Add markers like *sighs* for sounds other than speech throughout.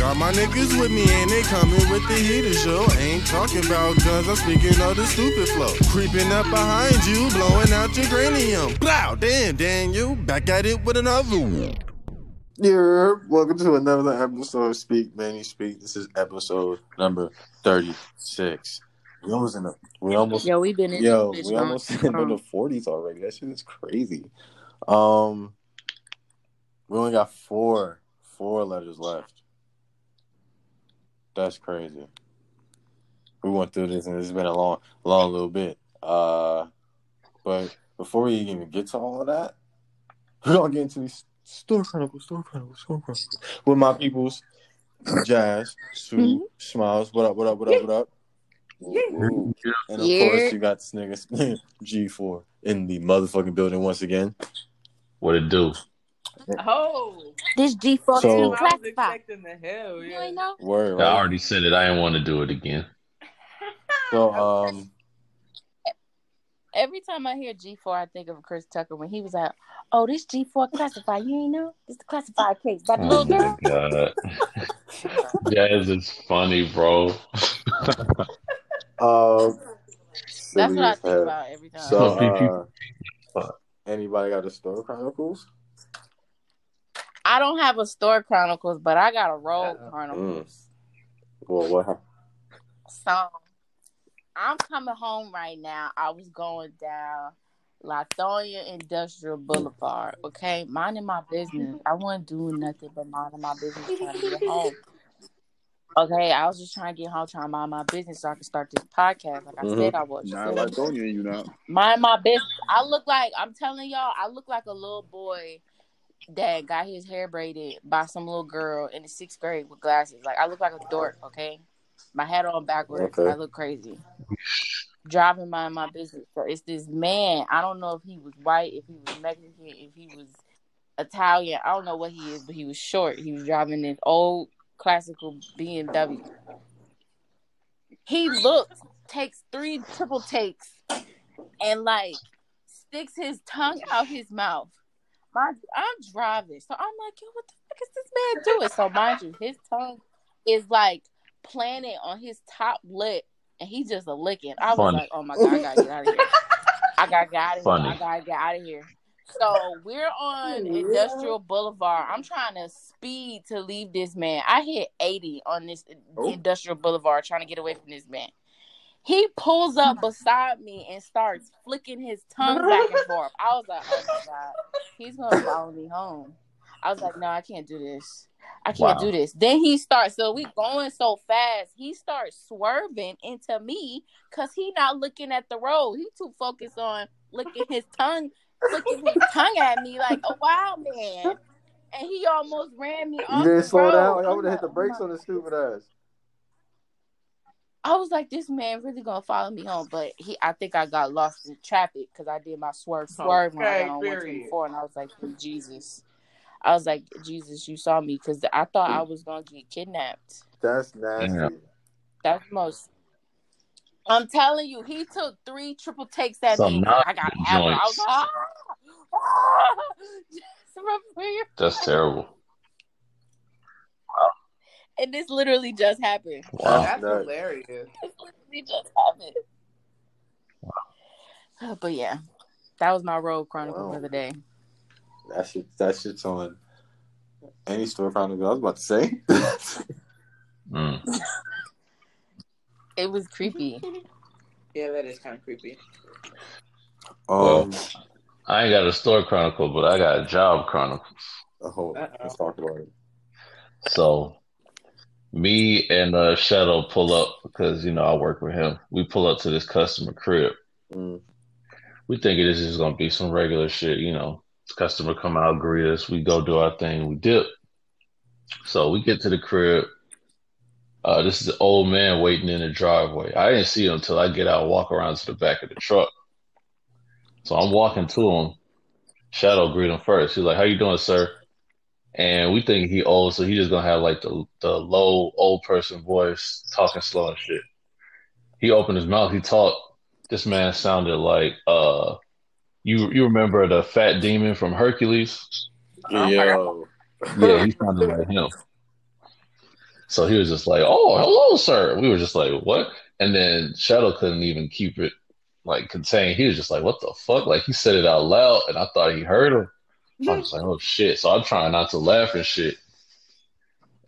Got my niggas with me and they coming with the heater show. Ain't talking about guns, I'm speaking of the stupid flow. Creeping up behind you, blowing out your cranium. Blow, damn, Daniel, back at it with another one. Yeah, welcome to another episode of Speak Manny Speak. This is episode number thirty-six. We almost in the we almost Yo, we been in yo this we almost in the forties already. That shit is crazy. Um, we only got four four letters left. That's crazy. We went through this and it's been a long long little bit. Uh, but before we even get to all of that, *laughs* we're gonna get into these store chronicles, store chronicles, store chronicles with my peoples, Jazz, Sue, Smiles. What up? What up? What up? What up? Woo. And of Yeah. course, you got this nigga *laughs* G4 in the motherfucking building once again. What it do? Oh, This G4 So- I classified. expecting the. You ain't know? Word, I already said it. I didn't want to do it again. *laughs* So, um, Every time I hear G4, I think of Chris Tucker when he was like, "Oh, this G4 classified. You ain't know? This the classified case by the Oh little my girl." god, *laughs* Jazz is funny, bro. *laughs* uh, That's what I think hell. about every time. So, uh, anybody got the store chronicles? I don't have a store chronicles, but I got a road Uh-oh. chronicles. Well, what happened? So I'm coming home right now. I was going down Lithonia Industrial Boulevard. Okay, minding my business. I wasn't doing nothing but minding my business trying to get home. Okay, I was just trying to get home, trying to mind my business so I could start this podcast like I Mhm. said I was. You Not feel like me? You know. Mind my business. I look like I'm telling y'all, I look like a little boy that got his hair braided by some little girl in the sixth grade with glasses. Like I look like a dork, okay? My hat on backwards. Okay. I look crazy. Driving mind my business. So it's this man. I don't know if he was white, if he was Mexican, if he was Italian. I don't know what he is, but he was short. He was driving this old classical BMW. He looks, takes three triple takes, and like sticks his tongue out his mouth. Mind you, I'm driving, so I'm like, yo, what the fuck is this man doing? So mind you, his tongue is like planted on his top lip, and he just a licking. I was Funny. like, oh my god, I gotta get out of here. I gotta get out of here. Funny. I gotta get out of here. So we're on Industrial Boulevard. I'm trying to speed to leave this man. I hit 80 on this Oh. Industrial Boulevard trying to get away from this man. He pulls up oh beside me and starts flicking his tongue back and forth. I was like, oh my God, he's gonna follow me home. I was like, no, I can't do this. I can't Wow. do this. Then he starts, so we going so fast, he starts swerving into me because he not looking at the road. He too focused on licking his tongue, flicking his tongue at me like a wild man. And he almost ran me You off didn't the slow road. down? I would have hit the oh brakes oh on his stupid ass. I was like, this man really gonna follow me home, but he, I think I got lost in traffic because I did my swerve, swerve when I Okay, on period. 124, and I was like, "Oh, Jesus, I was like, Jesus, you saw me because I thought I was gonna get kidnapped. That's nasty. Yeah. That's most. I'm telling you, he took three triple takes at Some me. I got after. I was joints. like, ah, ah. *laughs* Just remember- That's terrible. And this literally just happened. Wow. That's nuts. hilarious. This literally just happened. But yeah, that was my road chronicle Wow. for the day. That shit, that shit's on any store chronicle. I was about to say. *laughs* Mm. It was creepy. Yeah, that is kind of creepy. um, I ain't got a store chronicle, but I got a job chronicle. oh, let's talk about it. So, me and uh, Shadow pull up because you know I work with him. We pull up to this customer crib. Mm. We thinking this is gonna be some regular shit, you know. This customer come out, greet us, we go do our thing, we dip. So we get to the crib. Uh, this is the old man waiting in the driveway. I didn't see him until I get out walk around to the back of the truck. So I'm walking to him. Shadow greet him first. He's like, "How you doing, sir?" And we think he old, so he just gonna have like the the low old person voice, talking slow and shit. He opened his mouth. He talked. This man sounded like uh, you you remember the fat demon from Hercules? Yo, Yeah, he sounded like him. So he was just like, "Oh, hello, sir." We were just like, "What?" And then Shadow couldn't even keep it like contained. He was just like, "What the fuck?" Like he said it out loud, and I thought he heard him. I was like, "Oh shit!" So I'm trying not to laugh and shit.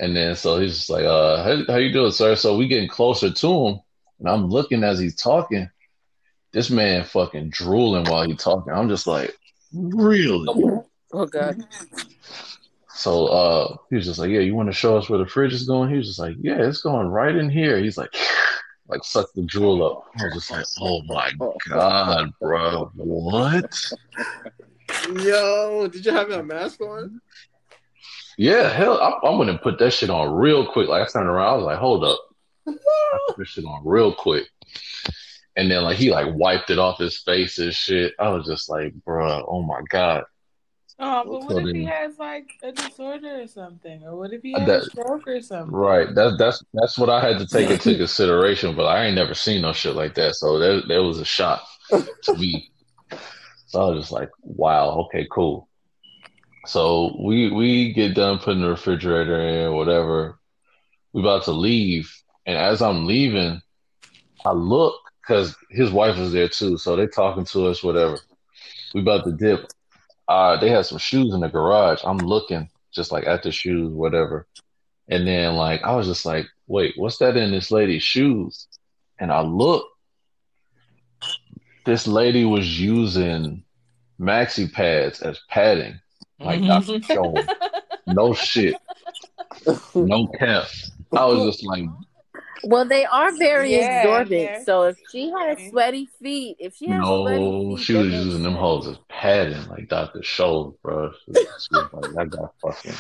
And then so he's just like, "Uh, how, how you doing, sir?" So we getting closer to him, and I'm looking as he's talking. This man fucking drooling while he's talking. I'm just like, really? Oh god. So uh, he was just like, "Yeah, you want to show us where the fridge is going?" He was just like, "Yeah, it's going right in here." He's like, *sighs* like suck the drool up. I was just like, "Oh my god, bro, what?" Yo, did you have a mask on? Yeah, hell, I, I went and put that shit on real quick. Like I turned around, I was like, "Hold up," I put this shit on real quick. And then like he like wiped it off his face and shit. I was just like, bro, oh my god. Oh, but what So if he has like a disorder or something? Or what if he has that- a stroke or something? Right. That's that's that's what I had to take into *laughs* consideration, but I ain't never seen no shit like that. So that that was a shock to me. So I was just like, wow, okay, cool. So we we get done putting the refrigerator in, whatever. We about to leave, and as I'm leaving, I look because his wife was there too. So they talking to us, whatever. We about to dip. Uh, they had some shoes in the garage. I'm looking just like at the shoes, whatever. And then like I was just like, wait, what's that in this lady's shoes? And I look, this lady was using maxi pads as padding. Like Dr. Schoen. No shit. *laughs* No cap. I was just like, Well, they are very Yeah, absorbent. yeah. So if she has Mhm. sweaty feet, if she has sweaty no, feet, she was using them sense. hoes as padding, like Dr. Scholl, bro. She was like, I got fucking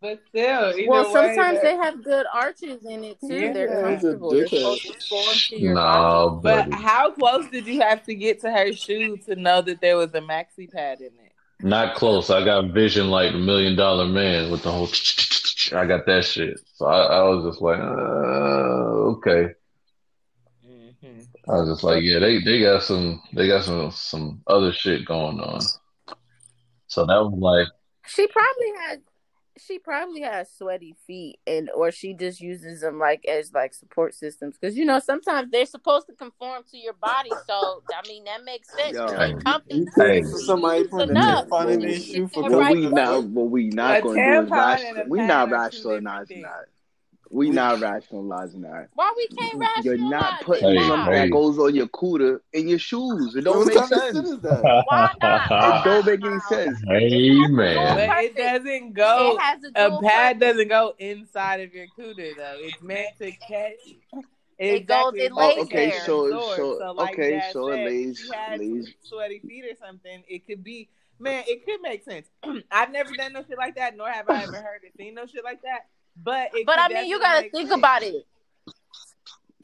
But still, Well, sometimes that- they have good arches in it too. Yeah. They're That's a comfortable. They're to your Nah, body. But how close did you have to get to her shoe to know that there was a maxi pad in it? Not close. I got vision like a million dollar man with the whole. *laughs* I got that shit. So I, I was just like, uh, okay. Mm-hmm. I was just like, yeah, they, they got some they got some some other shit going on. So that was like, She probably has. She probably has sweaty feet, and or she just uses them like as like support systems. Because you know sometimes they're supposed to conform to your body. *laughs* So I mean that makes sense. Yo, You're uncomfortable. Hey. For somebody putting a Enough. tampon in You their shoe for that right we away. not what we not gonna do is tampon ration, and a we not are two rationalizing different that. We not rationalizing that. Why we can't rationalize You're not putting Hey, something hey. that goes on your cooter in your shoes. It don't make kind sense. *laughs* Why not? *laughs* It don't make any sense. hey But it doesn't go. It has a A pad purpose. doesn't go inside of your cooter though. It's meant to catch. It goes- Exactly. it lays Oh, okay, there. so absorb. so So like okay, Dad so it lays if you had lays. sweaty feet or something, it could be. Man, it could make sense. *clears throat* I've never done no shit like that, nor have I ever heard or seen no shit like that. But it But I mean, you gotta think sense. about it.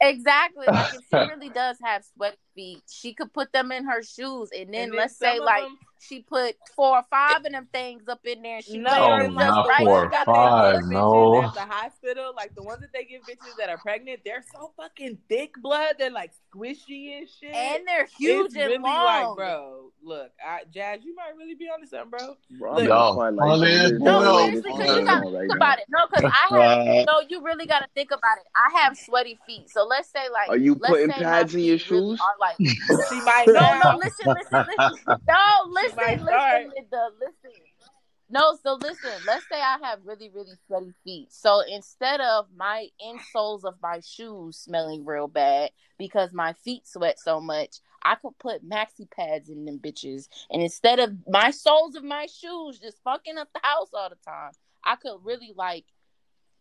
Exactly. Like if she *laughs* really does have sweat feet, she could put them in her shoes, and then And then let's say like them- she put four or five of them things up in there, and she No, laid Oh, like just not right. four ones or that they five, no. at the hospital, like the ones that they give bitches that are pregnant, they're so fucking thick blood. They're like squishy and shit. And they're huge it's and really long. like, bro, look, I, Jazz, you might really be onto something, bro. Bro, Look. I'm Y'all quite funny like as this No, hell, seriously, because you gotta right think about it. No, because I have no. You really gotta think about it. I have sweaty feet, so let's say like, Are you let's putting say pads in your feet really shoes? Are like *laughs* She might no, no, listen, listen, listen. *laughs* No, listen, might listen, start. Linda, listen. No, so listen, let's say I have really, really sweaty feet. So instead of my insoles of my shoes smelling real bad because my feet sweat so much, I could put maxi pads in them bitches. And instead of my soles of my shoes just fucking up the house all the time, I could really like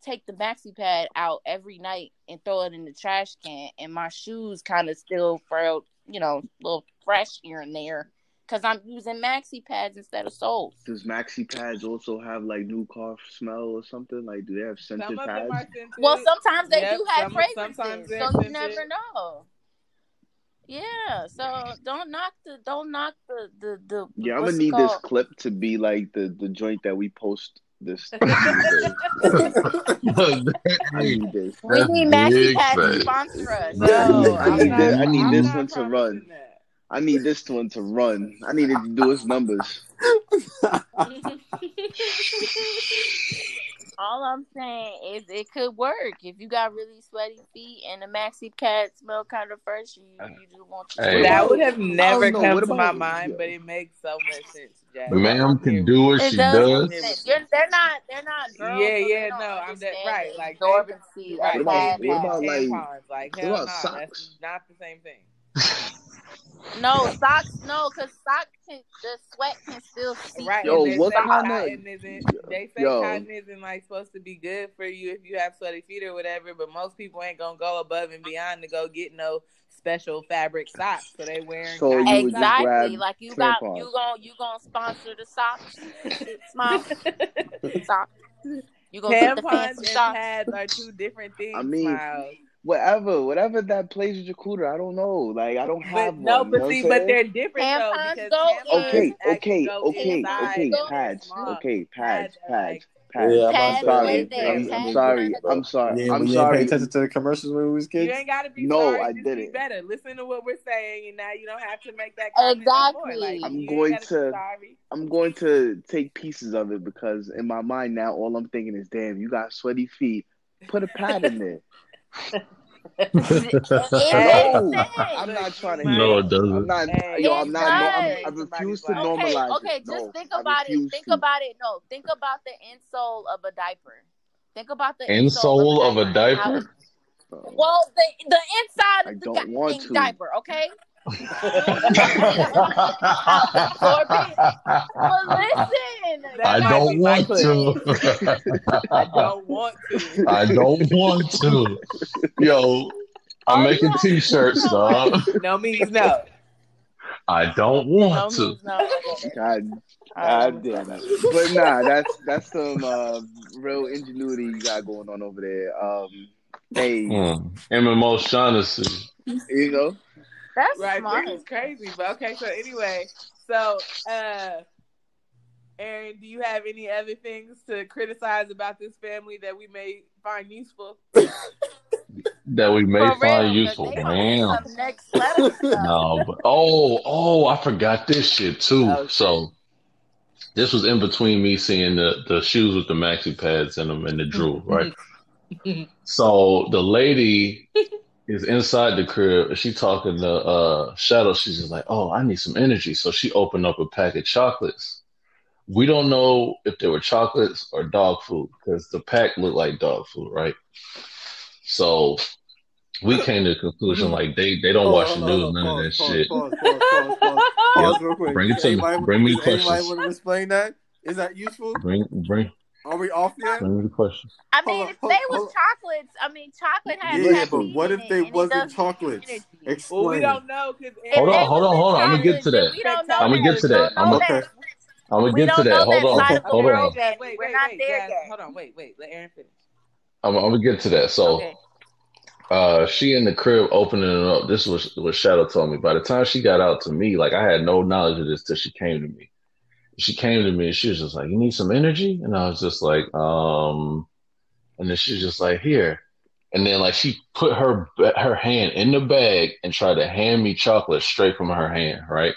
take the maxi pad out every night and throw it in the trash can and my shoes kind of still felt, you know, a little fresh here and there because I'm using maxi pads instead of soles. Does maxi pads also have like new car smell or something? Like, do they have scented of pads? scented. Well, sometimes they Yep, do have some- fragrances, sometimes they're so you scented. never know. Yeah, so don't knock the don't knock the the the. Yeah, I'm gonna it need this clip to be like the the joint that we post this. *laughs* *laughs* I need this. We need maxi big pads to sponsor us. No, I need this- I need this one to run. that. I need this one to run. I need it to do its numbers. *laughs* All I'm saying is it could work if you got really sweaty feet and the maxi pad smell kind of fresh. You, you just want to. Hey. That would have never come What to my about- mind, but it makes so much sense, Jack. Ma'am can do what It she does. does. You're, they're not. They're not girls. Yeah, so yeah, no, I'm that right. the Like absorbency right. of What about- what about, pads. like- Like what about no, socks? not the same thing. *laughs* No socks. No, because socks can the sweat can still seep. Right. Yo, and what say kinda- cotton isn't they say Yo. cotton isn't like supposed to be good for you if you have sweaty feet or whatever, but most people ain't gonna go above and beyond to go get no special fabric socks. So they wearing So cotton you Exactly. Like you got tampons. you gon' you gonna sponsor the socks. Smile. *laughs* socks. You gonna get the fancy and socks. pads are two different things. I mean, Miles. Whatever, whatever that plays with your cooter, I don't know. Like I don't have But no, one. you but know see, but they're different Tampons though because go Okay, okay, go okay, okay, the pads, okay, pads, are pads, pads. Yeah, I'm Pads sorry, there. I'm, yeah, I'm sorry, I'm sorry, Yeah, I'm when you ain't sorry. pay attention to the commercials when we was kids. You ain't gotta be No, sorry. I just didn't. Be better. Listen to what we're saying, and now you don't have to make that comment. Exactly. Like, I'm going gotta to- sorry. I'm going to take pieces of it because in my mind now, all I'm thinking is, damn, you got sweaty feet. Put a pad in there. *laughs* It No, I'm not trying to. No, it it. doesn't. I'm not. Yo, I'm not. No, I'm, I refuse to Okay, Okay, normalize okay, it. just No, think about it. Think to. about it. No, think about the insole of a diaper. Think about the Insole of a How- diaper? well, the the inside I of the don't want to. diaper, okay? Well, listen. I don't want to. I don't want to. I don't want to. Yo, I'm All you making t-shirts, do- dog. No means no. I don't No want to. means no. God, God damn it. But nah, that's that's some uh, real ingenuity you got going on over there. Um, hey, Mm. MMO Shaughnessy. you know, That's Right, smart. this is crazy. But okay, so anyway, so uh Aaron, do you have any other things to criticize about this family that we may find useful? *laughs* That we may For real, useful. Man. next level. *laughs* No, but oh, oh, I forgot this shit too. Oh, shit. So this was in between me seeing the the shoes with the maxi pads in them and the drool, right? *laughs* so the lady is inside the crib. She talking to uh Shadow. She's just like, "Oh, I need some energy." So she opened up a pack of chocolates. We don't know if they were chocolates or dog food because the pack looked like dog food, right? So we came to the conclusion like they they don't watch the news, none of that shit. Pause, pause, pause, pause, pause. Bring it to me. Bring me does Anybody questions. want to explain that? Is that useful? Bring bring Are we off yet? bring me question. I mean, on, if hold- they was hold- chocolates, I mean, chocolate has Yeah, but what if they wasn't does give you chocolates? Explain. Well, we don't know Hold on, hold on, hold on. I'ma get to that. We don't know I'ma that. get to that. I'ma- that. I'm gonna get to that. Hold on, side of the hold on. yet. Wait, We're wait, not wait, there yet. Hold on, wait, wait. Let Aaron finish. I'm, I'm gonna get to that. So, Okay. uh, she in the crib opening it up. This was what Shadow told me. By the time she got out to me, like I had no knowledge of this till she came to me. She came to me and she was just like, "You need some energy," and I was just like, "Um," and then she was just like, "Here." And then like she put her her hand in the bag and tried to hand me chocolate straight from her hand, right?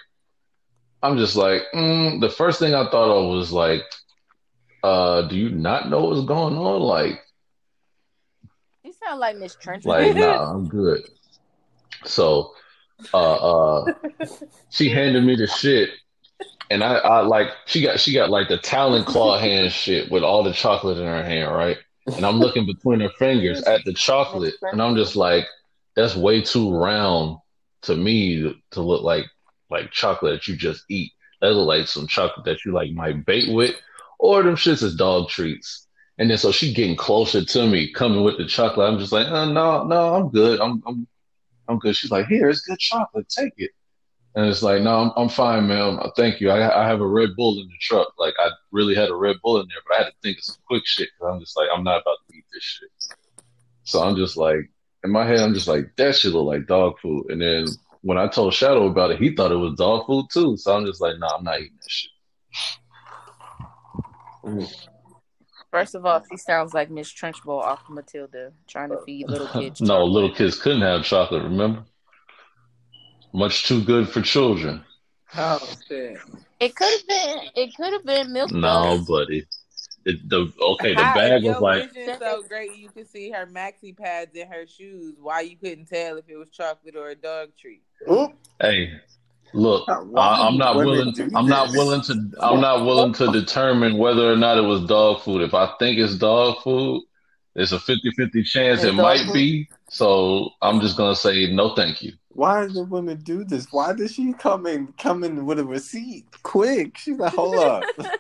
I'm just like, mm, the first thing I thought of was like, uh, do you not know what's going on? Like, You sound like Miss Trench. like, *laughs* nah, I'm good. So, uh, uh, *laughs* she handed me the shit, and I, I like, she got, she got like the talon claw *laughs* hand shit with all the chocolate in her hand, right? And I'm looking between her fingers *laughs* at the chocolate, and I'm just like, that's way too round to me to, look like like chocolate that you just eat. That look like some chocolate that you like might bait with, or them shits is dog treats. And then so she getting closer to me, coming with the chocolate. I'm just like, uh, no, no, I'm good. I'm, I'm, I'm good. She's like, here, it's good chocolate. Take it. And it's like, no, I'm, I'm fine, man. Thank you. I, I have a Red Bull in the truck. Like, I really had a Red Bull in there, but I had to think of some quick shit because I'm just like, I'm not about to eat this shit. So I'm just like, in my head, I'm just like, that shit look like dog food. And then when I told Shadow about it, he thought it was dog food too. So I'm just like, nah, I'm not eating that shit. First of all, she sounds like Miss Trunchbull off Matilda, trying to feed little *laughs* kids. no, little kids couldn't have chocolate, remember? Much too good for children. Oh shit. It could have been. It could have been milk. No, duds. buddy. it, the okay, the How bag if was like so great you could see her maxi pads in her shoes. Why you couldn't tell if it was chocolate or a dog treat? Oop. Hey, look, I, I'm not willing. do I'm not willing to. I'm not willing to determine whether or not it was dog food. If I think it's dog food, there's a 50-50 chance It's it might food? be. So I'm just gonna say no, thank you. Why do women do this? Why does she come in come in with a receipt quick? She's like, hold up. *laughs*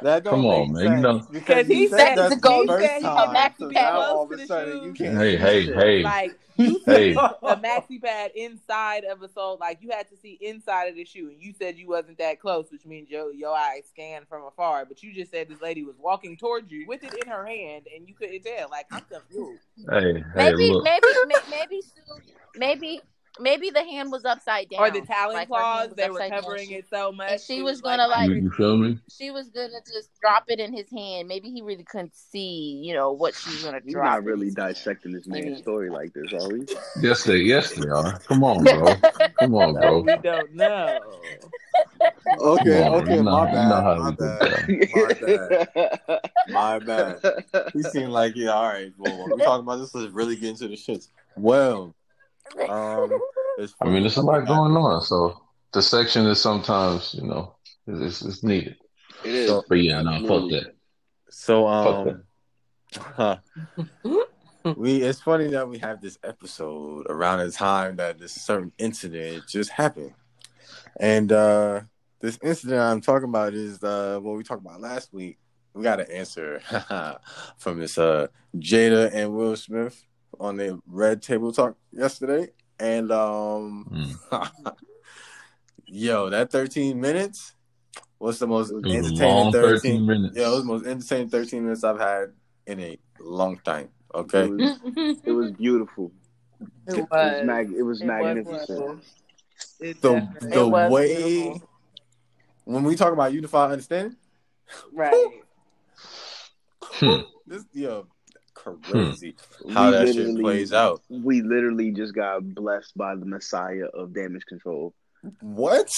That don't Come on, man. You know- because he you said said that's to go- the he first said he time. had So maxi now pads all of to a the sudden you can't. Hey, do hey, shit. hey. Like you *laughs* Hey. Said *laughs* a maxi pad inside of a sole, like you had to see inside of the shoe, and you said you wasn't that close, which means your your eyes scanned from afar. But you just said this lady was walking towards you with it in her hand, and you couldn't tell. Like I'm confused. Hey, hey, Maybe, look. maybe, may- maybe, maybe, maybe the hand was upside down, Or the talon Like, claws, was they were upside down. covering it so much. and she it was gonna, You, like- you feel me? She was gonna just drop it in his hand. Maybe he really couldn't see, you know, what she was gonna We're drop. not really dissecting this man's story like this, are we? Yes, they. Yes, they are. Come on, bro. *laughs* Come on, bro. we don't know. Okay, on, okay, my you bad, know my bad, my bad, *laughs* my bad. He seemed like, yeah, all right. Well, we're talking about this. Let's really get into the shits. Well, um, *laughs* it's I mean, there's a lot going on, so the section is sometimes, you know, it's, it's needed. It is. So- But yeah, no, fuck Absolutely. that. So Fuck um, huh. *laughs* we it's funny that we have this episode around the time that this certain incident just happened, and uh this incident I'm talking about is uh what we talked about last week. We got an answer *laughs* from this uh Jada and Will Smith on the Red Table Talk yesterday, and um, Mm. *laughs* yo, that 13 minutes was the most It was entertaining 13 13 minutes. yeah, it was the most entertaining 13 minutes I've had in a long time. It Okay. was, *laughs* it was beautiful. It It was, was. mag- it was It magnificent. wonderful. It The the It was way beautiful. when we talk about unified understanding, right. Hmm. this yo crazy how Hmm. We that shit plays out. We literally just got blessed by the Messiah of damage control. What?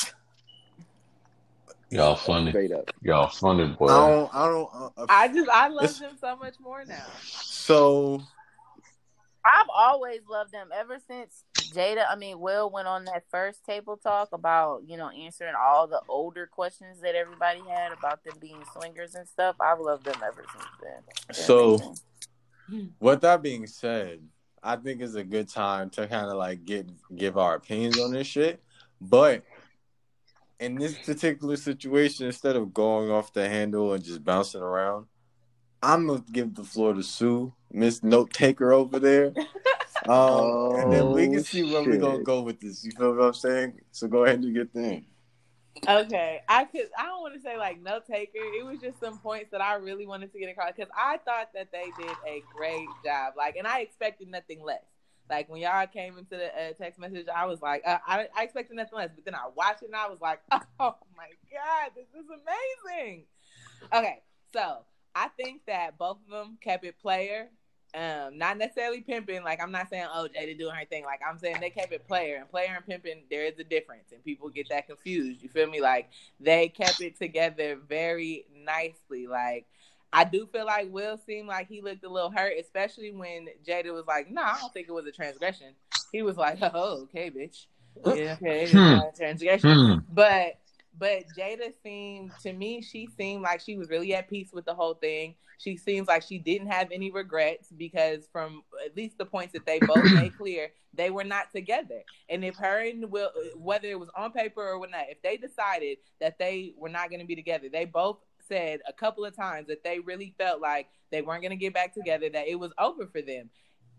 Y'all funny. Straight up. Y'all funny, boy. I don't I don't uh, I just I love It's- him so much more now. so I've always loved them ever since Jada. I mean, Will went on that first table talk about you know answering all the older questions that everybody had about them being swingers and stuff. I've loved them ever since then. They're So- amazing. With that being said, I think it's a good time to kind of like get give our opinions on this shit. But in this particular situation, instead of going off the handle and just bouncing around, I'm gonna give the floor to Sue, Miss Note Taker over there. *laughs* Um, and then we can see where we're gonna go with this. You feel what I'm saying? So go ahead and do your thing. Okay, I could. I don't want to say like no taker. It was just some points that I really wanted to get across because I thought that they did a great job. Like, and I expected nothing less. Like when y'all came into the uh, text message, I was like, uh, I, I expected nothing less. But then I watched it and I was like, *laughs* oh my god, this is amazing. Okay, so I think that both of them kept it player. Um, not necessarily pimping. Like I'm not saying, oh, Jada doing her thing. Like I'm saying they kept it player and player and pimping. There is a difference, and people get that confused. You feel me? Like they kept it together very nicely. Like I do feel like Will seemed like he looked a little hurt, especially when Jada was like, "No, I don't think it was a transgression." He was like, "Oh, okay, bitch. *laughs* Yeah, okay, it's Hmm. not a transgression." Hmm. But but Jada seemed to me, she seemed like she was really at peace with the whole thing. She seems like she didn't have any regrets because from at least the points that they both made *coughs* clear, they were not together. And if her and Will, whether it was on paper or whatnot, if they decided that they were not going to be together, they both said a couple of times that they really felt like they weren't going to get back together, that it was over for them.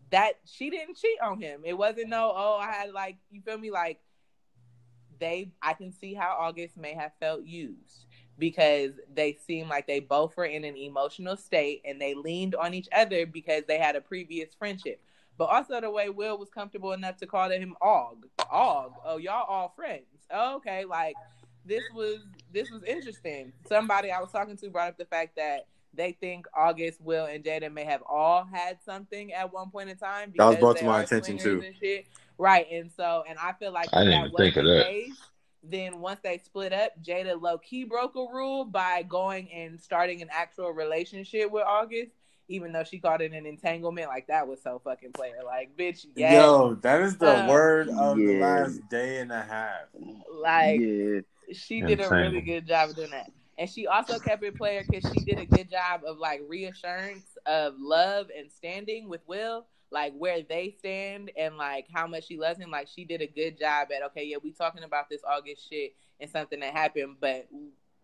That she didn't cheat on him. It wasn't no, oh, I had like, you feel me? Like, they I can see how August may have felt used because they seem like they both were in an emotional state and they leaned on each other because they had a previous friendship. But also the way Will was comfortable enough to call him Og. Og. Oh, y'all all friends. Oh, okay, like this was this was interesting. Somebody I was talking to brought up the fact that they think August, Will, and Jada may have all had something at one point in time. That was brought to my attention, too. And shit. Right, and so and I feel like I didn't that even was think the of that. case, Then once they split up, Jada low key broke a rule by going and starting an actual relationship with August, even though she called it an entanglement. Like that was so fucking player. Like bitch, yes. Yo, that is the Um, word of the last day and a half. like yeah, she did a really good job of doing that. And she also kept it player because she did a good job of like reassurance of love and standing with Will, like where they stand and like how much she loves him. Like she did a good job at okay, yeah, we talking about this August shit and something that happened, but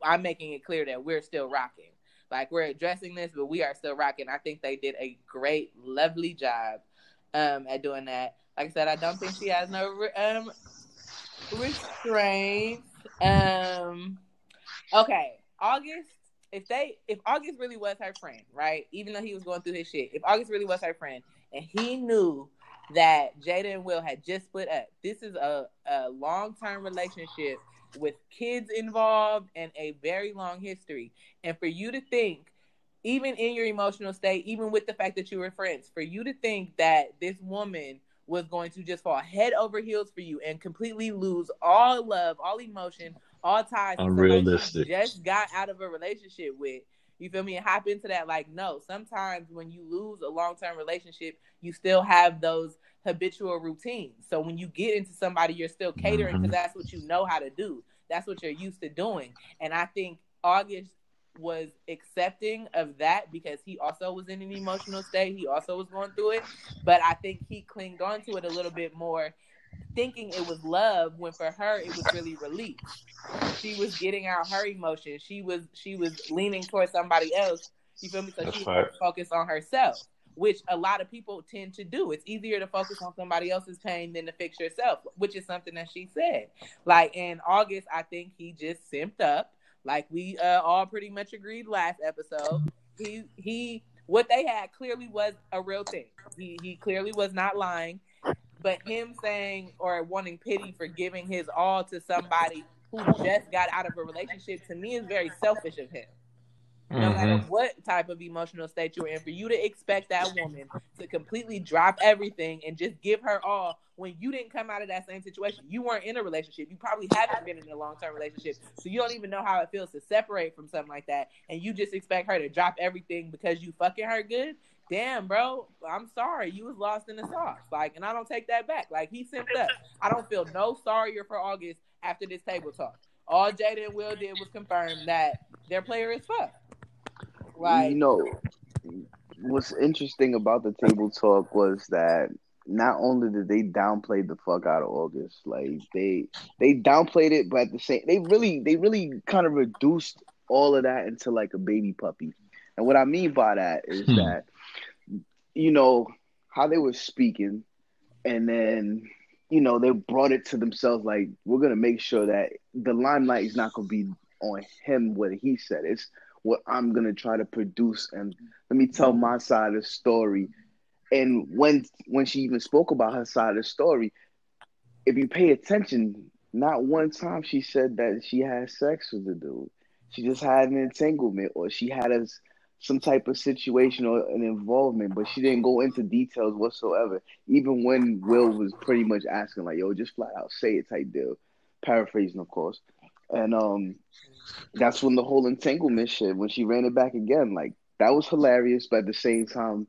I'm making it clear that we're still rocking. Like we're addressing this, but we are still rocking. I think they did a great, lovely job um, at doing that. Like I said, I don't think she has no um, restraint. Um, okay, August. If they, if August really was her friend, right? Even though he was going through his shit, if August really was her friend, and he knew that Jada and Will had just split up, this is a, a long term relationship with kids involved and a very long history. And for you to think, even in your emotional state, even with the fact that you were friends, for you to think that this woman was going to just fall head over heels for you and completely lose all love, all emotion, all ties. Unrealistic. Just got out of a relationship with. You feel me? And hop into that. Like, no, sometimes when you lose a long term relationship, you still have those habitual routines. So when you get into somebody, you're still catering because mm-hmm. that's what you know how to do. That's what you're used to doing. And I think August was accepting of that because he also was in an emotional state. He also was going through it. But I think he clinged on to it a little bit more, thinking it was love when for her it was really relief. She was getting out her emotions. She was she was leaning towards somebody else. You feel me? So That's she right. focused on herself, which a lot of people tend to do. It's easier to focus on somebody else's pain than to fix yourself, which is something that she said. Like in August, I think he just simped up. Like we uh, all pretty much agreed last episode. He he what they had clearly was a real thing. He he clearly was not lying. But him saying or wanting pity for giving his all to somebody who just got out of a relationship to me is very selfish of him no matter Mhm. what type of emotional state you're in, for you to expect that woman to completely drop everything and just give her all when you didn't come out of that same situation. You weren't in a relationship. You probably haven't been in a long term relationship. So you don't even know how it feels to separate from something like that. And you just expect her to drop everything because you fucking her good. Damn, bro. I'm sorry. You was lost in the sauce. Like, and I don't take that back. Like, he simped up. I don't feel no sorrier for August after this table talk. All Jada and Will did was confirm that their player is fucked. Like, you know, what's interesting about the table talk was that not only did they downplay the fuck out of August, like they they downplayed it, but at the same they really they really kind of reduced all of that into like a baby puppy. And what I mean by that is Hmm. that you know how they were speaking, and then you know they brought it to themselves like we're gonna make sure that the limelight is not gonna be on him what he said. It's what I'm gonna try to produce and let me tell my side of the story. And when when she even spoke about her side of the story, if you pay attention, not one time she said that she had sex with the dude. She just had an entanglement or she had a, some type of situation or an involvement, but she didn't go into details whatsoever. Even when Will was pretty much asking, like, yo, just flat out say it type deal. Paraphrasing, of course. And um that's when the whole entanglement shit, when she ran it back again, like that was hilarious, but at the same time,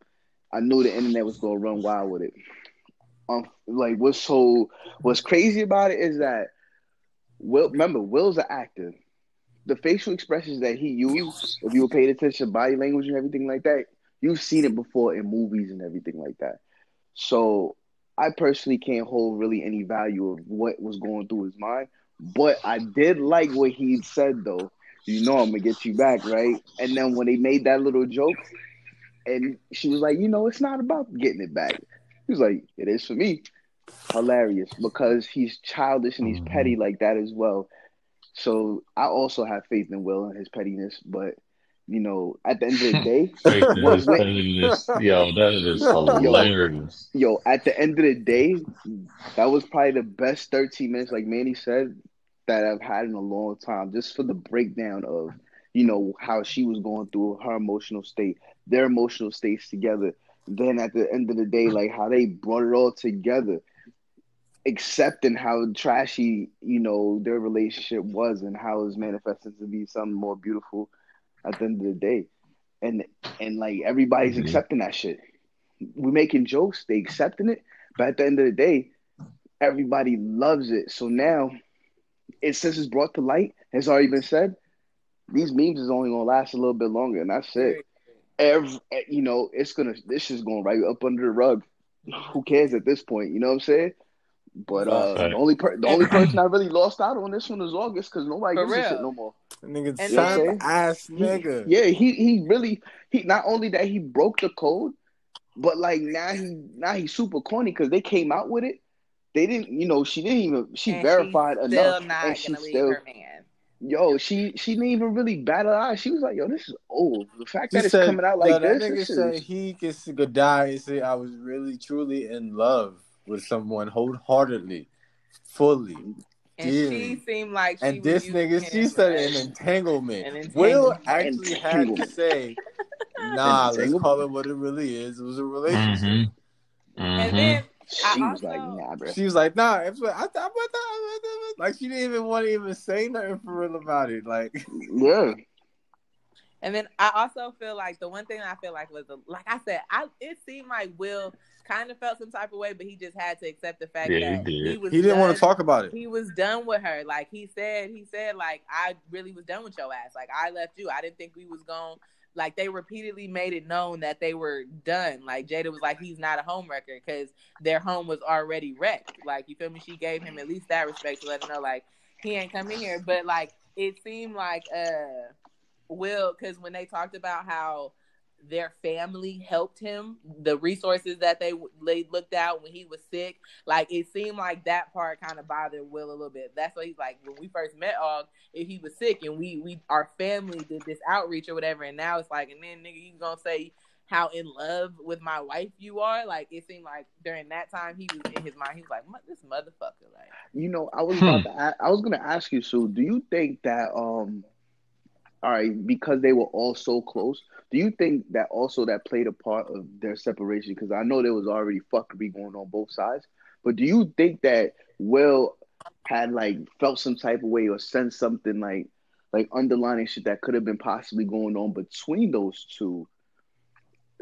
I knew the internet was gonna run wild with it. Um, like what's so what's crazy about it is that Will remember Will's an actor. The facial expressions that he used, if you were paying attention, body language and everything like that, you've seen it before in movies and everything like that. So I personally can't hold really any value of what was going through his mind. But I did like what he said though. You know I'm gonna get you back, right? And then when they made that little joke, and she was like, you know, it's not about getting it back. He was like, it is for me. Hilarious because he's childish and he's petty mm-hmm. like that as well. So I also have faith in Will and his pettiness, but you know, at the end of the *laughs* day, Faith in What- his what- pettiness. Yo, that is *laughs* hilarious. yo, at the end of the day, that was probably the best 13 minutes, like Manny said, that I've had in a long time, just for the breakdown of, you know, how she was going through her emotional state, their emotional states together. Then at the end of the day, like how they brought it all together. Accepting how trashy you know their relationship was and how it was manifesting to be something more beautiful at the end of the day. And and like everybody's Mhm. accepting that shit. We're making jokes they accepting it but at the end of the day everybody loves it. So now it since it's brought to light has already been said these memes is only gonna last a little bit longer and that's it. Every you know it's gonna this is going right up under the rug. Who cares at this point? You know what i'm saying but uh Right. the only per- the only person I really lost out on this one is August because nobody For gives a shit no more. Nigga, And simp then- ass He- nigga. yeah, he he really he not only that he broke the code, but like now he now he's super corny because they came out with it. They didn't, you know, she didn't even she And verified she's enough, Still not and she gonna leave still her man. yo she she didn't even really bat her eye. She was like, yo, this is old. The fact She that it's said, coming out like that this, nigga this said is, he could die and say I was really truly in love with someone wholeheartedly, fully. And Dearly. she seemed like she And was this nigga, him she said an entanglement. An Will entanglement. actually had to say, *laughs* nah, let's call it what it really is. It was a relationship. Mhm. And Mhm. then she I was like, nah, bro. She was like, nah, it's what- I thought, I thought, I like she didn't even want to even say nothing for real about it. Like, Yeah, And then I also feel like the one thing I feel like was, like I said, I it seemed like Will kind of felt some type of way, but he just had to accept the fact Yeah, he that did. he was he didn't want to talk about it. He was done with her. Like he said, he said, like I really was done with your ass. Like I left you. I didn't think we was going. Like they repeatedly made it known that they were done. Like Jada was like, he's not a home wrecker because their home was already wrecked. Like you feel me? She gave him at least that respect to let him know like he ain't coming here. But like it seemed like uh Will because when they talked about how their family helped him, the resources that they they looked out when he was sick, like it seemed like that part kind of bothered Will a little bit. That's why he's like when we first met Og, if he was sick and we we our family did this outreach or whatever, and now it's like, and then nigga, you gonna say how in love with my wife you are? Like it seemed like during that time he was in his mind, he was like, this motherfucker, like. you know, I was Hmm. about to. a- I was gonna ask you, Sue. Do you think that um, all right, because they were all so close, do you think that also that played a part of their separation? Because I know there was already fuckery going on both sides, but do you think that Will had like felt some type of way or sensed something like like underlining shit that could have been possibly going on between those two?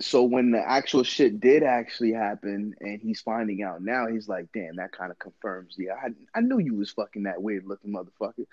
So when the actual shit did actually happen and he's finding out now, he's like, damn, that kind of confirms. Yeah, I, I knew you was fucking that weird looking motherfucker.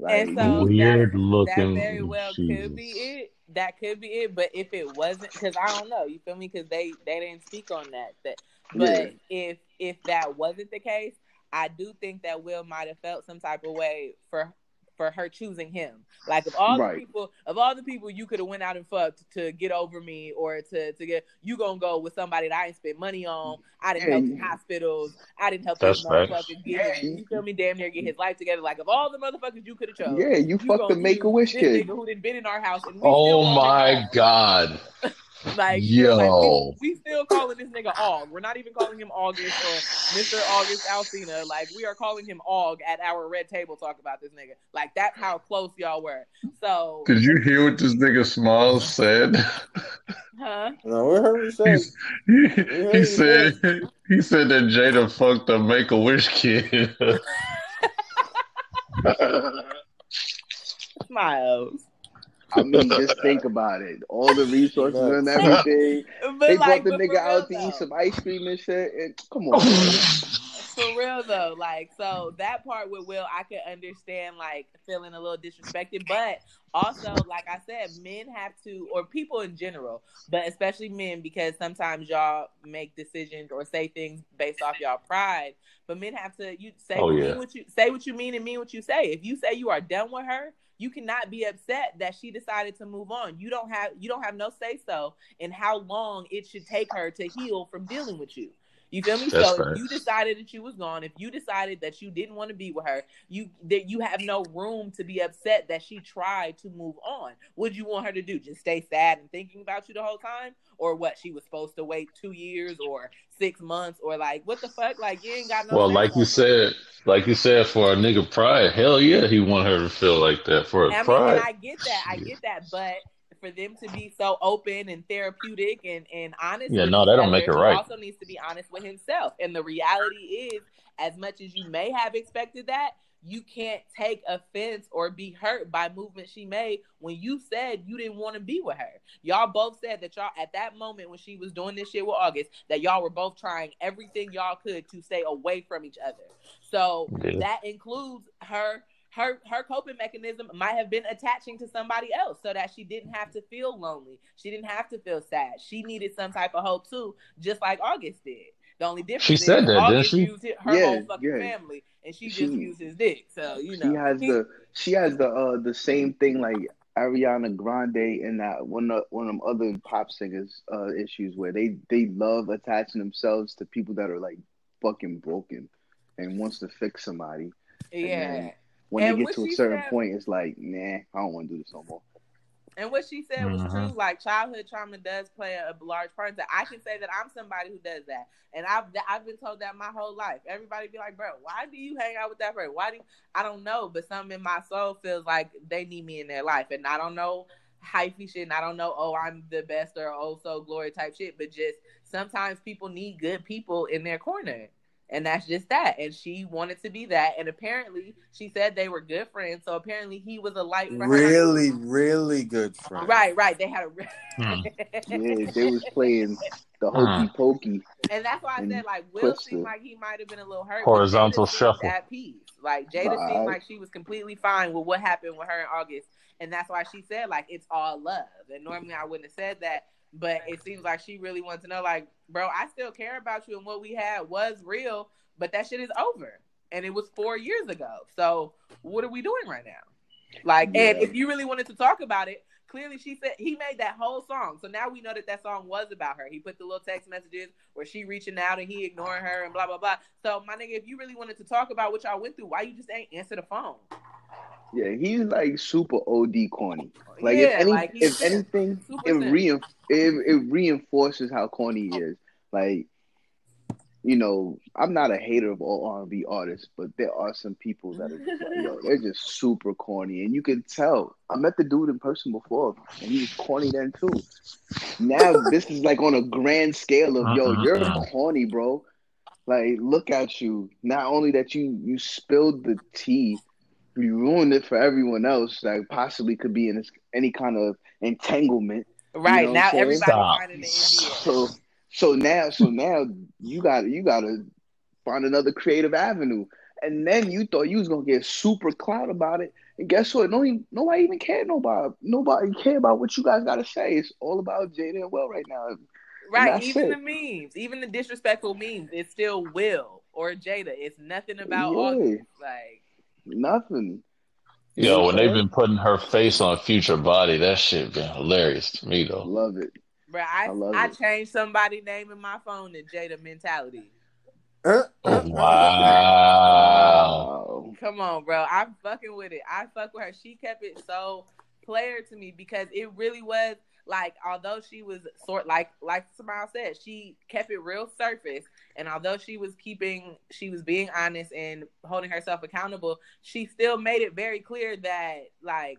Like, And so Weird that, looking. That very well could be it. That could be it. But if it wasn't, because I don't know, you feel me? Because they they didn't speak on that. That, but if if that wasn't the case, I do think that Will might have felt some type of way for for her choosing him. Like of all Right. the people, of all the people you could have went out and fucked to get over me or to to get, you gonna go with somebody that I didn't spend money on. I didn't help in hospitals. I didn't help That's this facts. motherfucker get his, you feel me, damn near get his life together. Like of all the motherfuckers you could have chose. yeah, you, fucked the Make a Wish kid. nigga who done been in our house and we Oh still calling my him god. Like, Yo. like we, we still calling this nigga Og. We're not even calling him August or Mr. August Alsina. Like we are calling him Og at our red table talk about this nigga. Like that's how close y'all were. So Did you hear what this nigga Smiles said? huh? No, we heard what you said. He, he he said he said that Jada fucked a Make a Wish kid. *laughs* Smiles. I mean, just think about it. All the resources and everything. *laughs* But They like, brought the nigga out to eat some ice cream and shit. And come on, *laughs* for real though like so that part with will i could understand like feeling a little disrespected but also like i said men have to or people in general but especially men because sometimes y'all make decisions or say things based off y'all pride but men have to you say Oh, mean yeah. what you say what you mean and mean what you say if you say you are done with her you cannot be upset that she decided to move on. You don't have you don't have no say so in how long it should take her to heal from dealing with you you feel me? That's so if you decided that you was gone, if you decided that you didn't want to be with her, you that you have no room to be upset that she tried to move on. Would you want her to do? Just stay sad and thinking about you the whole time, or what? She was supposed to wait two years or six months, or like what the fuck? Like you ain't got no. well, like you said, like you said, for a nigga pride, hell yeah, he want her to feel like that for a mean, pride. and I get that, I get that, but for them to be so open and therapeutic and, and honest. Yeah, no, that don't make it he right. Also needs to be honest with himself. And the reality is, as much as you may have expected that, you can't take offense or be hurt by movements she made when you said you didn't want to be with her. Y'all both said that y'all at that moment when she was doing this shit with August, that y'all were both trying everything y'all could to stay away from each other. So Yeah. that includes her her her coping mechanism might have been attaching to somebody else so that she didn't have to feel lonely. She didn't have to feel sad. She needed some type of hope too, just like August did. The only difference She is said that, didn't she? used her Yeah, whole fucking yeah. family, and she, She- just used his dick. So you know, She has the she has the uh the same thing like Ariana Grande and that one of one of them other pop singers uh issues where they they love attaching themselves to people that are like fucking broken and wants to fix somebody. yeah. then When And they get what to a she certain said- point, it's like, nah, I don't want to do this no more. And what she said was true. Mm-hmm. Like childhood trauma does play a, a large part. in That I can say that I'm somebody who does that, and I've I've been told that my whole life. Everybody be like, "Bro, why do you hang out with that person? Why do you? I don't know?" But something in my soul feels like they need me in their life, and I don't know hyphy shit. And I don't know, oh, I'm the best or oh so glory type shit. But just sometimes people need good people in their corner. And that's just that. And she wanted to be that. And apparently, she said they were good friends. So apparently, he was a light for her. Really, really good friend. Right, right. They had a re- Hmm. *laughs* Yeah, they was playing the hokey pokey. and that's why I said like Will seemed like he might have been a little hurt. Horizontal but shuffle. at peace. Like Jada Right. seemed like she was completely fine with what happened with her in August, and that's why she said like it's all love. And normally I wouldn't have said that, but it seems like she really wants to know like, bro, I still care about you, and what we had was real, but that shit is over, and it was four years ago. So what are we doing right now? Like, and if you really wanted to talk about it, clearly she said he made that whole song. So now we know that that song was about her. He put the little text messages where she reaching out and he ignoring her and blah blah blah. So my nigga, if you really wanted to talk about what y'all went through, why you just ain't answer the phone? Yeah, he's like super OD corny. Like Yeah, if any, like, if anything, it, simp. rein, it it reinforces how corny he is. Like, you know, I'm not a hater of all R&B artists, but there are some people that are just like, yo, *laughs* they're just super corny, and you can tell. I met the dude in person before, and he was corny then too. Now *laughs* this is like on a grand scale of, yo, uh-uh. you're corny, bro. Like, look at you. Not only that you you spilled the tea, you ruined it for everyone else that possibly could be in this, any kind of entanglement. Right know now, I'm saying? everybody finding the NBA. So so now so now you got you got to find another creative avenue. And then you thought you was gonna get super clout about it, and guess what? No, nobody even cared. Nobody, nobody care about what you guys got to say. It's all about Jada and Will right now. Right, even it. the memes, even the disrespectful memes, it's still Will or Jada. It's nothing about Yeah. August. Like, Nothing. You know Yo, when they've been putting her face on Future Body, that shit been hilarious to me though. love it. bro, I I love I it. changed somebody name in my phone to Jada Mentality. Uh, uh, wow. Wow. Come on, bro. I'm fucking with it. I fuck with her. She kept it so player to me because it really was like although she was sort like like Smile said, she kept it real surface. And although she was keeping she was being honest and holding herself accountable, she still made it very clear that like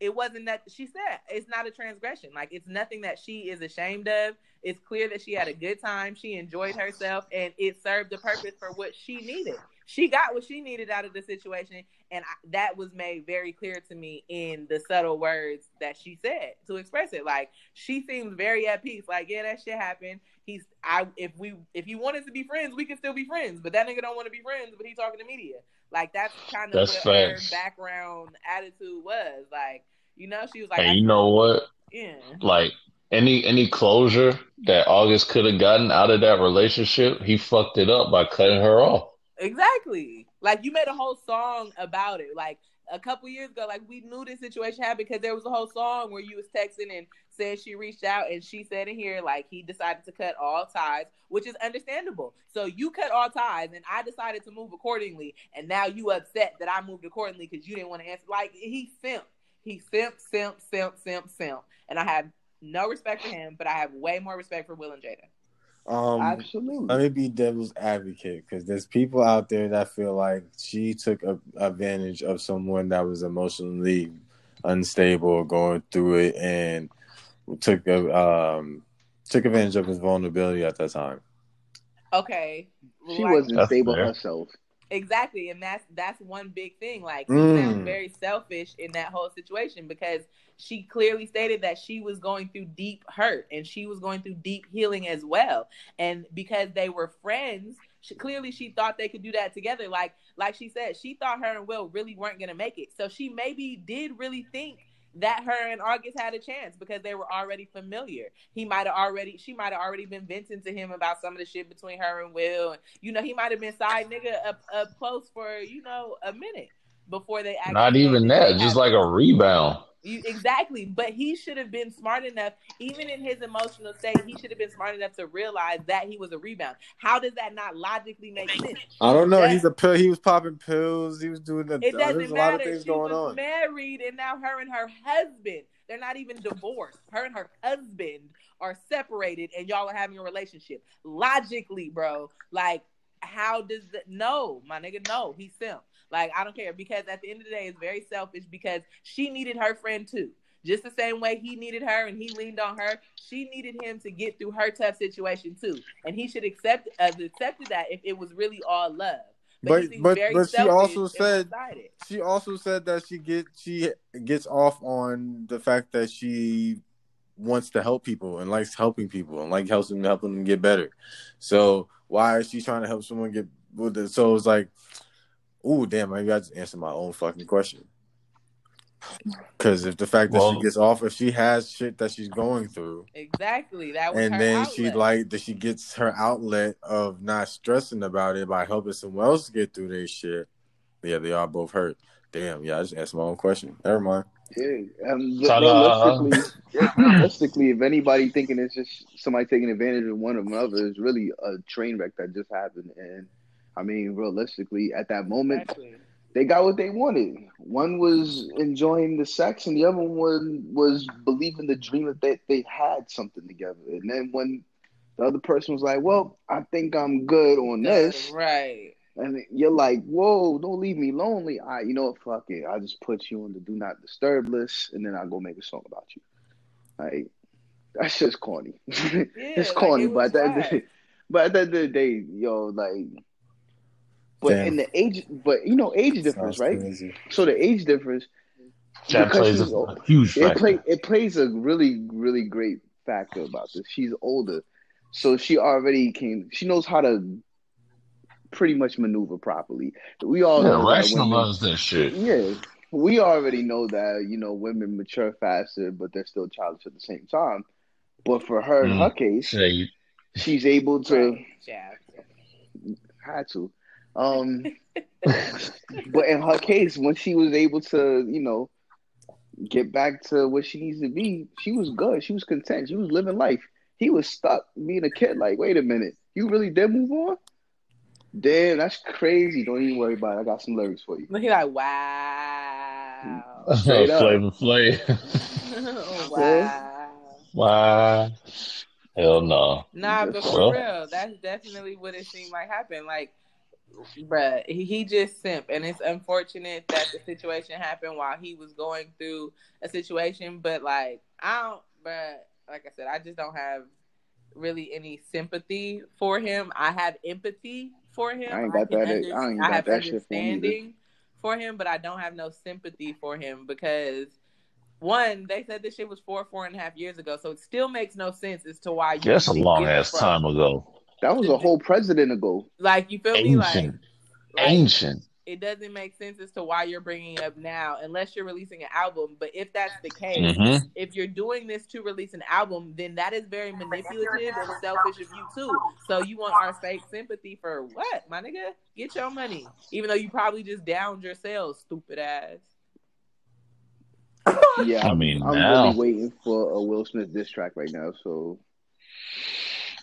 it wasn't that she said it's not a transgression. Like it's nothing that she is ashamed of. It's clear that she had a good time. She enjoyed herself and it served the purpose for what she needed. She got what she needed out of the situation. And I, that was made very clear to me in the subtle words that she said to express it. Like she seems very at peace. Like, yeah, that shit happened. He's I if we if he wanted to be friends, we could still be friends. But that nigga don't want to be friends, but he's talking to media. Like that's kind of That's what facts. her background attitude was. Like, you know, she was like, And you know what? yeah. Like any any closure that August could have gotten out of that relationship, he fucked it up by cutting her off. Exactly. Like you made a whole song about it. Like a couple years ago, like we knew this situation happened because there was a whole song where you was texting and said she reached out and she said in here like he decided to cut all ties, which is understandable. So you cut all ties and I decided to move accordingly, and now you upset that I moved accordingly because you didn't want to answer. Like he simp, he simp, simp, simp, simp, simp, and I have no respect for him, but I have way more respect for Will and Jada. Um, Absolutely. let me be devil's advocate because there's people out there that feel like she took a, advantage of someone that was emotionally unstable, going through it, and took um took advantage of his vulnerability at that time. Okay. She like- wasn't stable fair. herself. Exactly, and that's that's one big thing. Like he Mm. sounds very selfish in that whole situation because she clearly stated that she was going through deep hurt and she was going through deep healing as well. And because they were friends, she, clearly she thought they could do that together. Like like she said, she thought her and Will really weren't gonna make it. So she maybe did really think that her and August had a chance because they were already familiar. He might have already, she might have already been venting to him about some of the shit between her and Will. And, you know, he might have been side nigga up, up close for, you know, a minute before they actually. Not even that, just like a rebound. You, exactly, but he should have been smart enough, even in his emotional state, he should have been smart enough to realize that he was a rebound. How does that not logically make sense? I don't know. That- He's a pill. He was popping pills. He was doing the. It doesn't there's a lot of matter. things She going was on. married, and now her and her husband, they're not even divorced. Her and her husband are separated, and y'all are having a relationship. Logically, bro, like, how does that? No, my nigga, no, he's simp. Like, I don't care because at the end of the day, it's very selfish because she needed her friend too. Just the same way he needed her and he leaned on her, she needed him to get through her tough situation too, and he should accept uh, accepted that if it was really all love. But seems but but she also said she also said that she get she gets off on the fact that she wants to help people and likes helping people and like helping helping them get better. So why is she trying to help someone get with it? So it's like, oh damn, maybe I just answered my own fucking question. Because if the fact that Well- she gets off, if she has shit that she's going through, Exactly. That was and her then she outlet. like that she gets her outlet of not stressing about it by helping someone else get through their shit. Yeah, they are both hurt. Damn, yeah, I just answered my own question. Never mind. Yeah, um, Ta-da. realistically, realistically, if anybody thinking it's just somebody taking advantage of one another, it's really a train wreck that just happened. And I mean, realistically, at that moment, Exactly. they got what they wanted. One was enjoying the sex, and the other one was believing the dream that they, they had something together. And then when the other person was like, "Well, I think I'm good on this," Right. and you're like, "Whoa, don't leave me lonely." I, you know what? Fuck it. I just put you on the do not disturb list, and then I go make a song about you. Like that's just corny. *laughs* it's like, corny, it but at the end of whack. the, *laughs* but at the end of the day, yo, like. But Damn. in the age, but you know, age difference, Sounds right? crazy. So the age difference, That because plays a, she's old- huge it factor. play it plays a really really great factor about this. She's older, so she already can. She knows how to pretty much maneuver properly. We all yeah, know that rationalize that shit. yeah, we already know that you know women mature faster, but they're still childish at the same time. But for her, in Mm. her case, Say, she's able to Yeah. had to. Um, but in her case, when she was able to, you know, get back to what she needs to be, she was good. She was content. She was living life. He was stuck being a kid. Like, wait a minute, you really did move on? Damn, that's crazy. Don't even worry about it. I got some lyrics for you. He like, wow. Straight up. *laughs* Flavor Flav. *laughs* wow. Why? Hell no. Nah, but for real, that's definitely what it seemed like happened. Like, bruh, he, he just simp, and it's unfortunate that the situation happened while he was going through a situation. But like, I don't, bruh, like I said, I just don't have really any sympathy for him. I have empathy for him. I ain't got can that- I ain't got have that shit for him understanding for him, but I don't have no sympathy for him because. One, they said this shit was four, four and a half years ago, so it still makes no sense as to why you. That's a long ass fuck. time ago. That was a whole president ago. Like you feel me? Like, Ancient. like Ancient. it doesn't make sense as to why you're bringing it up now, unless you're releasing an album. But if that's the case, hmm if you're doing this to release an album, then that is very manipulative and selfish of you too. So you want our fake sympathy for what, my nigga? Get your money, even though you probably just downed your sales, stupid ass. *laughs* Yeah, I mean, I'm now. really waiting for a Will Smith diss track right now. So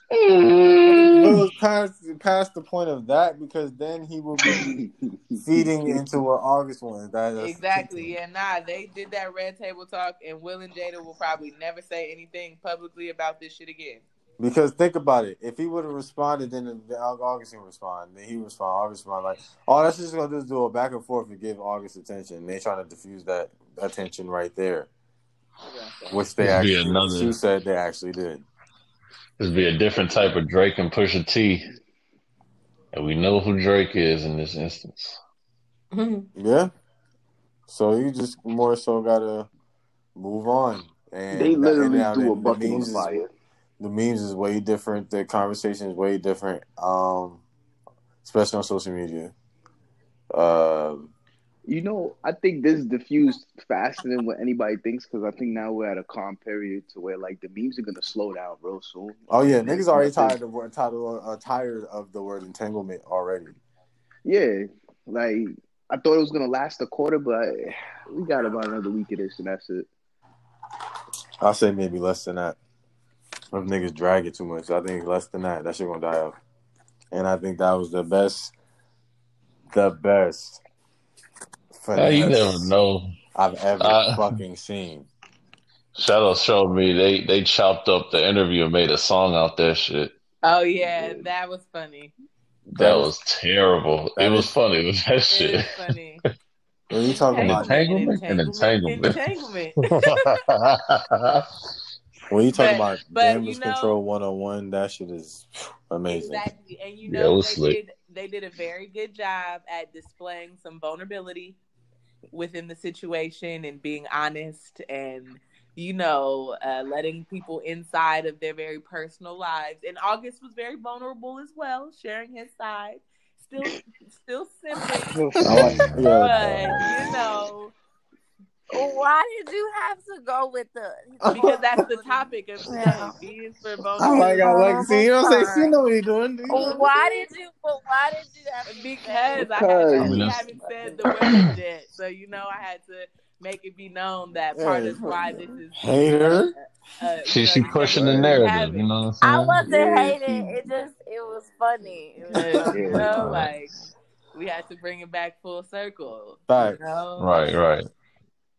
But it Um, was past past the point of that because then he will be *laughs* feeding into what August wants. That, Exactly. Yeah, nah, they did that red table talk, and Will and Jada will probably never say anything publicly about this shit again. Because think about it, if he would have responded, then August can respond. Then he would respond. August respond like, "Oh, that's just gonna do is do a back and forth to give August attention." They trying to diffuse that attention right there, which they actually, another- Sue said they actually did. This be a different type of Drake and Pusha T. And we know who Drake is in this instance. Yeah. So you just more so gotta move on. And They literally and do a the bucket on memes fire. The memes is way different. The conversation is way different. Um, especially on social media. Um, You know, I think this diffused faster than what anybody thinks because I think now we're at a calm period to where like the memes are gonna slow down real soon. oh yeah, niggas already tired of word tired of, uh, tired of the word entanglement already. Yeah, like I thought it was gonna last a quarter, but we got about another week of this, and that's it. I'll say maybe less than that. If niggas drag it too much, I think less than that. That shit gonna die out. And I think that was the best, the best. Uh, you finesse never know. I've ever Uh, fucking seen. Shadow showed me they they chopped up the interview and made a song out that shit. Oh yeah, that was funny. That was terrible. That It was is- funny. It that shit. is funny. *laughs* When you talking An about entanglement? An entanglement. entanglement. *laughs* when you talking But- about but, damage you know- control one on one, that shit is amazing. Exactly, and you know was they slick. did they did a very good job at displaying some vulnerability within the situation and being honest and you know uh, letting people inside of their very personal lives. And August was very vulnerable as well, sharing his side. Still, *laughs* still simping, I like- but you know Why did you have to go with the? *laughs* because that's the topic of today. Yeah. Being for Oh my god, like, you know what I'm saying? You know what he's doing. dude. Why did you? But why did you have to? Because I Because- haven't, I mean, haven't said the word yet, so you know I had to make it be known that part Yeah. of why this is Hater. Uh, She she pushing the narrative. You know what I I'm saying? wasn't Yeah, hating. It just it was funny. It was you know, like we had to bring it back full circle. Facts. You know? Right, right.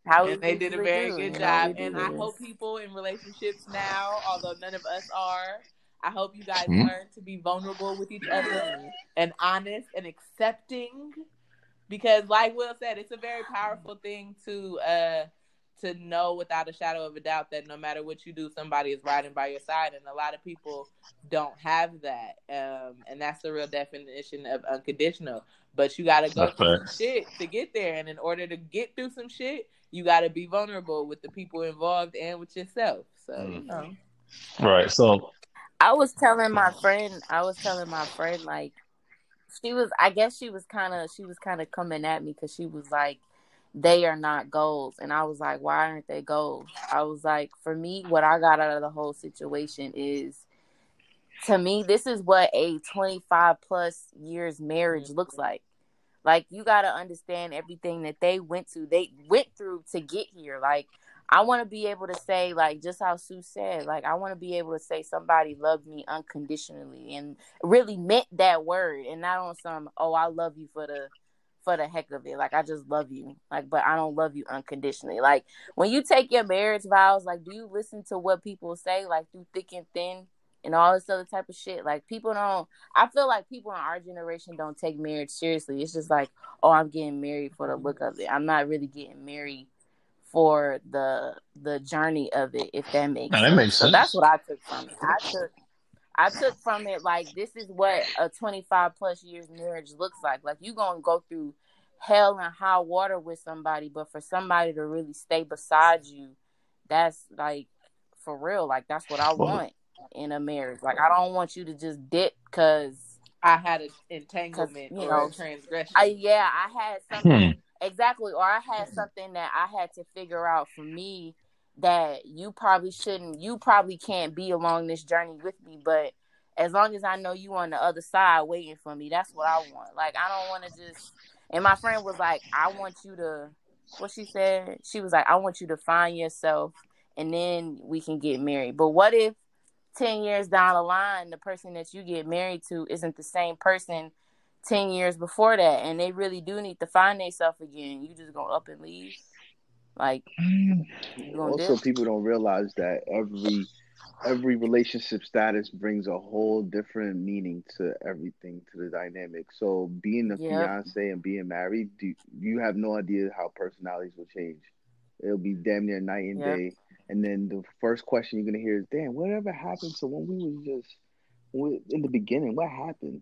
How And they did a very good job. And I hope people in relationships now, although none of us are, I hope you guys Mhm. learn to be vulnerable with each other and honest and accepting. Because like Will said, it's a very powerful thing to uh to know without a shadow of a doubt that no matter what you do, somebody is riding by your side. And a lot of people don't have that. Um, and that's the real definition of unconditional. But you gotta go That's through some shit to get there. And in order to get through some shit, you gotta be vulnerable with the people involved and with yourself. So you Mm. know. Right. So I was telling my friend, I was telling my friend like she was I guess she was kind of she was kind of coming at me cuz she was like they are not goals and I was like why aren't they goals? I was like for me what I got out of the whole situation is to me this is what a 25 plus years marriage looks like. Like you got to understand everything that they went to, they went through to get here. Like I want to be able to say, like, just how Sue said, like, I want to be able to say somebody loved me unconditionally and really meant that word and not on some, oh, I love you for the for the heck of it. Like, I just love you. Like, but I don't love you unconditionally. Like, when you take your marriage vows, like, do you listen to what people say, like, through thick and thin and all this other type of shit? Like, people don't, I feel like people in our generation don't take marriage seriously. It's just like, oh, I'm getting married for the look of it. I'm not really getting married for the the journey of it, if that makes Now, that sense. makes so sense. that's what I took from it. I took I took from it like this is what a 25 plus years marriage looks like. Like you gonna go through hell and high water with somebody, but for somebody to really stay beside you, that's like for real. Like that's what I Well- want in a marriage. Like I don't want you to just dip because I had an entanglement you or know, a transgression. I yeah, I had something Hmm. exactly, or I had something that I had to figure out for me that you probably shouldn't, you probably can't be along this journey with me, but as long as I know you on the other side waiting for me, that's what I want. Like I don't want to just. And my friend was like, I want you to. What she said, she was like, I want you to find yourself, and then we can get married. But what if? 10 years down the line, the person that you get married to isn't the same person 10 years before that and they really do need to find themselves again you just gonna up and leave like mm. Also, dip? people don't realize that every every relationship status brings a whole different meaning to everything to the dynamic. So, being a Yep. fiance and being married, do, you have no idea how personalities will change. It'll be damn near night and Yeah. day. And then the first question you're gonna hear is, "Damn, whatever happened to when we was just when- in the beginning? What happened?"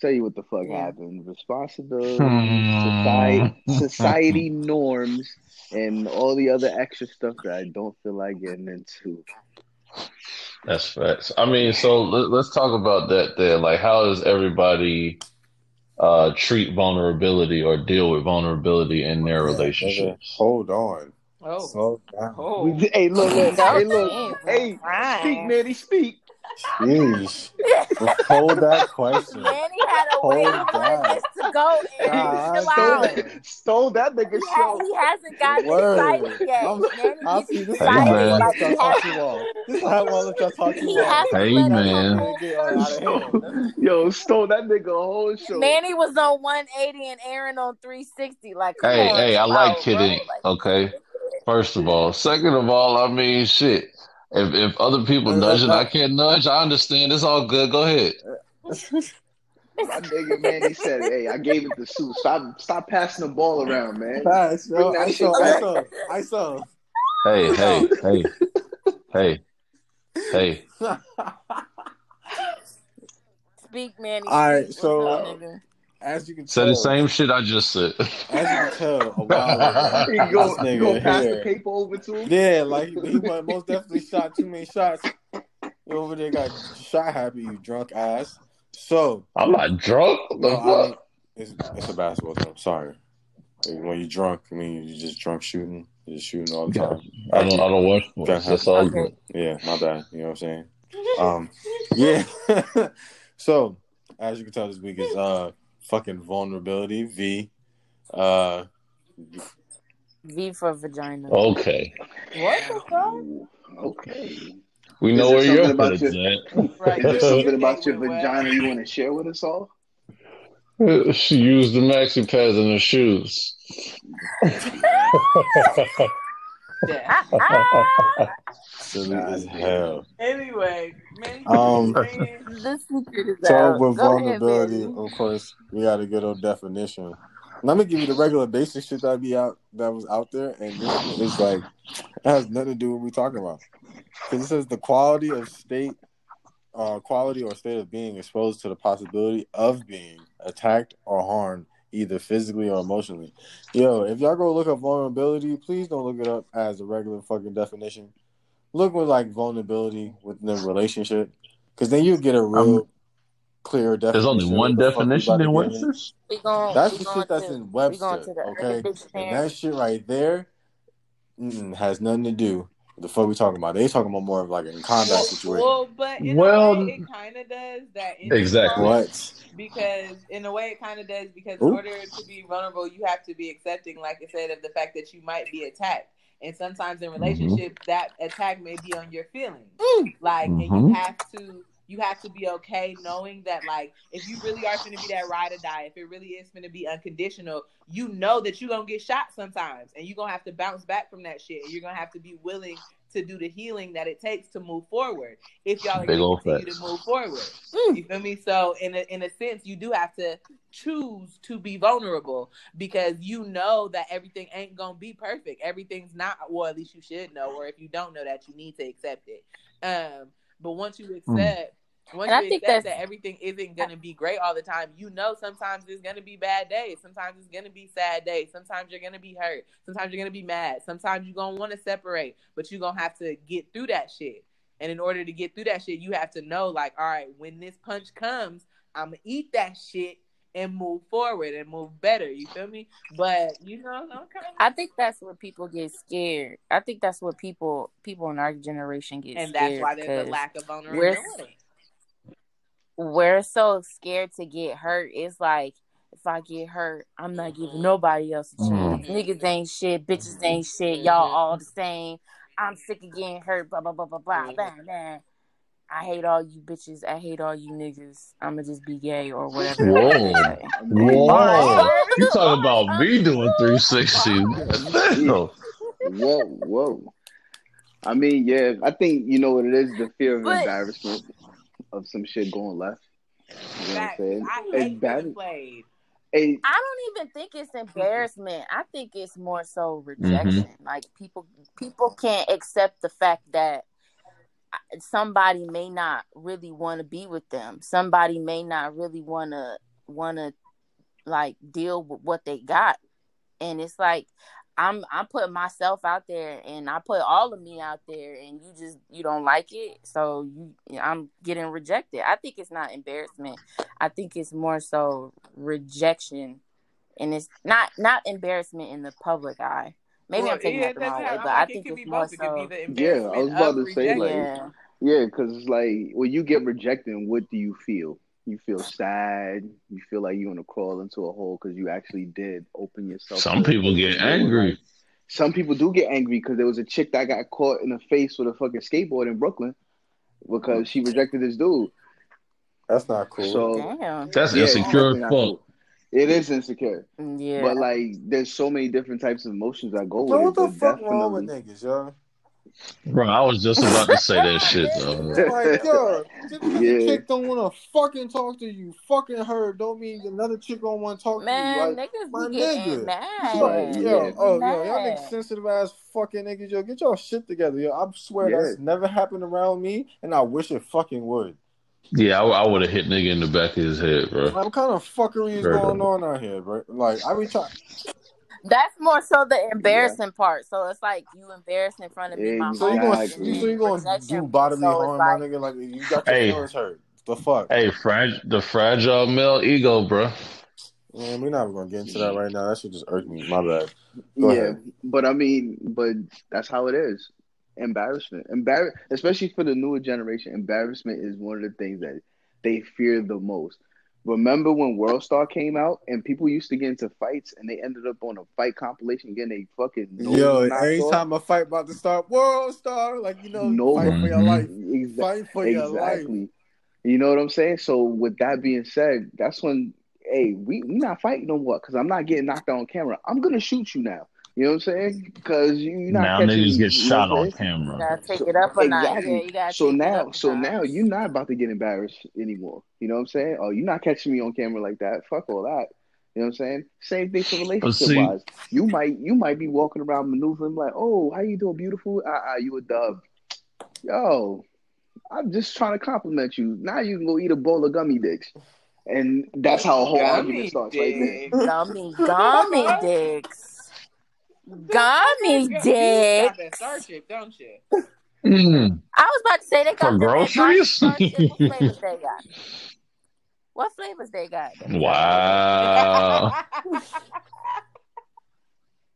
Tell you what the fuck Yeah. happened. Responsibility, Hmm. society, society norms, and all the other extra stuff that I don't feel like getting into. That's facts. I mean, so let, let's talk about that there. Like, how does everybody uh, treat vulnerability or deal with vulnerability in their Yeah, relationships? hold on. Oh. Slow. Uh, oh. We- hey, look, look, Go hey, look, hey, Brian. speak, Manny, speak. Jeez. Hold that question. Manny had a way Hold of that. this to go and God Stole that, stole that nigga He, ha- show. he hasn't gotten Word. excited yet. I'm- Manny I gets see this is Hey, how I man. want like to y'all he talk has, too long. This is how I want to y'all talk too he long. has to Hey, let man. us Get out of hand. Yo, stole that nigga a whole show. Manny was on 180 and Aaron on 360. Like, Hey, on, hey, I like kidding. Like, Okay. First of all, second of all, I mean, shit. If if other people nudging. I can't nudge. I understand. It's all good. Go ahead. My *laughs* nigga man, he said, "Hey, I gave it to Sue. Stop, stop passing the ball around, man." Pass, yo. Bring that ISO, shit back. ISO, ISO. Hey, hey, hey, hey, *laughs* hey. speak, man. All right, so- What's nigga? As you can Say tell, the same shit I just said. as you can tell, a while ago, You go, you nigga go pass here. the paper over to him. Yeah, like he, he most definitely shot too many shots. Over there got shot happy, you drunk ass. So, I'm not drunk. No, I mean, it's, it's a basketball team. Sorry. When you drunk, I mean you just drunk shooting. You're just shooting all the time. I don't. I don't watch Got sports. That's all good. Yeah, my bad. You know what I'm saying? Um, yeah. *laughs* so, as you can tell, this week is uh fucking vulnerability. V. Uh, V for vagina. Okay, What the fuck? Okay. we know where you're about foot at. Right. Is there something about your vagina you want to share with us all? She used the maxi pads in her shoes. *laughs* Yeah. *laughs* silly as hell. Anyway. Um, man. *laughs* the secret is So out. with Go ahead, vulnerability, Manny. of course, we got a good old definition. Let me give you the regular basic shit that be out that was out there, and this is like it has nothing to do with what we talking about. Because it says the quality of state, uh, quality or state of being exposed to the possibility of being attacked or harmed, either physically or emotionally. Yo, if y'all go look up vulnerability, please don't look it up as a regular fucking definition. Look with like vulnerability within the relationship, because then you get a real clear definition. There's only one the definition in to get in. Webster's. That's the shit that's to, in Webster, okay? And that shit right there mm, has nothing to do with the fuck we talking about. They talking about more of like a combat Well, situation. well, but in Well, a way, it kind of does that. Exactly. part, What? because in a way it kind of does because in order to be vulnerable you have to be accepting like i said of the fact that you might be attacked and sometimes in Mm-hmm. relationships that attack may be on your feelings like and you Mhm. have to you have to be okay knowing that like if you really are going to be that ride or die if it really is going to be unconditional you know that you're going to get shot sometimes and you're going to have to bounce back from that shit and you're going to have to be willing to do the healing that it takes to move forward if y'all are going to continue to move forward you feel me? So in a in a sense, you do have to choose to be vulnerable because you know that everything ain't gonna be perfect. Everything's not, well, at least you should know, or if you don't know that, you need to accept it. Um, but once you accept, once And I you think that's- that everything isn't gonna be great all the time, you know sometimes there's gonna be bad days, sometimes it's gonna be sad days, sometimes you're gonna be hurt, sometimes you're gonna be mad, sometimes you're gonna want to separate, but you're gonna have to get through that shit. And in order to get through that shit, you have to know, like, all right, when this punch comes, I'm gonna eat that shit and move forward and move better. You feel me? But you know, okay. I think that's where people get scared. I think that's what people people in our generation get and scared. And that's why there's a lack of vulnerability. We're so scared to get hurt. It's like if I get hurt, I'm not giving mm-hmm. nobody else a chance. Mhm. Niggas ain't shit, bitches mm-hmm. ain't shit. Y'all mm-hmm. all the same. I'm sick of getting hurt. Blah blah blah blah blah. Blah, blah. I hate all you bitches. I hate all you niggas. I'ma just be gay or whatever. Whoa. Whoa. You talking about me doing 360. *laughs* Whoa, whoa. I mean, yeah, I think you know what it is the fear of But- embarrassment of some shit going left. You know what I'm saying? I hate bad. played. Hey, I don't even think it's embarrassment. I think it's more so mm-hmm. rejection. Like people people can't accept the fact that somebody may not really want to be with them. Somebody may not really want to want to like deal with what they got. And it's like I'm I'm putting myself out there and I put all of me out there and you just you don't like it. So you I'm getting rejected. I think it's not embarrassment. I think it's more so rejection. And it's not not embarrassment in the public eye. Maybe Well, I'm taking yeah, that the it wrong way, but like, I it think could it's be more both. It could be so the Yeah, I was about of to say, like, rejection. yeah. yeah, because it's like when you get rejected, what do you feel? You feel sad. You feel like you want to crawl into a hole because you actually did open yourself. Some people get you angry. like- some people do get angry because there was a chick that got caught in the face with a fucking skateboard in Brooklyn because she rejected this dude. That's not cool. So Damn. That's yeah, insecure definitely not as fuck. cool. It is insecure, Yeah. but like, there's so many different types of emotions that go Yo, with what it. the But fuck wrong with definitely, niggas, yo? Bro, I was just about to say that shit though. *laughs* like, yo, just because a Yeah. chick don't want to fucking talk to you, fucking her, don't mean another chick don't want to talk Man, to you. Like, niggas my be getting nigga. mad. Right, yo, yeah. oh, yo, y'all niggas sensitive ass fucking niggas, yo, get your shit together, yo. I swear Yeah. that's never happened around me, and I wish it fucking would. Yeah, I, would have hit nigga in the back of his head, bro. What kind of fuckery is Right. going on out here, bro? Like, I be trying. That's more so the embarrassing part. So it's like you embarrassed in front of me, my So you gonna, you, so you gonna do bodily So it's harm, like- my nigga? Like, you got your Hey. feelings hurt. The fuck? Hey, frag- the fragile male ego, bro. Man, we're not gonna get into that right now. That shit just irked me. My bad. Go yeah, ahead. but I mean, but that's how it is. Embarrassment, embar, especially for the newer generation. Embarrassment is one of the things that they fear the most. Remember when World Star came out and people used to get into fights and they ended up on a fight compilation getting they fucking Yo, every off? time a fight about to start, world star, like you know, No. fight for your mm-hmm. life. Exa- Fight for your life. exactly. You know what I'm saying? So with that being said, that's when hey, we we not fighting no more because I'm not getting knocked out on camera. I'm gonna shoot you now. You know what I'm saying? Because you, you're not Now catching niggas me, get you know shot on camera. gotta take So- it up a notch. exactly. Yeah, So now, so notch. now you're not about to get embarrassed anymore. You know what I'm saying? Oh, you're not catching me on camera like that. Fuck all that. You know what I'm saying? Same thing for relationship see- wise. You might you might be walking around maneuvering like, oh, how you doing, beautiful? Ah, uh, you a dub. Yo, I'm just trying to compliment you. Now you can go eat a bowl of gummy dicks. And that's how a whole Gummy argument starts right there. Gummy, gummy *laughs* dicks. Gummy You got that. Starship, don't you? Mm. I was about to say they got For them at groceries? What flavors they got? What flavors they got? Wow. *laughs*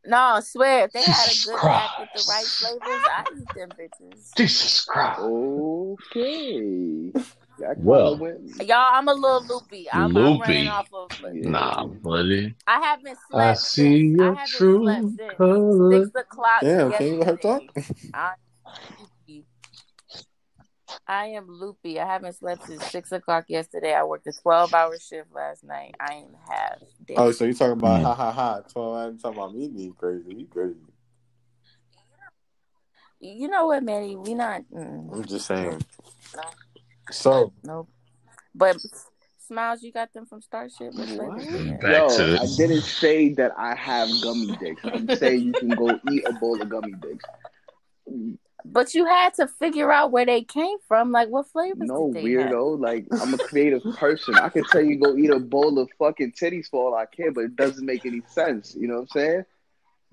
No, I swear, if they had a Jesus good pack with the right flavors, I eat them bitches. Jesus Christ. Okay. That kinda Well. went- Y'all, I'm a little loopy. I'm, I'm Loopy. running off of. Yeah. Nah, buddy. I haven't slept. I see since, I your haven't true slept color. six o'clock. Damn, can you let her talk? I, I am loopy. I haven't slept since six o'clock yesterday. I worked a twelve hour shift last night. I am half dead. Oh, so you talking about Mm. ha ha ha? Twelve. I'm talking about me being crazy. You crazy? you know what, Manny? We not. Mm, I'm just saying. So nope. But smiles, you got them from Starship. What flavor What? is that? Back Yo, to I didn't say that I have gummy dicks. I'm saying you can go eat a bowl of gummy dicks. But you had to figure out where they came from. Like, what flavors No, did they have? weirdo. Like, I'm a creative person. I can tell you go eat a bowl of fucking titties for all I care, but it doesn't make any sense. You know what I'm saying?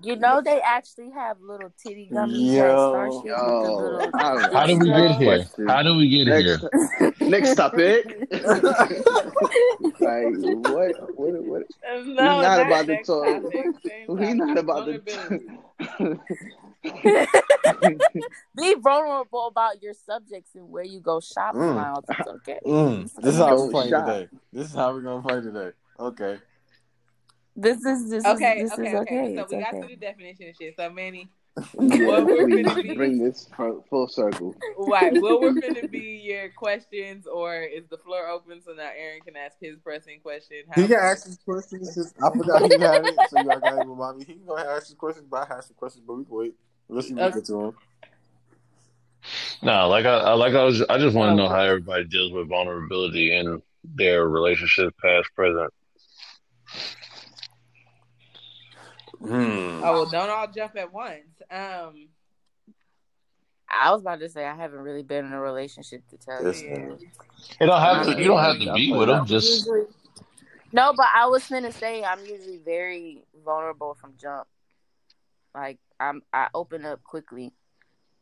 You know they actually have little titty gummies Yo, at Starship with the yo, little. I don't How did we get here? How do we get Next, here? *laughs* next topic. *laughs* like, what? What? What? No, We not about to next talk. *laughs* We topic. not about to. Vulnerability. Be vulnerable about your subjects and where you go shop, Mm. Miles. It's okay. mm, this is how we're playing shot. today. This is how we're gonna play today. Okay. This is this Okay, is this okay, is okay. okay. So It's we got okay. to the definition and shit. So Manny, *laughs* What we're gonna be- bring this full full circle. right? *laughs* What we're gonna be your questions, or is the floor open so now Aaron can ask his pressing question? How- He can ask his questions. Since I forgot he had it, so y'all gotta remind me. He can go ahead and ask his questions, but I have some questions, but we can wait. Let's see what we Okay. get to him. No, like I, I like I was. I just want to oh. know how everybody deals with vulnerability in their relationship, past, present. Hmm. Oh well, don't all jump at once. Um, I was about to say I haven't really been in a relationship to tell This you. nigga. You don't have to. You don't have to be with them. Just No, but I was gonna say I'm usually very vulnerable from jump. Like I'm, I open up quickly,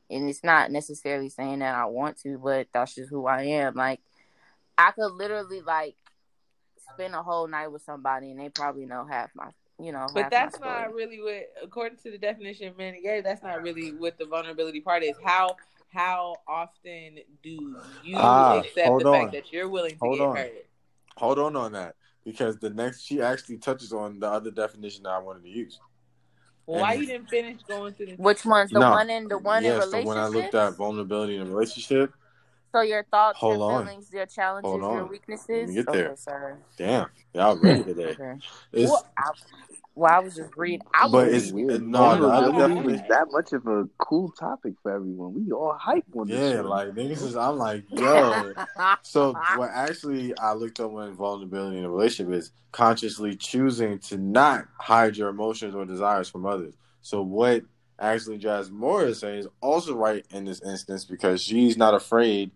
and it's not necessarily saying that I want to, but that's just who I am. Like I could literally like spend a whole night with somebody, and they probably know half my, you know. but my that's not really what, according to the definition of man gay, that's not really what the vulnerability part is. How how often do you Ah, accept the on. fact that you're willing to Hold get on. hurt? Hold on on that because the next she actually touches on the other definition that I wanted to use. Why And- you didn't finish going through the? Which one's the No. one in the one yes, in so when I looked at vulnerability in a relationship, So your thoughts, Hold your on. feelings, your challenges, Hold your on. weaknesses. Let me get okay, there. sir. damn, y'all ready *laughs* today? Okay. Well, I, well, I was just reading. I But It's it's- weird. no, the other Vulnerability definition- that much of a cool topic for everyone. We all hype on this. yeah, shit. like niggas is. I'm like, *laughs* yo. So what actually I looked up when vulnerability in a relationship is consciously choosing to not hide your emotions or desires from others. So what actually Jazz Moore is saying is also right in this instance because she's not afraid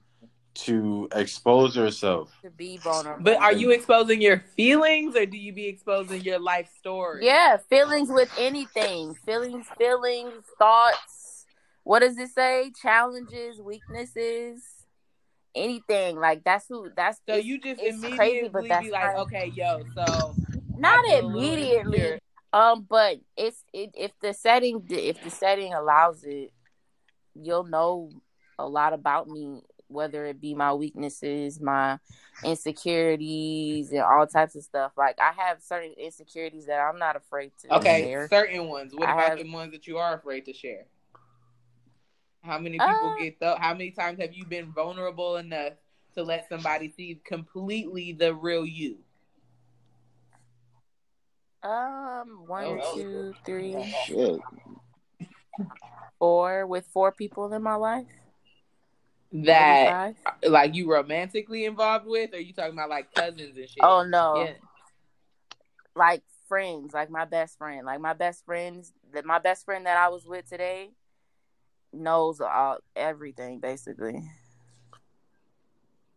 to expose yourself. to be vulnerable. But are you exposing your feelings, or do you be exposing your life story? Yeah, feelings with anything. Feelings, feelings, thoughts. What does it say? Challenges, weaknesses, anything. Like that's who. That's So it's- you just immediately crazy, but that's be like, fine. okay, yo, so not I feel a little immediately. Um, but it's it, if the setting if the setting allows it, you'll know a lot about me, whether it be my weaknesses, my insecurities, and all types of stuff. Like I have certain insecurities that I'm not afraid to Okay, share. certain ones. What I about have- the ones that you are afraid to share? How many people Uh, get though? How many times have you been vulnerable enough to let somebody see completely the real you? Um, one, Oh, two, three, Shit. with four people in my life. That five. Uh, like you romantically involved with, or you talking about like cousins and shit? Oh no, yeah. like friends, like my best friend, like my best friends. That my best friend that I was with today knows all everything basically.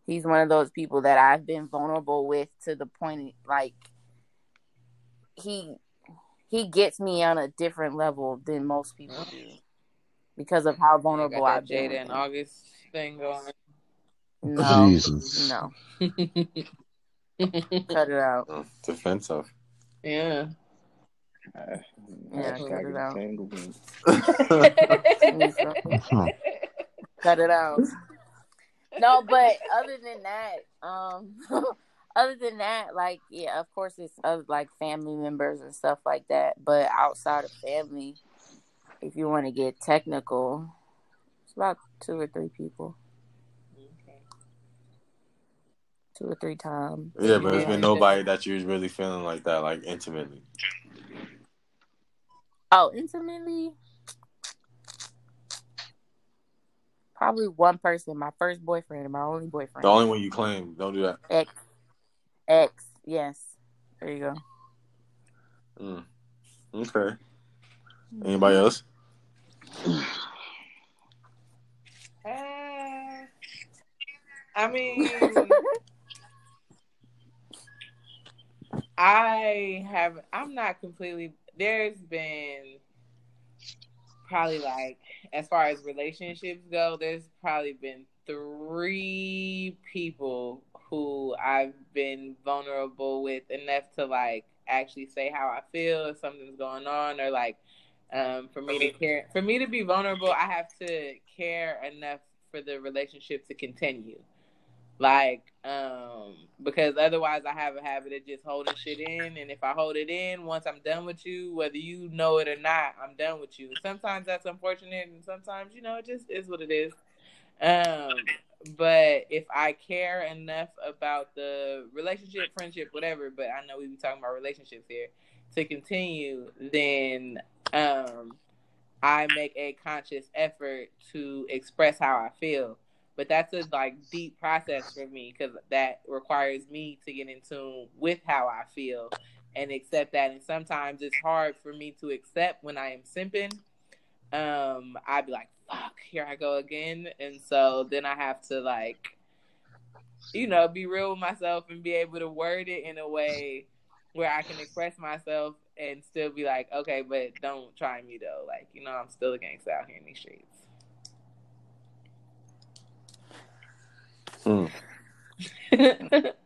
He's one of those people that I've been vulnerable with to the point like he he gets me on a different level than most people do because of how vulnerable I've been. Jada him. August thing going. No, Jesus. no, *laughs* cut it out. Oh, defensive. yeah. Yeah, cut it out. *laughs* Cut it out. No, but other than that, um, *laughs* other than that, like yeah, of course it's of like family members and stuff like that. But outside of family, if you want to get technical, it's about two or three people, two or three times. Yeah, but there's Yeah. been nobody that you're really feeling like that, like intimately. Oh, intimately, probably one person. My first boyfriend and my only boyfriend. The only one you claim, don't do that. Ex, ex, yes. There you go. Mm. Okay. Anybody else? *sighs* *sighs* *laughs* Uh, I mean, *laughs* I have. I'm not completely. There's been probably like, as far as relationships go, there's probably been three people who I've been vulnerable with enough to like actually say how I feel if something's going on or like um, for me to care for me to be vulnerable i have to care enough for the relationship to continue. Like um because otherwise i have a habit of just holding shit in and if i hold it in once i'm done with you whether you know it or not i'm done with you. Sometimes that's unfortunate and sometimes you know it just is what it is. Um but if i care enough about the relationship friendship whatever but i know we be talking about relationships here to continue then um, I make a conscious effort to express how I feel. But that's a like deep process for me because that requires me to get in tune with how I feel and accept that. And sometimes it's hard for me to accept when I am simping. Um, I'd be like, fuck, here I go again. And so then I have to like, you know, be real with myself and be able to word it in a way where I can express myself and still be like, okay, but don't try me though. Like, you know, I'm still a gangster out here in these streets. Mm. *laughs*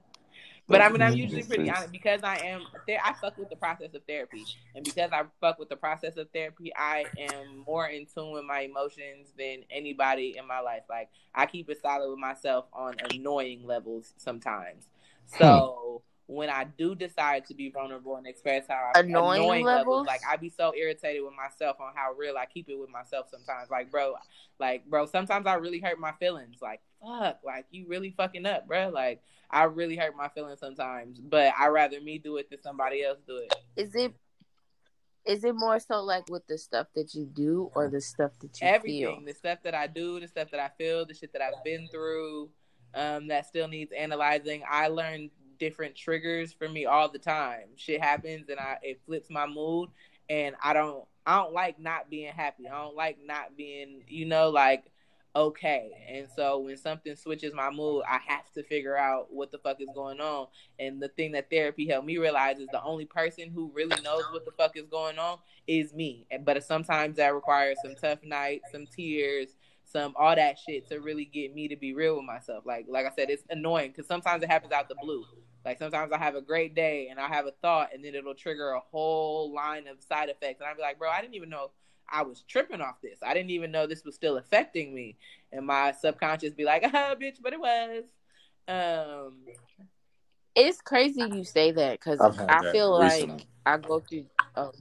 But I mean, I'm usually pretty honest because I am there. I fuck with the process of therapy, and because I fuck with the process of therapy, I am more in tune with my emotions than anybody in my life. Like I keep it solid with myself on annoying levels sometimes. So when I do decide to be vulnerable and express how I Annoying annoying levels? like I be so irritated with myself on how real I keep it with myself sometimes. Like bro, like bro, sometimes I really hurt my feelings. Like fuck, like you really fucking up, bro. Like I really hurt my feelings sometimes, but I rather me do it than somebody else do it. Is it is it more so like with the stuff that you do or the stuff that you Everything, feel? the stuff that I do, the stuff that I feel, the shit that I've been through, um, that still needs analyzing. I learn different triggers for me all the time. Shit happens and I it flips my mood, and I don't I don't like not being happy. I don't like not being you know like okay. And so when something switches my mood, I have to figure out what the fuck is going on. And the thing that therapy helped me realize is the only person who really knows what the fuck is going on is me. But sometimes that requires some tough nights, some tears, some all that shit to really get me to be real with myself. Like like I said, it's annoying because sometimes it happens out the blue. Like sometimes I have a great day and I have a thought and then it'll trigger a whole line of side effects. And I'll be like, bro, I didn't even know I was tripping off this. I didn't even know this was still affecting me. And my subconscious be like, *laughs* ah, bitch, but it was. Um, It's crazy you say that because I've had I that feel like. I go through. Oh,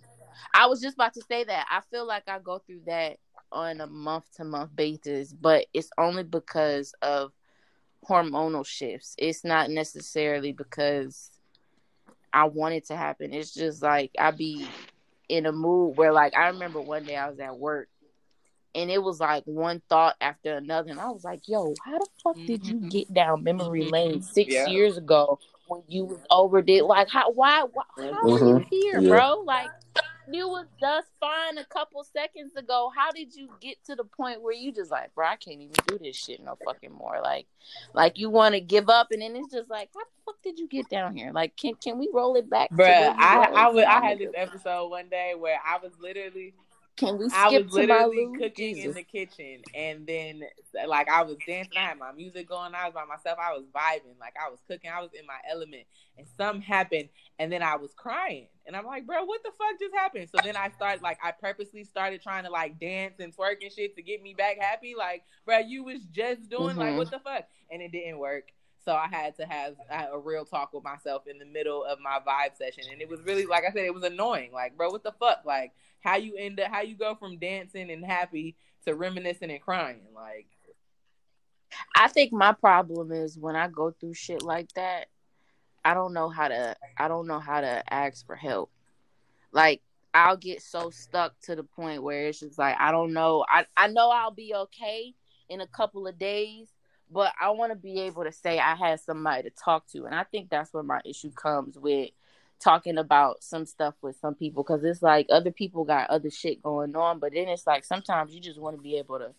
I was just about to say that. I feel like I go through that on a month to month basis, but it's only because of hormonal shifts. It's not necessarily because I want it to happen. It's just like I be in a mood where, like, I remember one day I was at work and it was like one thought after another, and I was like, "Yo, how the fuck did you Mhm. get down memory lane Mhm. six Yeah. years ago when you was overdid? Like, how? Why? why how are you here, Yeah. bro? Like, you was just fine a couple seconds ago. How did you get to the point where you just like, bro, I can't even do this shit no fucking more? Like, like you want to give up, and then it's just like, how the fuck did you get down here? Like, can can we roll it back? Bro, you I was, I, I had this episode one day where I was literally Can we I skip was literally cooking in the kitchen, and then like I was dancing. I had my music going. I was by myself. I was vibing. Like I was cooking. I was in my element, and something happened, and then I was crying. And I'm like, bro, what the fuck just happened? So then I started like I purposely started trying to like dance and twerk and shit to get me back happy. Like, bro, you was just doing like Mhm. what the fuck, and it didn't work. So I had to have a real talk with myself in the middle of my vibe session, and it was really like I said, it was annoying. Like, bro, what the fuck? Like, how you end up, how you go from dancing and happy to reminiscing and crying? Like, I think my problem is when I go through shit like that, I don't know how to I don't know how to ask for help. Like I'll get so stuck to the point where it's just like I don't know. I I know I'll be okay in a couple of days, but I want to be able to say I had somebody to talk to, and I think that's where my issue comes with talking about some stuff with some people because it's like other people got other shit going on, but then it's like sometimes you just want to be able to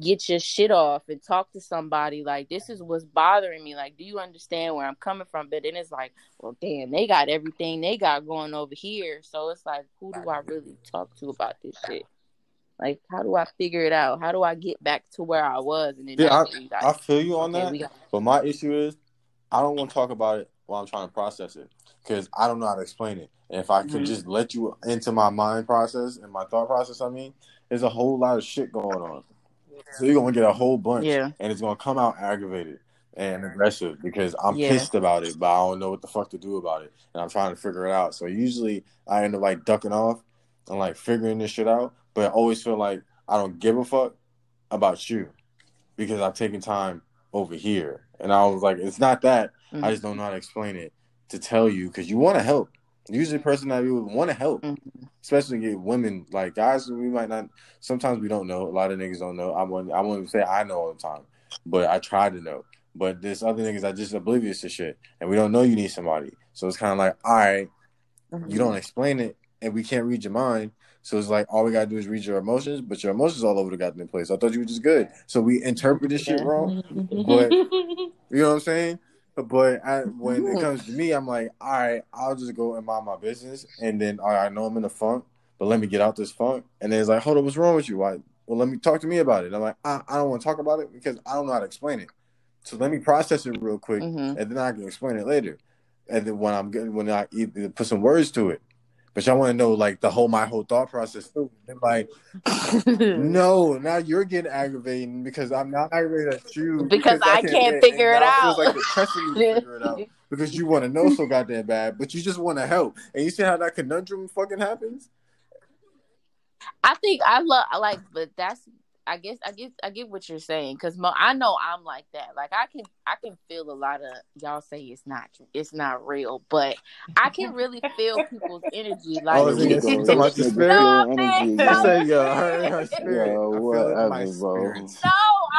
get your shit off and talk to somebody like this is what's bothering me like do you understand where i'm coming from? But then it's like well damn they got everything they got going over here so it's like who do i really talk to about this shit like how do i figure it out how do i get back to where i was and then Yeah, that's when you got- I feel you on okay, that. got But my issue is, I don't want to talk about it while I'm trying to process it because I don't know how to explain it. And if I could Mhm. just let you into my mind process and my thought process, I mean, there's a whole lot of shit going on. So you're gonna get a whole bunch, Yeah. and it's gonna come out aggravated and aggressive because I'm Yeah. pissed about it, but I don't know what the fuck to do about it, and I'm trying to figure it out. So usually I end up like ducking off and like figuring this shit out, but I always feel like I don't give a fuck about you because I've taken time over here, and I was like, it's not that Mhm. I just don't know how to explain it to tell you because you want to help. Usually, a person that you want to help, Mhm. especially get women like guys. We might not. Sometimes we don't know. A lot of niggas don't know. I won't. I won't say I know all the time, but I try to know. But there's other niggas that just oblivious to shit, and we don't know you need somebody. So it's kind of like, all right, you don't explain it, and we can't read your mind. So it's like all we gotta do is read your emotions, but your emotions all over the goddamn place. I thought you were just good. So we interpret this shit wrong. But *laughs* you know what I'm saying? But I, when it comes to me, I'm like, all right, I'll just go and mind my business, and then all right, I know I'm in a funk, but let me get out this funk. And then it's like, hold on, what's wrong with you? Why? Well, let me talk to me about it. I'm like, I, I don't want to talk about it because I don't know how to explain it. So let me process it real quick, Mhm. and then I can explain it later. And then when I'm good, when I either put some words to it. But y'all want to know like the whole my whole thought process too. And like, *laughs* no, now you're getting aggravating because I'm not aggravated at you Because I can't figure it out. feels like pressing me to *laughs* figure it out because you want to know so goddamn bad, but you just want to help. And you see how that conundrum fucking happens? I think I love I like, but that's I guess I get I get what you're saying because I know I'm like that. Like I can I can feel a lot of y'all say it's not it's not real, but I can really feel people's energy. *laughs* Oh, like Oh, is it- Here we you go. talking the spirit? feeling No, energy man, I again. said, yo, her, her spirit. Yo, I my spirit. No,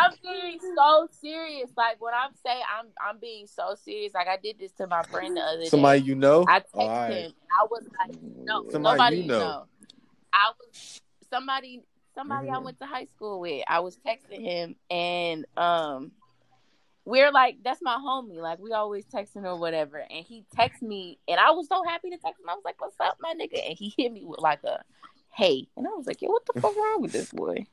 I'm being so serious. Like when I'm saying I'm I'm being so serious. Like I did this to my friend the other day. Somebody day. you know? I texted All right. him. I was like, no, Somebody nobody you you know. know. I was somebody somebody I Mhm. went to high school with. I was texting him and um we're like that's my homie. Like we always texting or whatever. And he texted me and I was so happy to text him. I was like, What's up, my nigga? And he hit me with like a hey. And I was like, Yo, what the fuck wrong with this boy?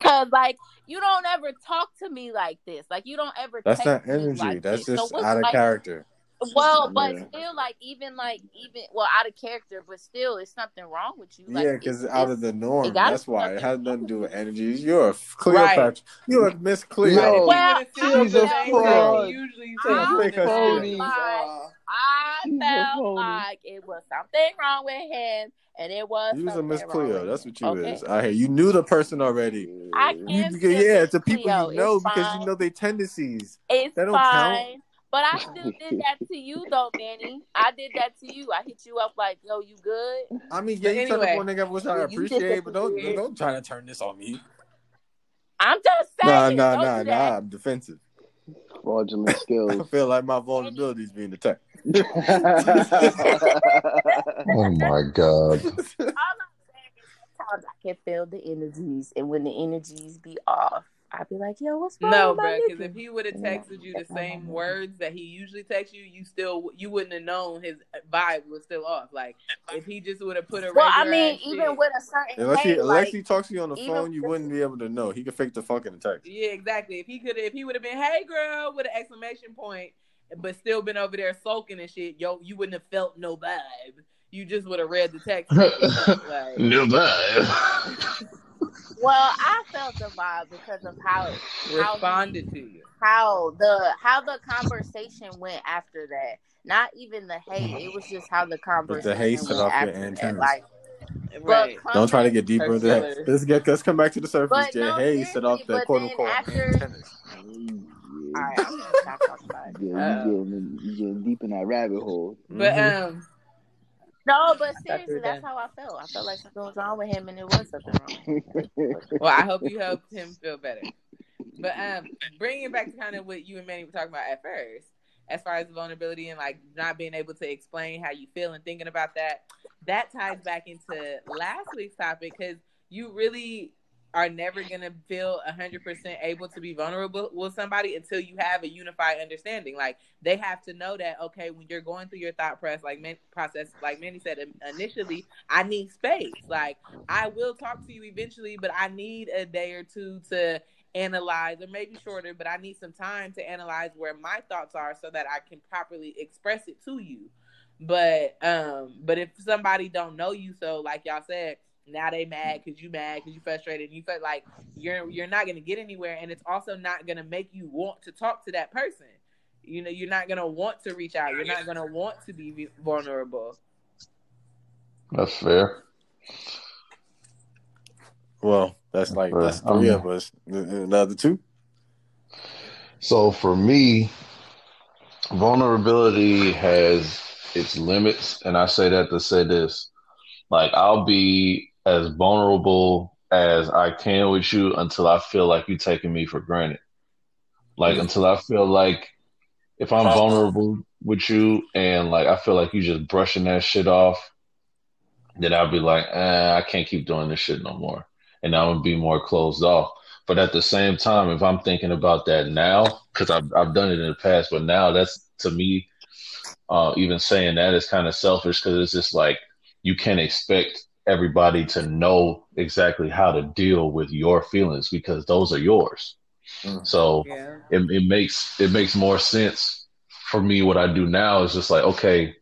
Cause like you don't ever talk to me like this. Like you don't ever That's text not me energy. like That's this. Just what's, out of like, character. Well, but Yeah. still, like even like even well, out of character, but still, it's something wrong with you. Like, yeah, because it's- out of the norm. That's why. It has nothing to do with you. energies. You're a Cleopatra. You're a Miss Cleo. Yo, Right, you Well, would she's a fraud. usually I says Fake *laughs* felt like I felt like it was something wrong with him, and it was You was a something Miss Cleo. That's what you okay? is. I hear you knew the person already. I You, can you- yeah, Miss to people Cleo. you know It's because fine. you know their tendencies. It's That don't count. Fine. But I *laughs* still did that to you though, Manny. I did that to you. I hit you up like, yo, you good? I mean, yeah, But you turn up anyway, on nigga, which I appreciate, but don't disappeared. don't try to turn this on me. I'm just Nah, saying. nah, don't nah, do nah. I'm defensive. fraudulent *laughs* skills. I feel like my vulnerability is being attacked. *laughs* Oh my god. All I'm saying is sometimes I can feel the energies, and when the energies be off, I'd be like, "Yo, what's wrong No, with bro, because if he would have texted you the oh, same words that he usually texts you, you still you wouldn't have known his vibe was still off. Like if he just would have put a Well, I mean, even shit- with a certain Unless he, unless like, he talks to you on the phone, you wouldn't be able to know. He could fake the funk in text. yeah, exactly. If he could, if he would have been, "Hey, girl," with an exclamation point, but still been over there sulking and shit, yo, you wouldn't have felt no vibe. You just would have read the text. *laughs* like, No vibe. *laughs* well, I felt the vibe because of how how responded to you. how the how the conversation went after that. Not even the hate; it was just how the conversation the hate set went off your that. antennas. Like, Right. but Don't try to get deeper Her into that. Let's get let's come back to the surface. But Jay no, Hayes set off the quote unquote after- antennas. *laughs* All right, I'm gonna stop talking about it. Yeah, you getting you getting deep in that rabbit hole. But Mhm. um, No, *laughs* but seriously, that's how I felt. I felt like something was wrong with him, and it was something wrong. *laughs* well, I hope you helped him feel better. But um, bringing it back to kind of what you and Manny were talking about at first, as far as vulnerability and like not being able to explain how you feel and thinking about that, that ties back into last week's topic because you really are never gonna feel hundred percent able to be vulnerable with somebody until you have a unified understanding. Like they have to know that okay, when you're going through your thought press, like man, process, like Manny said initially, I need space. Like I will talk to you eventually, but I need a day or two to analyze, or maybe shorter, but I need some time to analyze where my thoughts are so that I can properly express it to you. But um, but if somebody don't know you, so like y'all said, now they mad because you mad because you frustrated, and you felt like you're you're not gonna get anywhere, and it's also not gonna make you want to talk to that person. You know, you're not gonna want to reach out. You're not gonna want to be vulnerable. That's fair. Well, that's like Right. that's three Um, of us. The, the two. So for me, vulnerability has its limits, and I say that to say this: like I'll be as vulnerable as I can with you until I feel like you're taking me for granted. Like until I feel like if I'm vulnerable, with you and like I feel like you're just brushing that shit off, then I'll be like, eh, I can't keep doing this shit no more. And I'm gonna be more closed off. But at the same time, if I'm thinking about that now, because I've I've done it in the past, but now that's to me, uh, even saying that is kind of selfish because it's just like you can't expect everybody to know exactly how to deal with your feelings because those are yours. Mm. So Yeah. it, it makes it makes more sense for me. What I do now is just like, okay,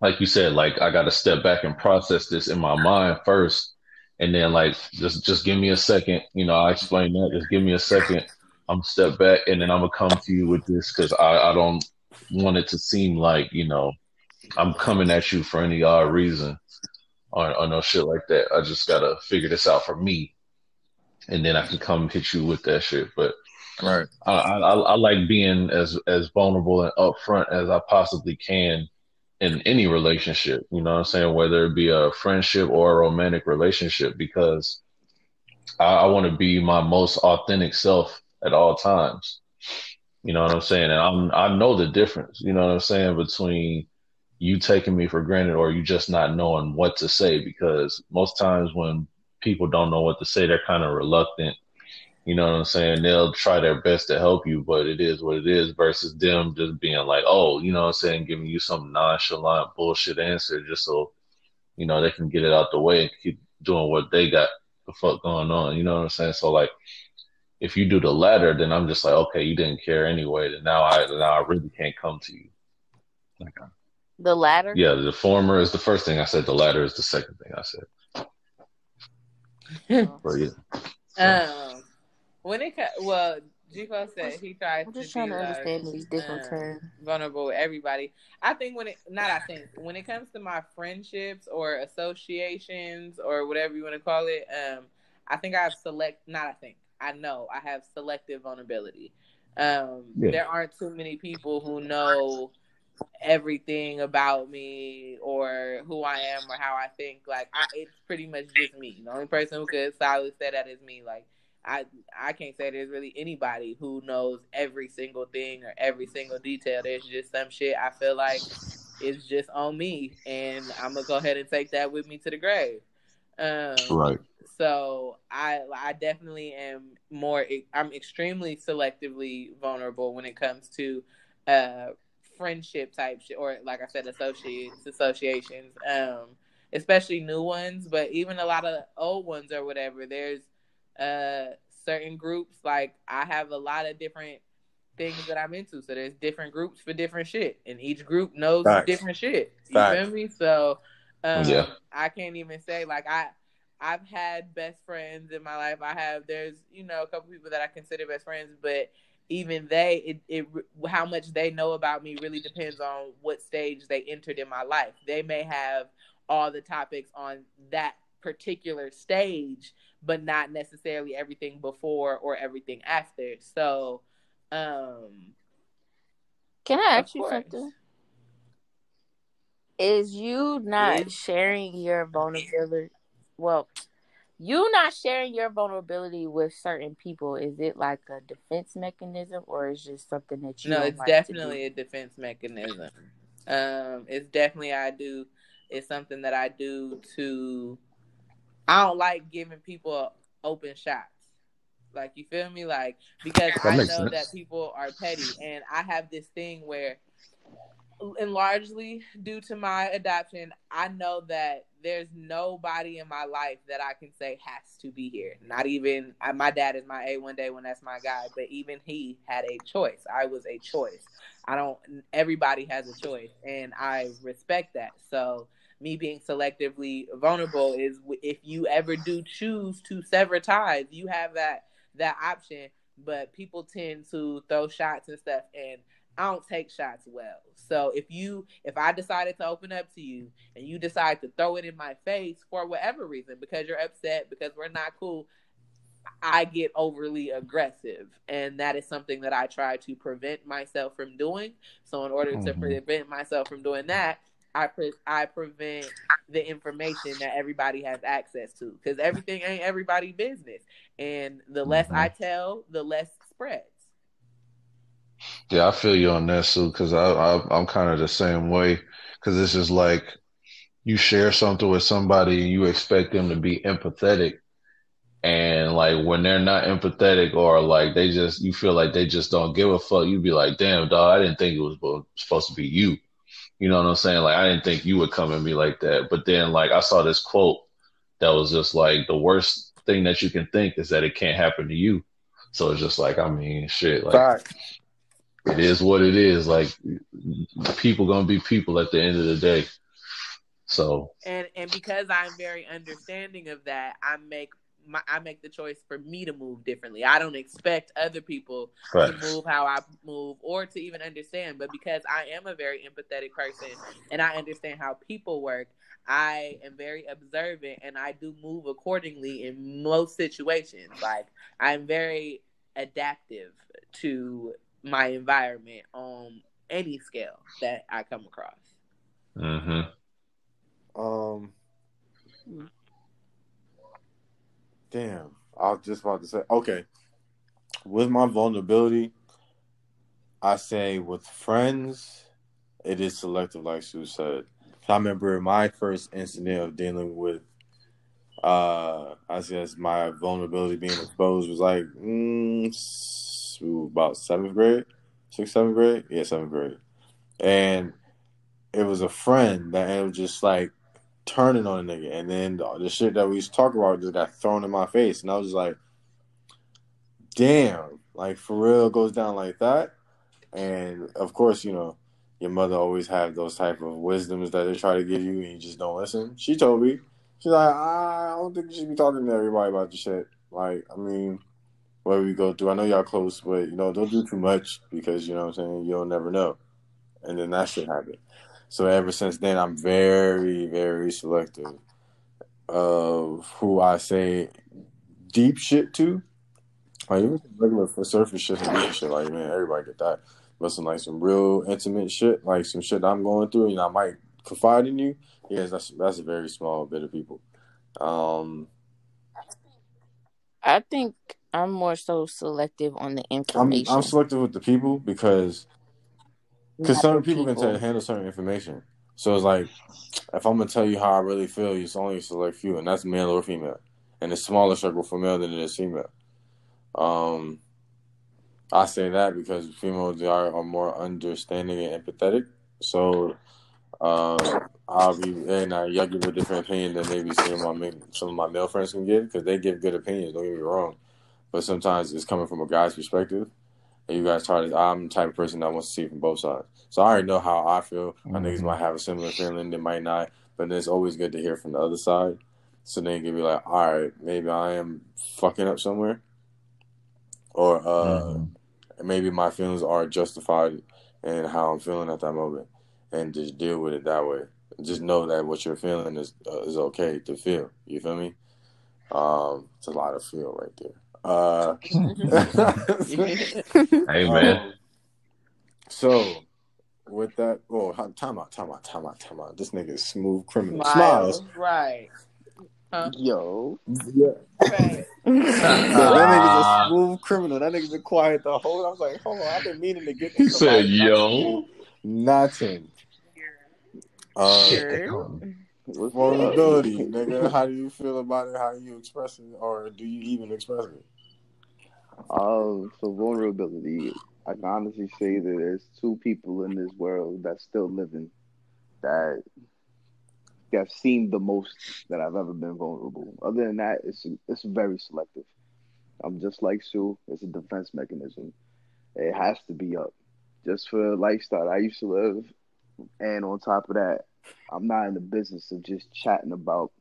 like you said, like I got to step back and process this in my mind first, and then like just just give me a second. You know, I explain that. Just give me a second. I'm gonna step back, and then I'm gonna come to you with this because I I don't want it to seem like you know I'm coming at you for any odd reason or, or no shit like that. I just gotta figure this out for me, and then I can come hit you with that shit. But Right. I, I, I like being as as vulnerable and upfront as I possibly can in any relationship. You know what I'm saying? Whether it be a friendship or a romantic relationship, because I, I want to be my most authentic self at all times. You know what I'm saying? And I'm I know the difference. You know what I'm saying between you taking me for granted or you just not knowing what to say. Because most times when people don't know what to say, they're kind of reluctant you know what I'm saying? They'll try their best to help you, but it is what it is versus them just being like, oh, you know what I'm saying, giving you some nonchalant bullshit answer just so, you know, they can get it out the way and keep doing what they got the fuck going on. You know what I'm saying? So like if you do the latter, then I'm just like, okay, you didn't care anyway. Then now I now I really can't come to you. Like, uh, The latter. yeah, the former is the first thing I said. The latter is the second thing I said. *laughs* But yeah, Um, when it co- well, Jico said he tries I'm to just trying be to like, understand these different uh, terms. vulnerable with everybody. I think when it not I think when it comes to my friendships or associations or whatever you want to call it, um, I think I have select not I think I know I have selective vulnerability. Um, Yeah. there aren't too many people who know everything about me or who I am or how I think. Like I, it's pretty much just me. The only person who could solidly say that is me. Like I I can't say there's really anybody who knows every single thing or every single detail. There's just some shit I feel like is just on me, and I'm gonna go ahead and take that with me to the grave. Um, right. so I I definitely am more. I'm extremely selectively vulnerable when it comes to uh friendship type shit or like I said associates associations um especially new ones but even a lot of old ones or whatever there's uh certain groups like I have a lot of different things that I'm into so there's different groups for different shit and each group knows Facts. different shit you Facts. feel me so um Yeah. I can't even say like I I've had best friends in my life. I have there's you know a couple people that I consider best friends, but even they it, it how much they know about me really depends on what stage they entered in my life. They may have all the topics on that particular stage, but not necessarily everything before or everything after. So, um, Can I ask you course. something? Is you not sharing your vulnerability? Well, you not sharing your vulnerability with certain people. Is it like a defense mechanism, or is just something that you? no, don't it's like to definitely do? a defense mechanism. Um, it's definitely I do. It's something that I do to. I don't like giving people open shots. Like you feel me? Like because That I know sense. that people are petty, and I have this thing where, and largely due to my adoption, I know that there's nobody in my life that I can say has to be here. Not even I, my dad is my A one day when that's my guy, but even he had a choice. I was a choice. I don't. Everybody has a choice, and I respect that. So me being selectively vulnerable is if you ever do choose to sever ties, you have that that option. But people tend to throw shots and stuff, and I don't take shots well. So if you if I decided to open up to you and you decide to throw it in my face for whatever reason, because you're upset, because we're not cool, I get overly aggressive, and that is something that I try to prevent myself from doing. So, in order to Mhm. prevent myself from doing that, I pre- I prevent the information that everybody has access to because everything ain't everybody business, and the less. I tell, the less spreads. Yeah, I feel you on that, Sue, because I, I I'm kind of the same way. Because it's just like you share something with somebody and you expect them to be empathetic, and like when they're not empathetic or like they just you feel like they just don't give a fuck, you'd be like, damn, dog, I didn't think it was supposed to be you. You know what I'm saying? Like I didn't think you would come at me like that. But then like I saw this quote that was just like the worst thing that you can think is that it can't happen to you. So it's just like I mean, shit, like Fact. It is what it is. Like people gonna be people at the end of the day. So and and because I'm very understanding of that, I make my, I make the choice for me to move differently. I don't expect other people Right. to move how I move or to even understand. But because I am a very empathetic person and I understand how people work, I am very observant and I do move accordingly in most situations. Like I'm very adaptive to my environment on any scale that I come across. hmm Um. Damn, I was just about to say. Okay, with my vulnerability, I say with friends, it is selective, like Sue said. I remember my first incident of dealing with, uh, I guess my vulnerability being exposed was like mm, ooh, about seventh grade, sixth, seventh grade, yeah, seventh grade, and it was a friend that ended up just like turning on a nigga, and then the, the shit that we used to talk about just got thrown in my face, and I was just like, "Damn!" Like for real, goes down like that. And of course, you know, your mother always have those type of wisdoms that they try to give you, and you just don't listen. She told me, she's like, "I don't think you should be talking to everybody about the shit." Like, I mean, what we go through, I know y'all close, but you know, don't do too much because you know what I'm saying. You'll never know, and then that shit happened. So ever since then, I'm very, very selective of who I say deep shit to. Like even regular for surface shit and shit, like man, everybody get that. But some like some real intimate shit, like some shit I'm going through, and I might confide in you. Yes, that's that's a very small bit of people. Um, I think I'm more so selective on the I'm information. I'm selective with the people because because certain the people, can tell, handle certain information. So it's like if I'm gonna tell you how I really feel, it's only a select few, and that's male or female, and it's smaller circle for male than it is female. Um, I say that because females are, are more understanding and empathetic. So uh, I'll be and I y'all give a different opinion than maybe some of my some of my male friends can give because they give good opinions. Don't get me wrong, but sometimes it's coming from a guy's perspective. And you guys try to. I'm the type of person that wants to see it from both sides. So I already know how I feel. My niggas Mhm. might have a similar feeling, they might not. But then it's always good to hear from the other side. So then you can be like, all right, maybe I am fucking up somewhere, or uh, Mhm. maybe my feelings are justified in how I'm feeling at that moment, and just deal with it that way. Just know that what you're feeling is uh, is okay to feel. You feel me? Um, it's a lot of feel right there. Uh, *laughs* Hey man, um, so with that, oh, how- time out, time out, time out, time out. This nigga is smooth criminal. Smiles. Right. Yo, Yeah. Right. *laughs* that nigga's a smooth criminal. That nigga's been quiet the whole. I was like, hold on, I've been meaning to get This he this. said, "Yo." nothing. Uh, Sure. what's vulnerability, nigga. How do you feel about it? How you express it, or do you even express it? Uh, so vulnerability. I can honestly say that there's two people in this world that's still living that have seen the most that I've ever been vulnerable. Other than that, it's it's very selective. I'm just like Sue. It's a defense mechanism. It has to be up just for lifestyle I used to live. And on top of that, I'm not in the business of just chatting about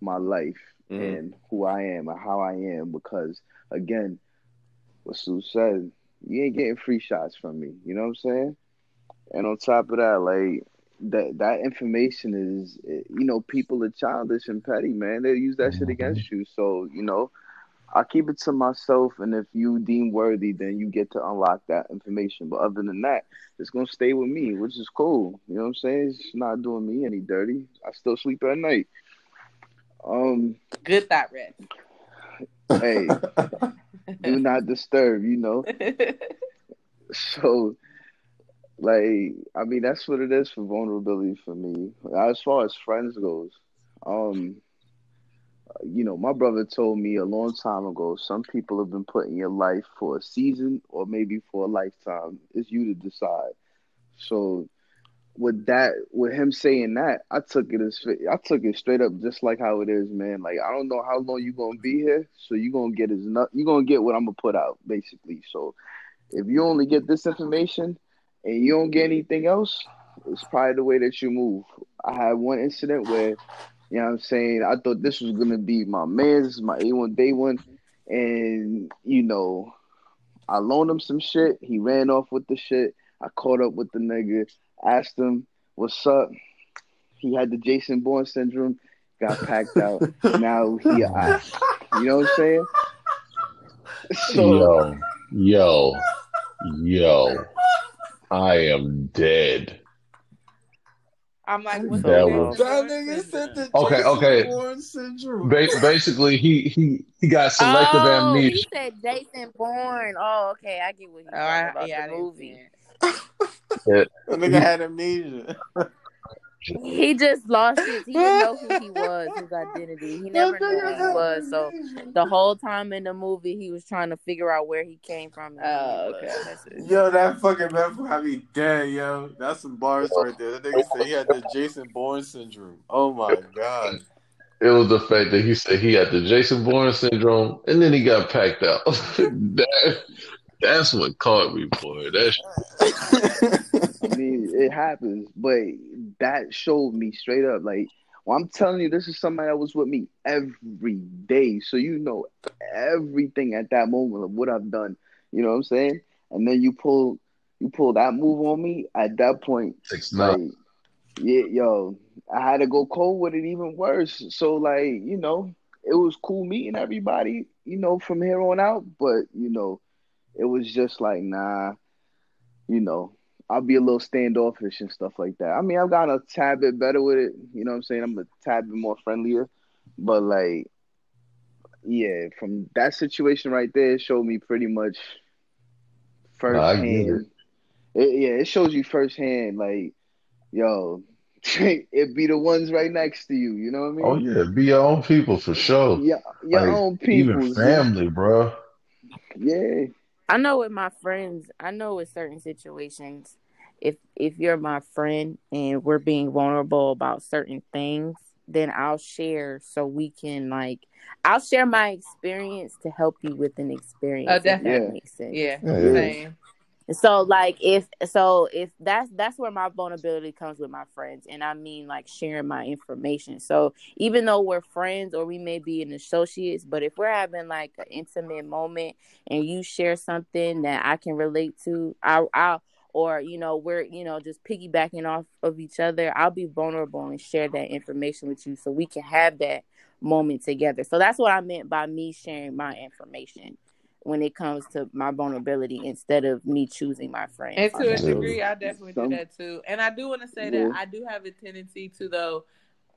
my life Mhm. and who I am and how I am because again, what Sue said, you ain't getting free shots from me. You know what I'm saying? And on top of that, like that that information is, you know, people are childish and petty, man. They use that shit against you. So you know, I keep it to myself, and if you deem worthy, then you get to unlock that information. But other than that, it's gonna stay with me, which is cool. You know what I'm saying? It's not doing me any dirty. I still sleep at night. Um, Good thought, Red. hey, do *laughs* not disturb. You know. So, like, I mean, that's what it is for vulnerability for me. As far as friends goes, um, you know, my brother told me a long time ago. Some people have been put in your life for a season or maybe for a lifetime. It's you to decide. So, with that, with him saying that, I took it as I took it straight up, just like how it is, man. Like I don't know how long you gonna be here, so you gonna get as you gonna get what I'm gonna put out, basically. So if you only get this information and you don't get anything else, it's probably the way that you move. I had one incident where, you know what I'm saying, I thought this was gonna be my man, this is my A1 day one, and you know, I loaned him some shit, he ran off with the shit. I caught up with the nigga asked him what's up. He had the Jason Bourne syndrome, got packed out. *laughs* now he, I, you know what I'm saying? So, *laughs* yo, yo, yo, I am dead. I'm like, what's That the was- That nigga said the Okay, Jason okay. Bourne syndrome. Ba- basically, he he he got selective oh, amnesia. he said Jason Bourne. Oh, okay, I get what he's Oh, talking I, about yeah, I the movie. see it. *laughs* That nigga had amnesia. *laughs* He just lost his. He didn't know who he was, his *laughs* identity. He never knew who he was. So the whole time in the movie, he was trying to figure out where he came from. Oh, okay. Yo, that fucking man will have me dead, yo. That's some bars right there. That nigga said he had the Jason Bourne syndrome. Oh my god. It was the fact that he said he had the Jason Bourne syndrome, and then he got packed out. *laughs* that, that's what caught me, boy. That's *laughs* I mean, it happens, but that showed me straight up. Like, well, I'm telling you, this is somebody that was with me every day, so you know everything at that moment of what I've done. You know what I'm saying? And then you pull, you pull that move on me. At that point. six like, nine. yeah, yo, I had to go cold with it even worse. So, like, you know, it was cool meeting everybody, you know, from here on out. But you know, it was just like, nah, you know, I'll be a little standoffish and stuff like that. I mean, I've gotten a tad bit better with it. You know what I'm saying? I'm a tad bit more friendlier. But like, yeah, from that situation right there, it showed me pretty much firsthand. It, yeah, it shows you firsthand, like, yo, *laughs* it be the ones right next to you. You know what I mean? Oh yeah, be your own people for sure. Yeah, your Like, own Even people. family, bro. Yeah. I know with my friends, I know with certain situations, if if you're my friend and we're being vulnerable about certain things, then I'll share so we can like I'll share my experience to help you with an experience. Oh, if that definitely. makes sense. Yeah, Yeah, yeah. same. So like if so if that's that's where my vulnerability comes with my friends and I mean like sharing my information. So even though we're friends or we may be an associates, but if we're having like an intimate moment and you share something that I can relate to, I I'll or you know we're you know just piggybacking off of each other, I'll be vulnerable and share that information with you so we can have that moment together. So that's what I meant by me sharing my information when it comes to my vulnerability instead of me choosing my friends. And to a degree, I definitely Some- do that too. And I do want to say Yeah. that I do have a tendency to, though,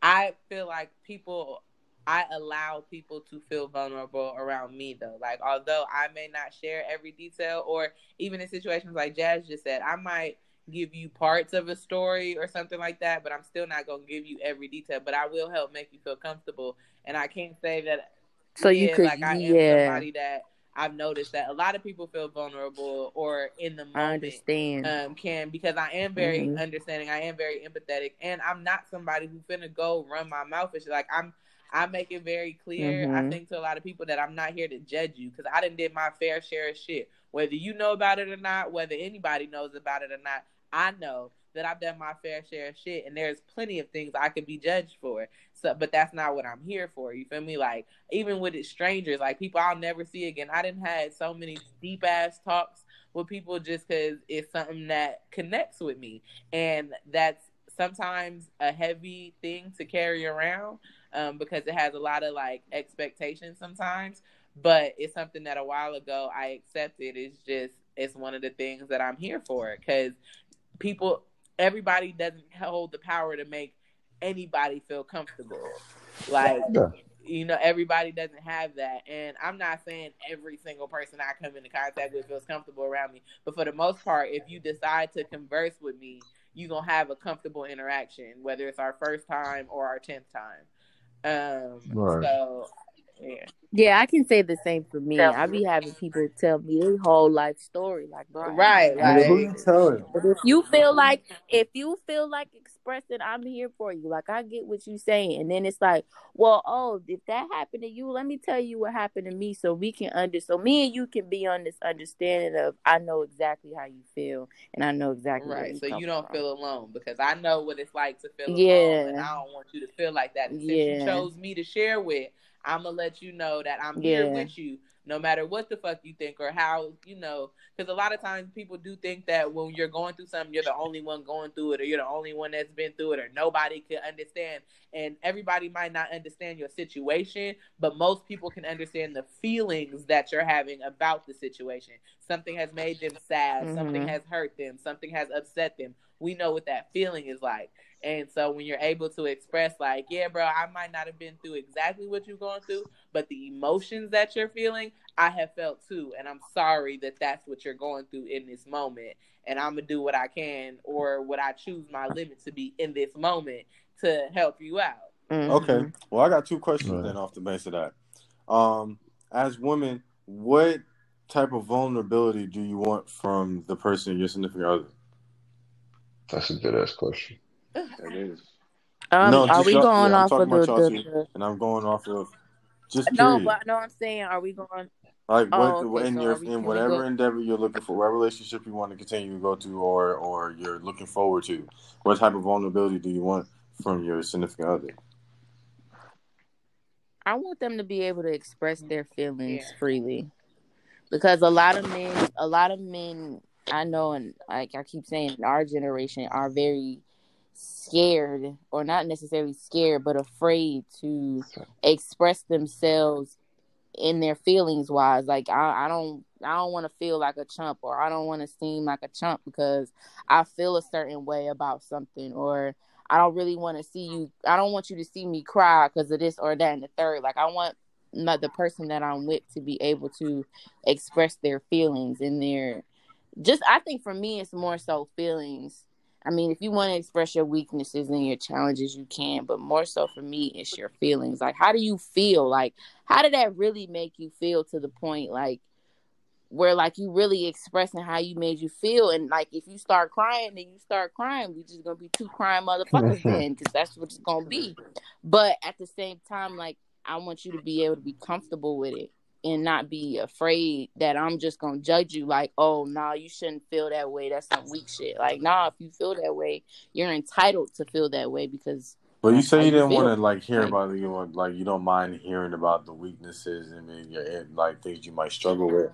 I feel like people, I allow people to feel vulnerable around me, though. Like, although I may not share every detail, or even in situations like Jazz just said, I might give you parts of a story or something like that, but I'm still not going to give you every detail. But I will help make you feel comfortable. And I can't say that So you yeah, could- like I am yeah. somebody that I've noticed that a lot of people feel vulnerable or in the moment I understand. um can because I am very Mhm. understanding, I am very empathetic, and I'm not somebody who finna go run my mouth. It's like I'm I make it very clear, I Mhm. think, to a lot of people that I'm not here to judge you because I didn't did my fair share of shit. Whether you know about it or not, whether anybody knows about it or not, I know that I've done my fair share of shit, and there's plenty of things I could be judged for. So, but that's not what I'm here for. You feel me? Like even with it strangers, like people I'll never see again. I didn't had so many deep ass talks with people just because it's something that connects with me, and that's sometimes a heavy thing to carry around um, because it has a lot of like expectations sometimes. But it's something that a while ago I accepted. It's just it's one of the things that I'm here for because people, everybody doesn't hold the power to make anybody feel comfortable. Like Yeah. you know, everybody doesn't have that. And I'm not saying every single person I come into contact with feels comfortable around me, but for the most part, if you decide to converse with me, you're gonna have a comfortable interaction, whether it's our first time or our tenth time. Um, Right. so yeah. Yeah, I can say the same for me. I be having people tell me their whole life story, like, bro, Right, never right. had Who you telling? But if you feel like if you feel like expressing, I'm here for you. Like I get what you're saying. And then it's like, well, oh, if that happened to you, let me tell you what happened to me so we can under so me and you can be on this understanding of I know exactly how you feel and I know exactly where Right. you So come you don't from. feel alone because I know what it's like to feel Yeah. alone and I don't want you to feel like that. And since you Yeah. chose me to share with, I'm gonna let you know that I'm here with you no matter what the fuck you think or how you know because a lot of times people do think that when you're going through something you're the only one going through it or you're the only one that's been through it or nobody can understand. And everybody might not understand your situation but most people can understand the feelings that you're having about the situation. Something has made them sad. Something Mhm. has hurt them. Something has upset them we know what that feeling is like and so when you're able to express like yeah bro i might not have been through exactly what you're going through but the emotions that you're feeling i have felt too and i'm sorry that that's what you're going through in this moment and i'm gonna do what i can or what i choose my limit to be in this moment to help you out Mhm. Okay. Well, I got two questions Right. then off the base of that. Um, as women, what type of vulnerability do you want from the person your significant other? That's a good ass question. That is. Um, No, are we y'all- going yeah, I'm off of the, the, the And I'm going off of just no, period. but no, I'm saying, are we going? Like Oh, what okay, in so your we- in whatever go- endeavor you're looking for, whatever relationship you want to continue to go to, or or you're looking forward to, what type of vulnerability do you want from your significant other? I want them to be able to express their feelings Yeah. freely. Because a lot of men, a lot of men I know, and like I keep saying, our generation are very scared, or not necessarily scared, but afraid to express themselves in their feelings wise. Like I, I don't, I don't want to feel like a chump, or I don't want to seem like a chump because I feel a certain way about something, or I don't really want to see you. I don't want you to see me cry because of this or that and the third. Like I want not the person that I'm with to be able to express their feelings and their just. I think for me, it's more so feelings. I mean, if you want to express your weaknesses and your challenges, you can. But more so for me, it's your feelings. Like, how do you feel? Like, how did that really make you feel to the point like where like you really expressing how you made you feel and like if you start crying then you start crying we just gonna be two crying motherfuckers then because that's what it's gonna be but at the same time like i want you to be able to be comfortable with it and not be afraid that i'm just gonna judge you like oh no nah, you shouldn't feel that way that's some weak shit like nah if you feel that way you're entitled to feel that way because But you say you didn't want to like hear Like- about it. You want like you don't mind hearing about the weaknesses and your like things you might struggle with.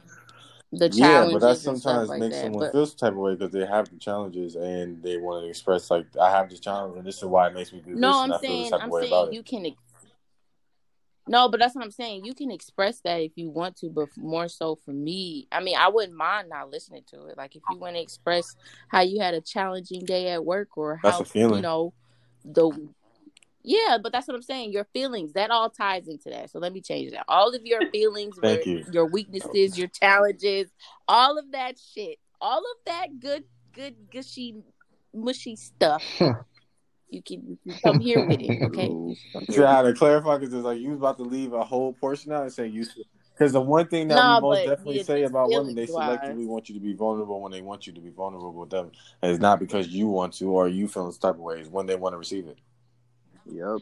the Yeah, but that sometimes like makes that someone but feel some type of way because they have the challenges and they want to express like I have this challenge and this is why it makes me do this No, I'm I feel this saying I'm saying you it. can. Ex- no, but that's what I'm saying. You can express that if you want to, but more so for me, I mean, I wouldn't mind not listening to it. Like if you want to express how you had a challenging day at work or That's how a feeling. you know the. Yeah, but that's what I'm saying. Your feelings that all ties into that. So let me change that. All of your feelings, Thank where- you. your weaknesses, your challenges, all of that shit, all of that good, good, gushy, mushy stuff. You can, come here with it, okay? *laughs* You can come See here with how to clarify because it's like you was about to leave a whole portion out and say you because the one thing that No, we most definitely say about women they feelings-wise. selectively want you to be vulnerable when they want you to be vulnerable with them and it's not because you want to or you feel some type of way. It's when they want to receive it. Yep.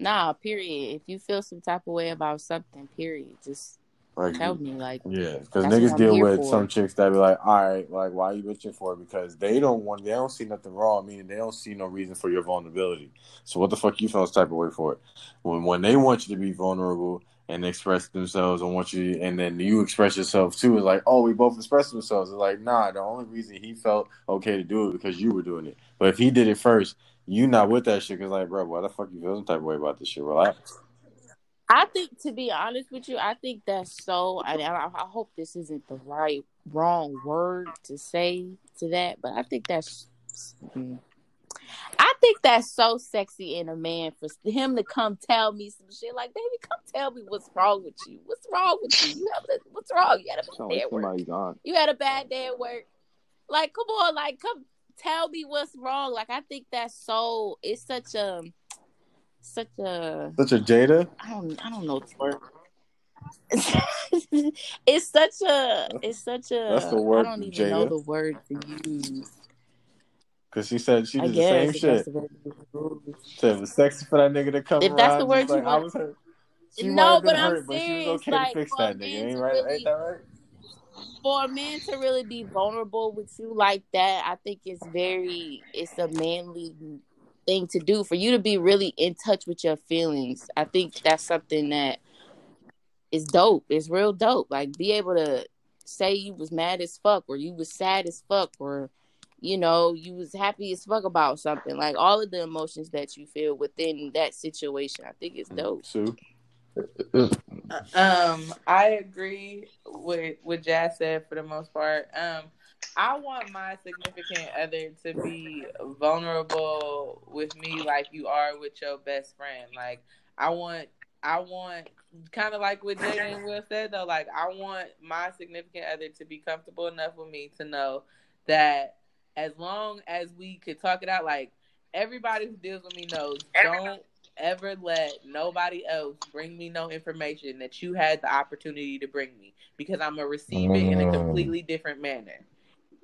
Nah, period. If you feel some type of way about something, period, just Like tell me. Like, Yeah, because niggas deal with for. some chicks that be like, all right, like why are you bitching for? it? Because they don't want, they don't see nothing wrong. Meaning they don't see no reason for your vulnerability. So what the fuck you feel this type of way for it? When when they want you to be vulnerable and express themselves and want you, and then you express yourself too, it's like, oh, we both express themselves. It's like, nah, the only reason he felt okay to do it because you were doing it. But if he did it first, you not with that shit. Cause like, bro, why the fuck you feel some type of way about this shit? Relax. I think, to be honest with you, I think that's so. I, I, I hope this isn't the right, wrong word to say to that, but I think that's. mm, I think that's so sexy in a man for him to come tell me some shit like, baby, come tell me what's wrong with you. What's wrong with you? You have a, what's wrong? You had a bad day at work. on. You had a bad day at work. Like, come on, like, come tell me what's wrong. Like, I think that's so. It's such a, such a. Such a Jada. I don't. I don't know the word. *laughs* it's such a. It's such a. That's the word, I don't even know the word to use. Cause she said she I did the same guess if that's shit. the word to use. Said it was sexy for that nigga to come If that's the word you like, I want- was hurt. She No, might have been but I'm hurt, but she serious, was okay like, to fix that nigga. Ain't right? really- Ain't that right? for a man to really be vulnerable with you like that, I think it's very it's a manly thing to do. For you to be really in touch with your feelings, I think that's something that is dope. It's real dope. Like be able to say you was mad as fuck or you was sad as fuck or you know, you was happy as fuck about something. Like all of the emotions that you feel within that situation. I think it's dope. Sue. Um, I agree with what Jazz said for the most part. Um, I want my significant other to be vulnerable with me like you are with your best friend. Like I want I want kind of like what Jada and Will said though, like I want my significant other to be comfortable enough with me to know that as long as we could talk it out, like everybody who deals with me knows, don't ever let nobody else bring me no information that you had the opportunity to bring me because I'm gonna receive it in a Mm. completely different manner.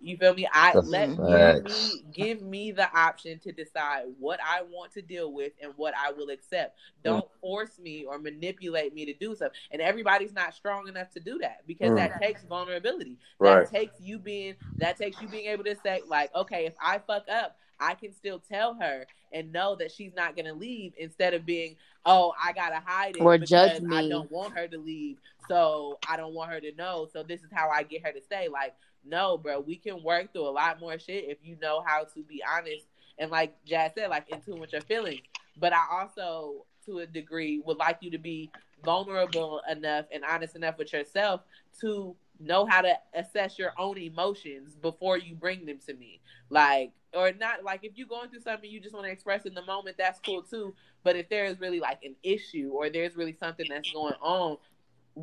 You feel me? I That's let give me give me the option to decide what I want to deal with and what I will accept. Don't force me or manipulate me to do something. And everybody's not strong enough to do that because Mm. that takes vulnerability. Right. That takes you being that takes you being able to say like, okay, if I fuck up, I can still tell her and know that she's not gonna leave instead of being, oh, I gotta hide it Or because judge I don't want her to leave, so I don't want her to know. So this is how I get her to stay. Like, no, bro, we can work through a lot more shit if you know how to be honest and like Jazz said, like in tune with your feelings. But I also, to a degree, would like you to be vulnerable enough and honest enough with yourself to know how to assess your own emotions before you bring them to me. Like, or not like if you're going through something you just want to express in the moment, that's cool too. But if there is really like an issue or there's really something that's going on,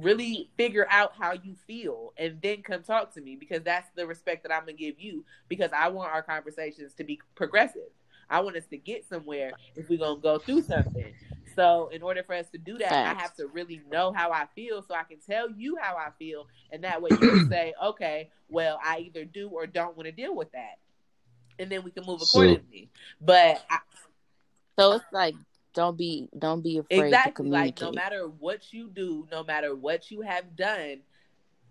really figure out how you feel and then come talk to me because that's the respect that I'm gonna give you because I want our conversations to be progressive. I want us to get somewhere if we're gonna go through something. So in order for us to do that, I have to really know how I feel so I can tell you how I feel and that way you can *clears throat* say, okay, well, I either do or don't want to deal with that. And then we can move So- accordingly. But I, So it's like don't be don't be afraid to exactly like no matter what you do no matter what you have done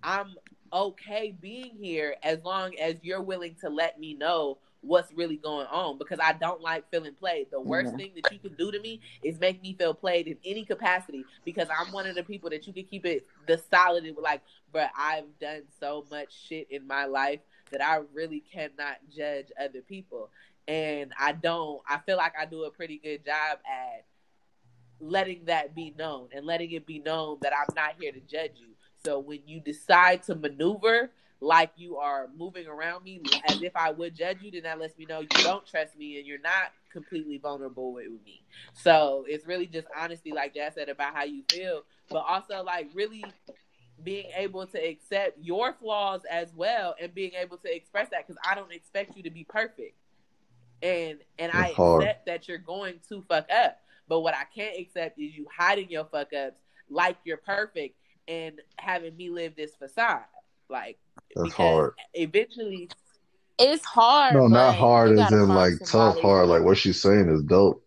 i'm okay being here as long as you're willing to let me know what's really going on because i don't like feeling played. The worst Yeah. thing that you can do to me is make me feel played in any capacity because i'm one of the people that you can keep it the solid like but i've done so much shit in my life that i really cannot judge other people and I don't. I feel like I do a pretty good job at letting that be known and letting it be known that I'm not here to judge you. So when you decide to maneuver like you are moving around me as if I would judge you, then that lets me know you don't trust me and you're not completely vulnerable with me. So it's really just honesty, like Jazz said, about how you feel, but also like really being able to accept your flaws as well and being able to express that because I don't expect you to be perfect and and I hard. accept that you're going to fuck up. But what I can't accept is you hiding your fuck ups like you're perfect and having me live this facade. Like That's hard. eventually It's hard. No, not hard you as in like tough hard. Like what she's saying is dope.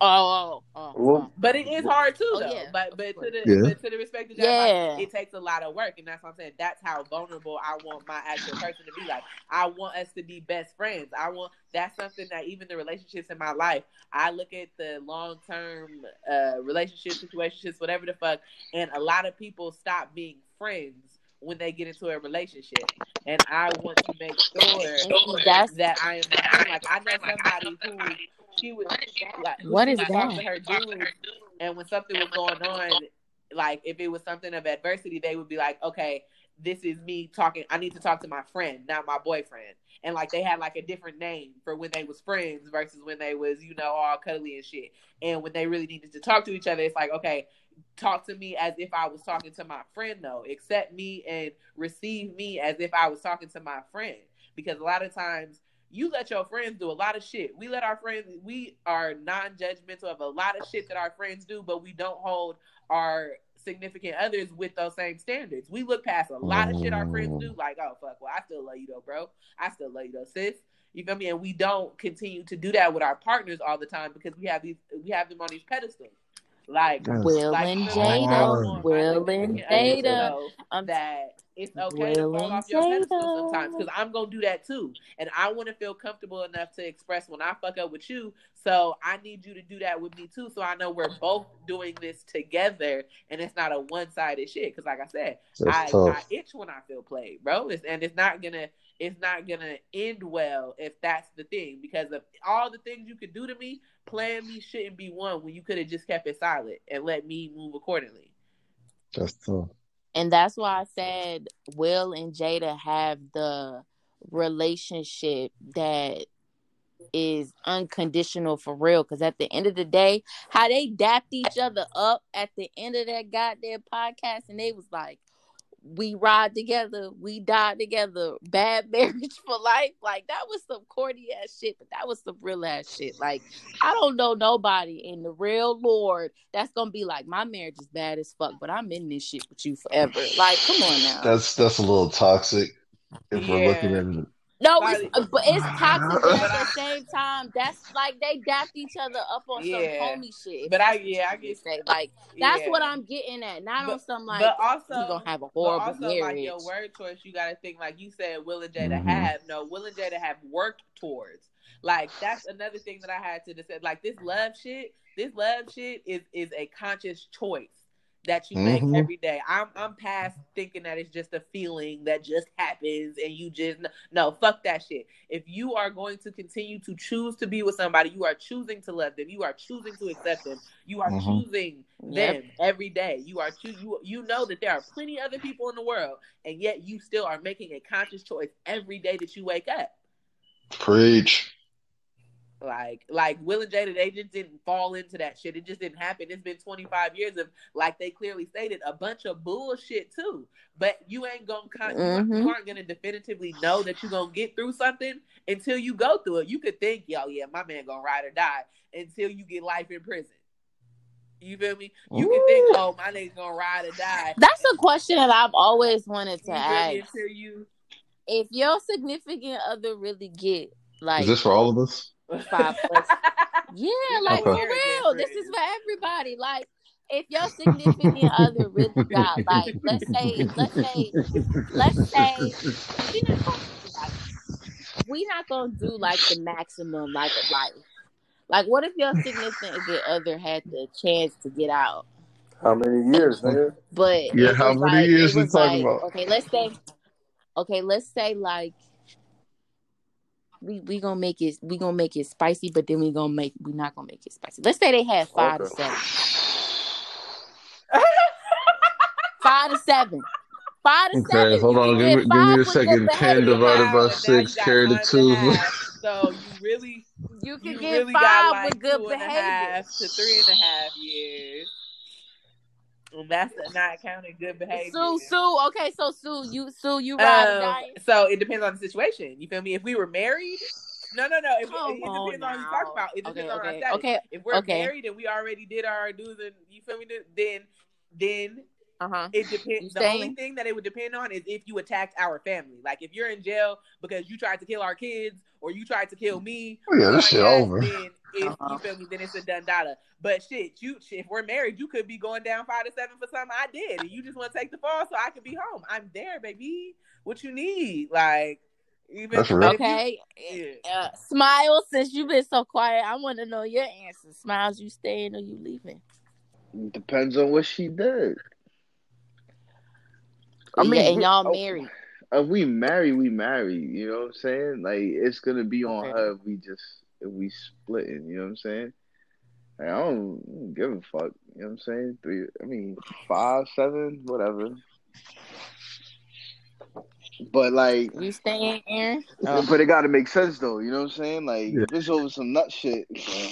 Oh, oh, oh, but it is hard too Oh, though. yeah, but but to the Yeah. but to the respect of that, Yeah. like, it takes a lot of work and that's what I'm saying. That's how vulnerable I want my actual person to be. Like I want us to be best friends. I want that's something that even the relationships in my life, I look at the long term uh relationships, situationships, whatever the fuck, and a lot of people stop being friends when they get into a relationship. And I want to make sure And see, that's that I am like I know somebody who she would like What is talk to that? her dude and when something was going on like if it was something of adversity they would be like okay this is me talking. I need to talk to my friend, not my boyfriend. And like they had like a different name for when they was friends versus when they was you know all cuddly and shit. And when they really needed to talk to each other, it's like okay, talk to me as if I was talking to my friend though. Accept me and receive me as if I was talking to my friend. Because a lot of times you let your friends do a lot of shit. We let our friends, we are non judgmental of a lot of shit that our friends do, but we don't hold our significant others with those same standards. We look past a lot of shit our friends do, like, oh, fuck, well, I still love you though, bro. I still love you though, sis. You feel me? And we don't continue to do that with our partners all the time because we have these, we have them on these pedestals. Like Will like, and Jada. Will and significant other Jada. I'm that it's okay to fall off your pedestal Jada. sometimes because I'm gonna do that too, and I want to feel comfortable enough to express when I fuck up with you. So I need you to do that with me too, so I know we're both doing this together, and it's not a one sided shit. Because like I said, I, I itch when I feel played, bro. It's, and it's not gonna it's not gonna end well if that's the thing. Because of all the things you could do to me, playing me shouldn't be one when you could have just kept it silent and let me move accordingly. That's tough. And that's why I said Will and Jada have the relationship that is unconditional for real. Because at the end of the day, how they dapped each other up at the end of that goddamn podcast, and they was like, "We ride together, we die together, bad *laughs* marriage for life." Like that was some corny ass shit, but that was some real ass shit. Like I don't know nobody in the real Lord that's gonna be like, "My marriage is bad as fuck, but I'm in this shit with you forever." Like, come on now. That's that's a little toxic. If we're looking Yeah. at No, it's, but it's toxic. But *laughs* But at the same time, that's like they dapped each other up on Yeah. some homie shit. But I yeah I get say like that's yeah. what I'm getting at. Not on But- some like but also we gonna have a But horrible also, marriage. like your word choice, you got to think like you said, Will and Jada Mhm. have no Will and Jada have worked towards. Like that's another thing that I had to decide. Like this love shit, this love shit is is a conscious choice that you make Mhm. every day. I'm I'm past thinking that it's just a feeling that just happens and you just no fuck that shit. If you are going to continue to choose to be with somebody, you are choosing to love them. You are choosing to accept them. You are Mhm. choosing Yep. them every day. You are choo- you you know that there are plenty other people in the world, and yet you still are making a conscious choice every day that you wake up. preach. Like like Will and Jada, they just didn't fall into that shit. It just didn't happen. It's been 25 years of like they clearly stated a bunch of bullshit too. But you ain't gonna con- you aren't- you mm-hmm. aren't gonna definitively know that you're gonna get through something until you go through it. You could think, yo, yeah, my man gonna ride or die until you get life in prison. You feel me? You can think, oh, my nigga gonna ride or die. That's a question that I've always wanted to You ask. Until you If your significant other really get like Is this for all of us? Five *laughs* plus, yeah, like Okay. for real, this is for everybody. Like if your *laughs* significant other really got like, let's say, let's say, let's say, we not gonna do like, we not gonna do like the maximum like of life. Like, what if your significant other had the chance to get out? How many years, nigga? But Yeah, how was many like, years we was talking like, about? Okay, let's say, okay, let's say like we we gonna make it we gonna make it spicy, but then we gonna make we not gonna make it spicy. Let's say they had five to seven, five to seven, five to Okay, seven. hold You on. Give me, give me a second. Ten divided by six, you carry the a two. So you really, You can you get really five got like with good two and a behavior. to three and a half years. That's not counting good behavior. Sue, Sue. Okay, so Sue, you Sue, you ride Um, so it depends on the situation. You feel me? If we were married, no, no, no. If, Come it, it on depends on who you talk about. It depends Okay, on our okay, status. okay, If we're okay. married and we already did our dues and you feel me, then then Uh huh. it depends. The only thing that it would depend on is if you attacked our family. Like if you're in jail because you tried to kill our kids or you tried to kill me. Oh, yeah, this shit that, over. Then if Uh-huh. you feel me, then it's a done data. But shit, you shit, if we're married, you could be going down five to seven for something I did, and you just want to take the fall so I can be home. I'm there, baby. What you need, like. Even That's real. but you- Okay. yeah. Uh, Smile, since you've been so quiet, I want to know your answer. Smiles, you staying or you leaving? Depends on what she did. I yeah, mean, and y'all oh, married. If we marry, we marry. You know what I'm saying? Like it's gonna be on Okay. her if we just if we splitting. You know what I'm saying? Like, I don't, I don't give a fuck. You know what I'm saying? Three. I mean, five, seven, whatever. But like, You staying, Aaron? *laughs* But it got to make sense though. You know what I'm saying? Like, Yeah. if it's over some nut shit. All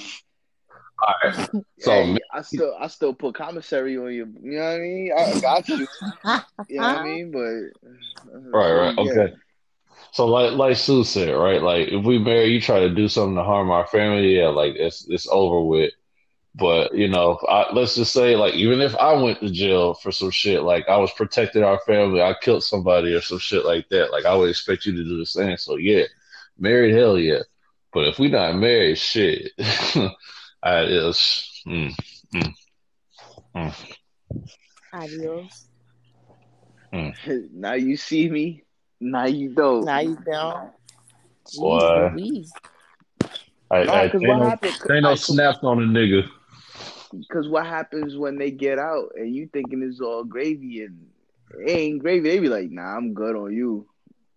right. So hey, I still, I still put commissary on you. You know what I mean? I got you. You know what I *laughs* mean? But uh, Right, right, Yeah. okay. So like like Sue said, right? Like if we marry, you try to do something to harm our family, yeah, like it's it's over with. But you know, I, let's just say, like even if I went to jail for some shit, like I was protecting our family, I killed somebody or some shit like that, like I would expect you to do the same. So yeah, married, hell yeah. But if we not married, shit, *laughs* I is. Mm, mm, mm. Adios. *laughs* now you see me. Now you don't. Now you don't. Boy. Jeez Louise. I, No, I, because what no, happens? ain't no snaps on a nigga. Because what happens when they get out and you thinking it's all gravy and it ain't gravy? They be like, "Nah, I'm good on you.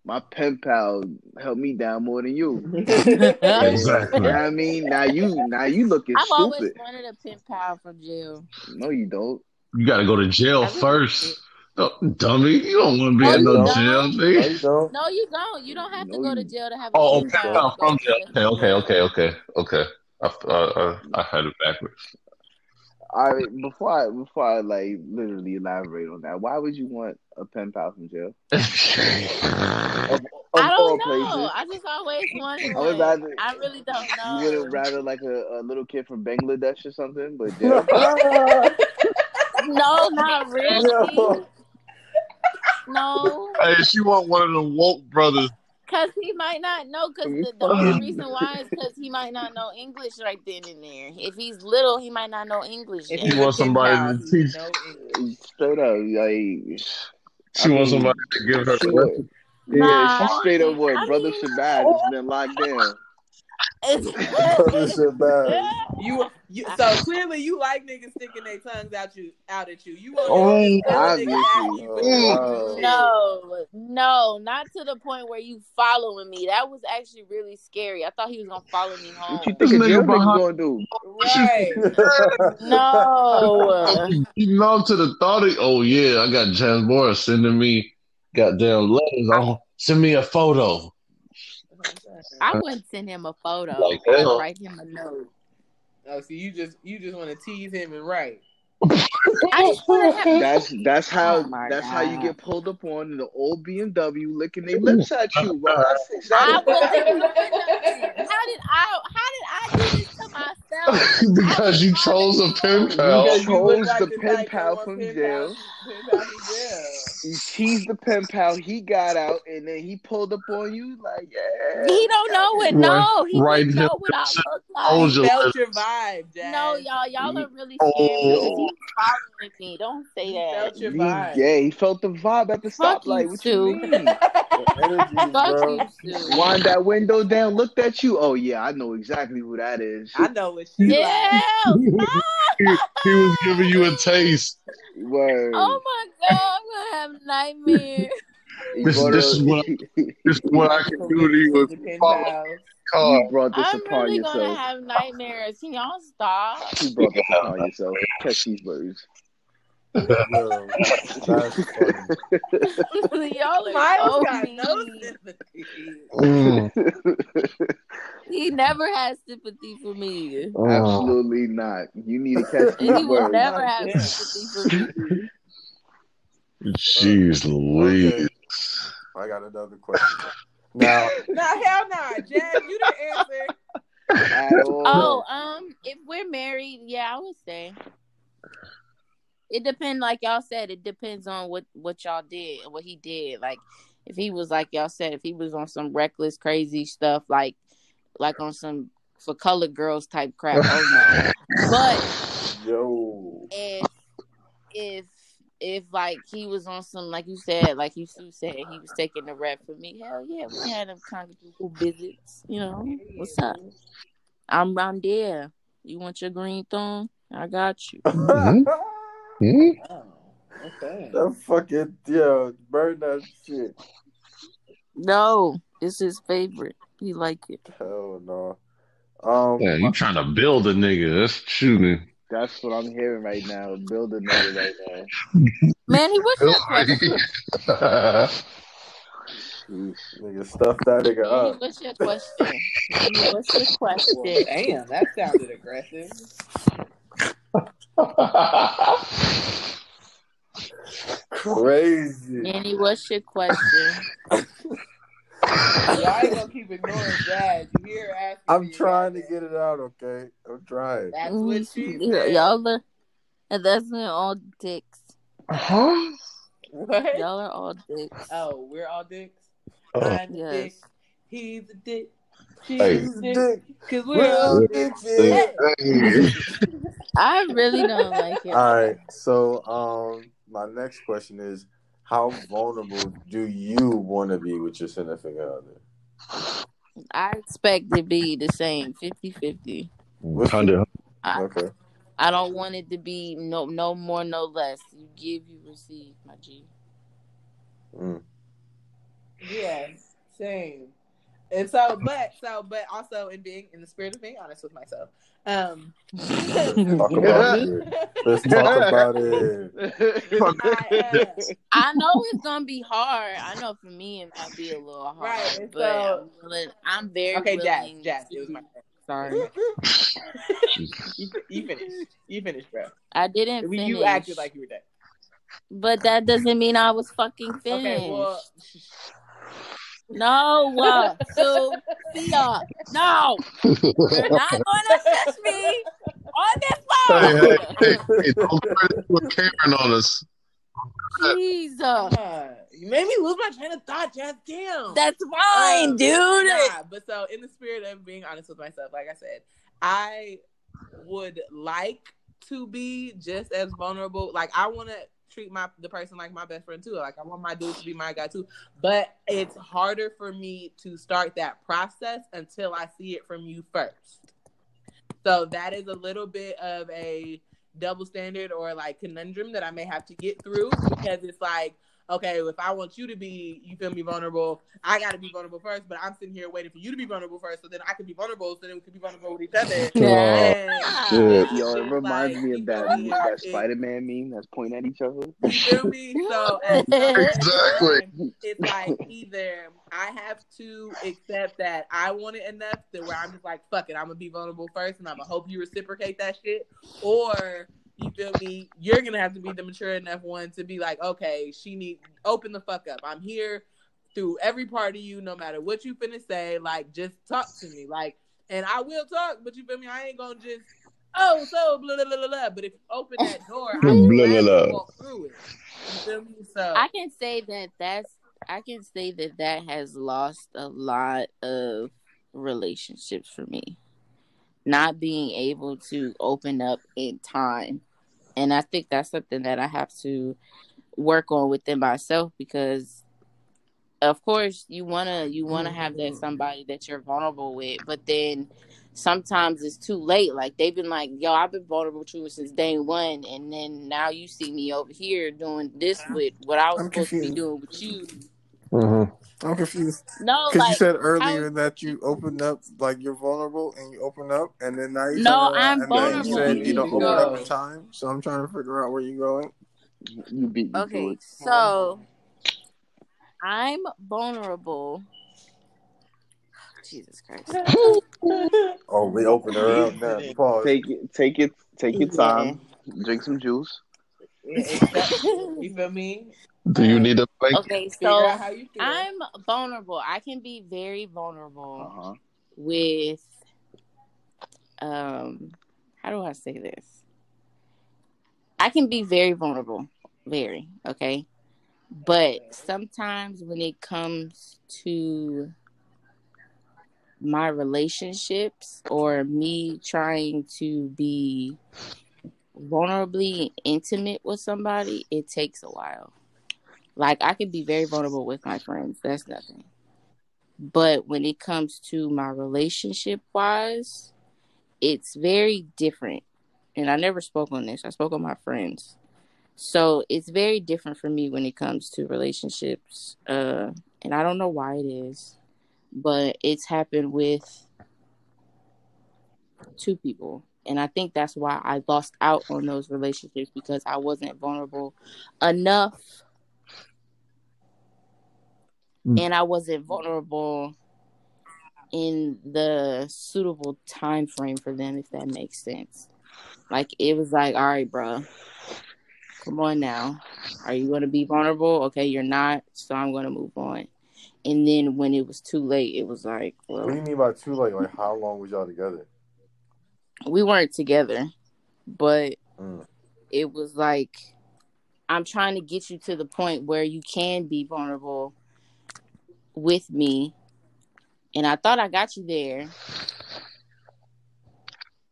My pen pal helped me down more than you." *laughs* Exactly. You know what I mean? Now you, now you looking I've always stupid. wanted a pen pal from jail. No, you don't. You got to go to jail I first. No, dummy, you don't want to be Oh, in you no don't? jail, No, nigga. you don't. No, you don't. You don't have to go to jail to have a Oh, pen okay. pal. No, from jail. Okay, okay, okay, okay, okay. I, uh, I, I had it backwards. All right, before I before I like literally elaborate on that, why would you want a pen pal from jail? *laughs* Of, of I don't know. places, I just always wanted I would one. rather I really don't know. you know. wouldn't rather like a, a little kid from Bangladesh or something, but *laughs* jail. No, not *laughs* really. Yo. No, hey, she want one of the woke brothers. Because he might not know. Because the, the only reason why is because he might not know English right then and there. If he's little, he might not know English If yet. You want he's a pen somebody to he would teach- Straight up, like She I wants mean, somebody to give her she the would- yeah, Nah, she straight up what I brother mean- Shabazz oh, has been locked down. Brother Shabazz. You, you, so clearly you like niggas sticking their tongues out you, out at you. You want Oh, your niggas obviously. you for Oh, shit. No, no, not to the point where you following me. That was actually really scary. I thought he was gonna follow me home. What you think a nigga jail gonna do? Right. *laughs* No, You know to the thought of, oh yeah, I got James Morris sending me goddamn letters on. Send me a photo. I uh, wouldn't send him a photo. Like, I'd hell. write him a note. Oh, so you just you just want to tease him and write. *laughs* I just want to *laughs* have. That's that's how Oh my that's how you get pulled up on the old BMW licking their lips at you, bro. That's *laughs* exactly wasn't. How did I? How did I do this to myself? *laughs* because you chose a pen pal. You Because you look chose like the the pen pal from want pen jail. pals- pen pals you teased the pen pal. He got out, and then he pulled up on you like, yeah. He don't know what. No, he Right. didn't know what I look Oh, like. Felt your vibe, Jazz. No, y'all, y'all are really Oh. scared because he was following me. Don't say He that. felt your vibe. yeah, he felt the vibe at the Fuck stoplight. you, What Sue. you mean? Energy, *laughs* Fuck bro. you, Sue. Wind that window down, looked at you. Oh yeah, I know exactly who that is. I know what she Yeah. like. *laughs* He, he was giving you a taste. Word. Oh my god, I'm gonna have nightmares. *laughs* This- this is what- This is what I can do to you if The you pen follow car. you brought this I'm upon really gonna have nightmares. Can y'all stop? You brought this upon yourself. Catch these birds. Yo, that's funny. y'all are Miles so got no sympathy. Mm. He never has sympathy for me. Absolutely not. You need to catch And he will birds. never Oh, have yeah. sympathy for me. Jeez Louise. Okay. I got another question. *laughs* Now, Nah, hell nah. Jazz, you didn't answer. Oh, um, if we're married, yeah, I would say. It depends, like y'all said, it depends on what what y'all did, and what he did. Like, if he was like y'all said, if he was on some reckless, crazy stuff, like like on some for colored girls type crap. Oh no! *laughs* But yo, if if if like he was on some like you said, like you said, he was taking the rap for me. Hell yeah, we had them conjugal visits. You know what's up? I'm I'm there. You want your green thumb? I got you. Mm-hmm. *laughs* Hmm? Oh, okay. that fucking yeah, burn that shit. No, it's his favorite. He like it. Hell no. Um, Yeah, you trying to build a nigga. That's shooting. That's what I'm hearing right now. Build a nigga right now. Man, he was that *laughs* question. Sheesh. Nigga, stuff that nigga Manny, up. what's your question? What's your Well, question? damn, that sounded aggressive. Crazy. Manny, what's your question? Y'all ain't gonna keep ignoring Jazz. You hear asking. I'm trying to about get it out, okay? I'm trying. That's what she Mm, said. Y'all are, and that's when all dicks. huh? What? Y'all are all dicks. Oh, we're all dicks. Oh. I'm a dick. He's a dick. She's Hey. dick. Dick. Cause we're We're all all dicks. dicks. Hey. I really don't like it. All right. So, um, my next question is, how vulnerable do you want to be with your significant other? I expect to be the same 50 50. Hundred. I, Okay. I don't want it to be no no more, no less. You give, you receive, my G. Mm. Yes, same. And so, but so, but also in being in the spirit of being honest with myself. Um, Talk *laughs* about it. Let's talk about it. I, uh, I know it's gonna be hard. I know for me it might be a little hard, Right, but so- I'm, willing, I'm very okay, Jazz, willing. Jazz, to- it was my *laughs* turn. Sorry, you, you finished. You finished, bro. I didn't finish. You acted like you were done. but that doesn't mean I was fucking finished. Okay, well, No, uh, Sophia, no, you're not gonna touch me on this phone. hey, hey, hey, don't turn into a Karen on us. Jesus, uh, you made me lose my train of thought, Jazz. Damn. that's fine, Um, dude. Nah, but so in the spirit of being honest with myself, like I said, I would like to be just as vulnerable. Like I want to treat my the person like my best friend too. Like I want my dude to be my guy too. But it's harder for me to start that process until I see it from you first. So that is a little bit of a double standard or like conundrum that I may have to get through because it's like, okay, if I want you to be, you feel me, vulnerable, I got to be vulnerable first. But I'm sitting here waiting for you to be vulnerable first, so then I can be vulnerable, so then we can be vulnerable with each other. *laughs* Yeah. And shit. Yo, it reminds like, me of that feel me? that Spider Man meme that's pointing at each other. You feel me? So *laughs* Exactly. time, it's like either I have to accept that I want it enough to where I'm just like, fuck it, I'm gonna be vulnerable first, and I'm gonna hope you reciprocate that shit, or you feel me? You're gonna have to be the mature enough one to be like, okay, she need open the fuck up. I'm here through every part of you, no matter what you finna say. Like, just talk to me, like, and I will talk, but you feel me? I ain't gonna just. Oh, so blah blah blah blah. blah. But if you open that door, I will *laughs* Blah, blah, blah. walk through it. You feel me? So I can say that that's I can say that that has lost a lot of relationships for me. Not being able to open up in time. And I think that's something that I have to work on within myself because of course you want to you want to have that mm-hmm. somebody that you're vulnerable with, but then sometimes it's too late. Like they've been like, "Yo, I've been vulnerable to you since day one," and then now you see me over here doing this uh-huh. with what I was I'm supposed to be doing with you. Mm-hmm. I'm confused No, because like you said earlier how- that you opened up, like you're vulnerable and you open up, and then now you No, turn around I'm and then you vulnerable. said you don't open No. up in time. So I'm trying to figure out where you're going. You beat me to okay, it. so I'm vulnerable. Jesus Christ. *laughs* Oh, we open her up now. *laughs* Pause. Take it, take it, take your Yeah. time. Drink some juice. you feel me? Do you need a blanket? Okay, so out how you feel. I'm vulnerable. I can be very vulnerable huh. with um how do I say this? I can be very vulnerable. Very, okay? But sometimes when it comes to my relationships or me trying to be vulnerably intimate with somebody, it takes a while. Like I can be very vulnerable with my friends. That's nothing. But when it comes to my relationship wise, it's very different. And I never spoke on this. I spoke on my friends. So it's very different for me when it comes to relationships. Uh and I don't know why it is, but it's happened with two people. And I think that's why I lost out on those relationships because I wasn't vulnerable enough Mm. and I wasn't vulnerable in the suitable time frame for them, if that makes sense. Like it was like, all right, bro, come on now. Are you gonna be vulnerable? Okay, you're not, so I'm gonna move on. And then when it was too late, it was like, What do you mean by too late? Like how long was y'all together? we weren't together, but Mm. it was like I'm trying to get you to the point where you can be vulnerable with me. And I thought I got you there,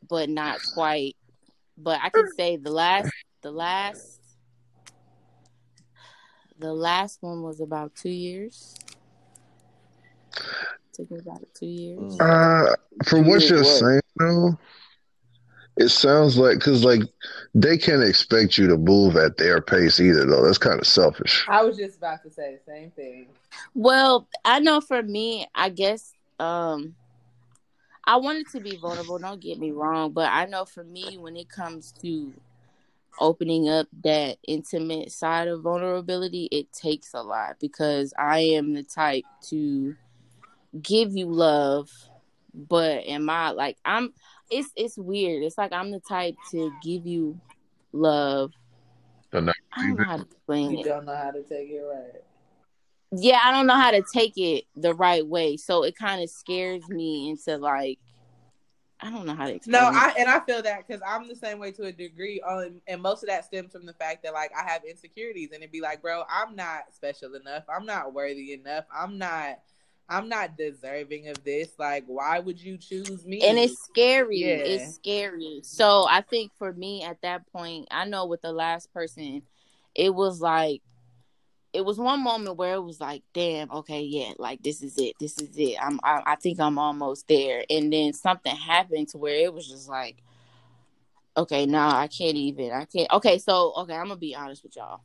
but not quite. But I can say the last the last the last one was about two years. Took me about two years. Uh, from what you're saying, though, it sounds like because like they can't expect you to move at their pace either, though. That's kind of selfish. I was just about to say the same thing. Well, I know for me, I guess um I wanted to be vulnerable, don't get me wrong, but I know for me when it comes to opening up that intimate side of vulnerability, it takes a lot because I am the type to give you love, but am I like I'm it's it's weird. It's like I'm the type to give you love. But not I don't know how to explain You it. don't know how to take it right. yeah, I don't know how to take it the right way. So it kind of scares me into like, I don't know how to explain. No, it. I and I feel that because I'm the same way to a degree. On and most of that stems from the fact that like I have insecurities, and it'd be like, bro, I'm not special enough. I'm not worthy enough. I'm not. I'm not deserving of this. Like, why would you choose me? and it's scary. Yeah. It's scary. So I think for me at that point, I know with the last person, it was like, it was one moment where it was like, damn, okay, yeah, like this is it. This is it. I'm. I, I think I'm almost there. And then something happened to where it was just like, okay, nah, I can't even. I can't. Okay, so okay, I'm gonna be honest with y'all.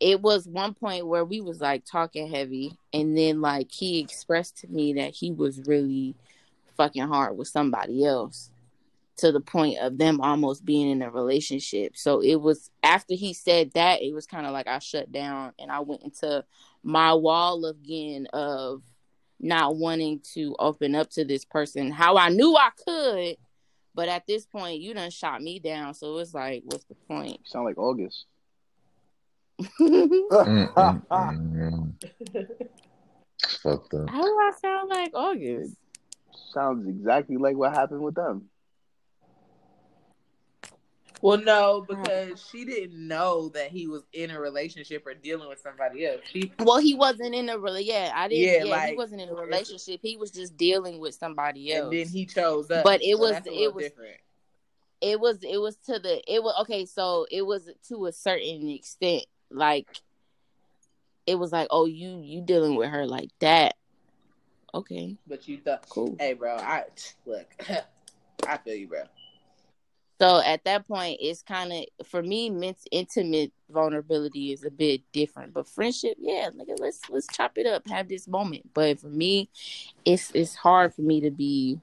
It was one point where we was like talking heavy, and then like he expressed to me that he was really fucking hard with somebody else to the point of them almost being in a relationship. So it was after he said that, it was kind of like I shut down and I went into my wall again of not wanting to open up to this person how I knew I could. But at this point, you done shot me down. So it's like, what's the point? Sound like August. Mm, mm, mm. Fucked up. How do I sound like August? Sounds exactly like what happened with them. well, no, because she didn't know that he was in a relationship or dealing with somebody else. She Well, he wasn't in a really. Yeah, I didn't. Yeah, Yeah, he wasn't in a relationship. He was just dealing with somebody else. and then he chose us. But it So was- it was- different. it was it was to the it was okay so it was to a certain extent like it was like oh you you dealing with her like that. Okay. But you thought, cool. hey, bro, I look, *laughs* I feel you, bro. so at that point it's kind of for me mint, intimate vulnerability is a bit different. But friendship yeah nigga, let's let's chop it up have this moment. But for me it's it's hard for me to be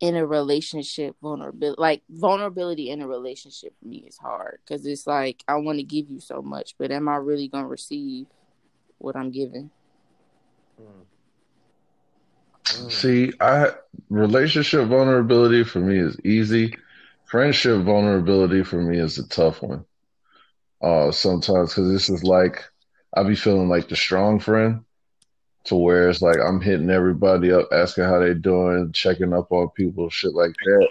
in a relationship vulnerability like vulnerability in a relationship for me is hard because it's like i want to give you so much but am i really gonna receive what i'm giving See, I relationship vulnerability for me is easy. Friendship vulnerability for me is a tough one. Uh, sometimes because this is like I be feeling like the strong friend, to where it's like I'm hitting everybody up, asking how they doing, checking up on people, shit like that.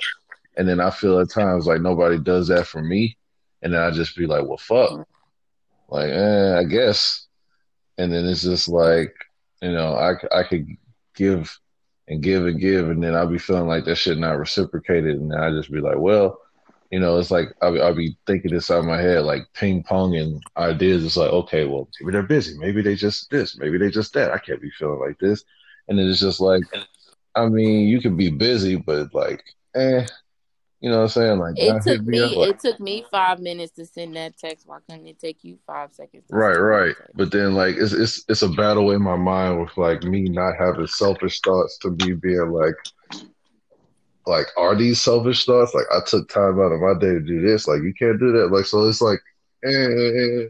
And then I feel at times like nobody does that for me, and then I just be like, well, fuck, like, eh, I guess. And then it's just like, you know, I I could give and give and give, and then I'll be feeling like that shit not reciprocated, and I just be like, well, you know, it's like I'll, I'll be thinking this out of my head like ping ponging ideas. It's like, okay, well, maybe they're busy, maybe they just this, maybe they just that. I can't be feeling like this, and then it's just like, I mean, you can be busy, but like, eh, you know what I'm saying? Like, it took me me like, it took me five minutes to send that text why couldn't it take you five seconds Right, right. But then like it's it's it's a battle in my mind with like me not having selfish thoughts to me being like like are these selfish thoughts? Like I took time out of my day to do this. Like you can't do that. Like so it's like eh, eh, eh.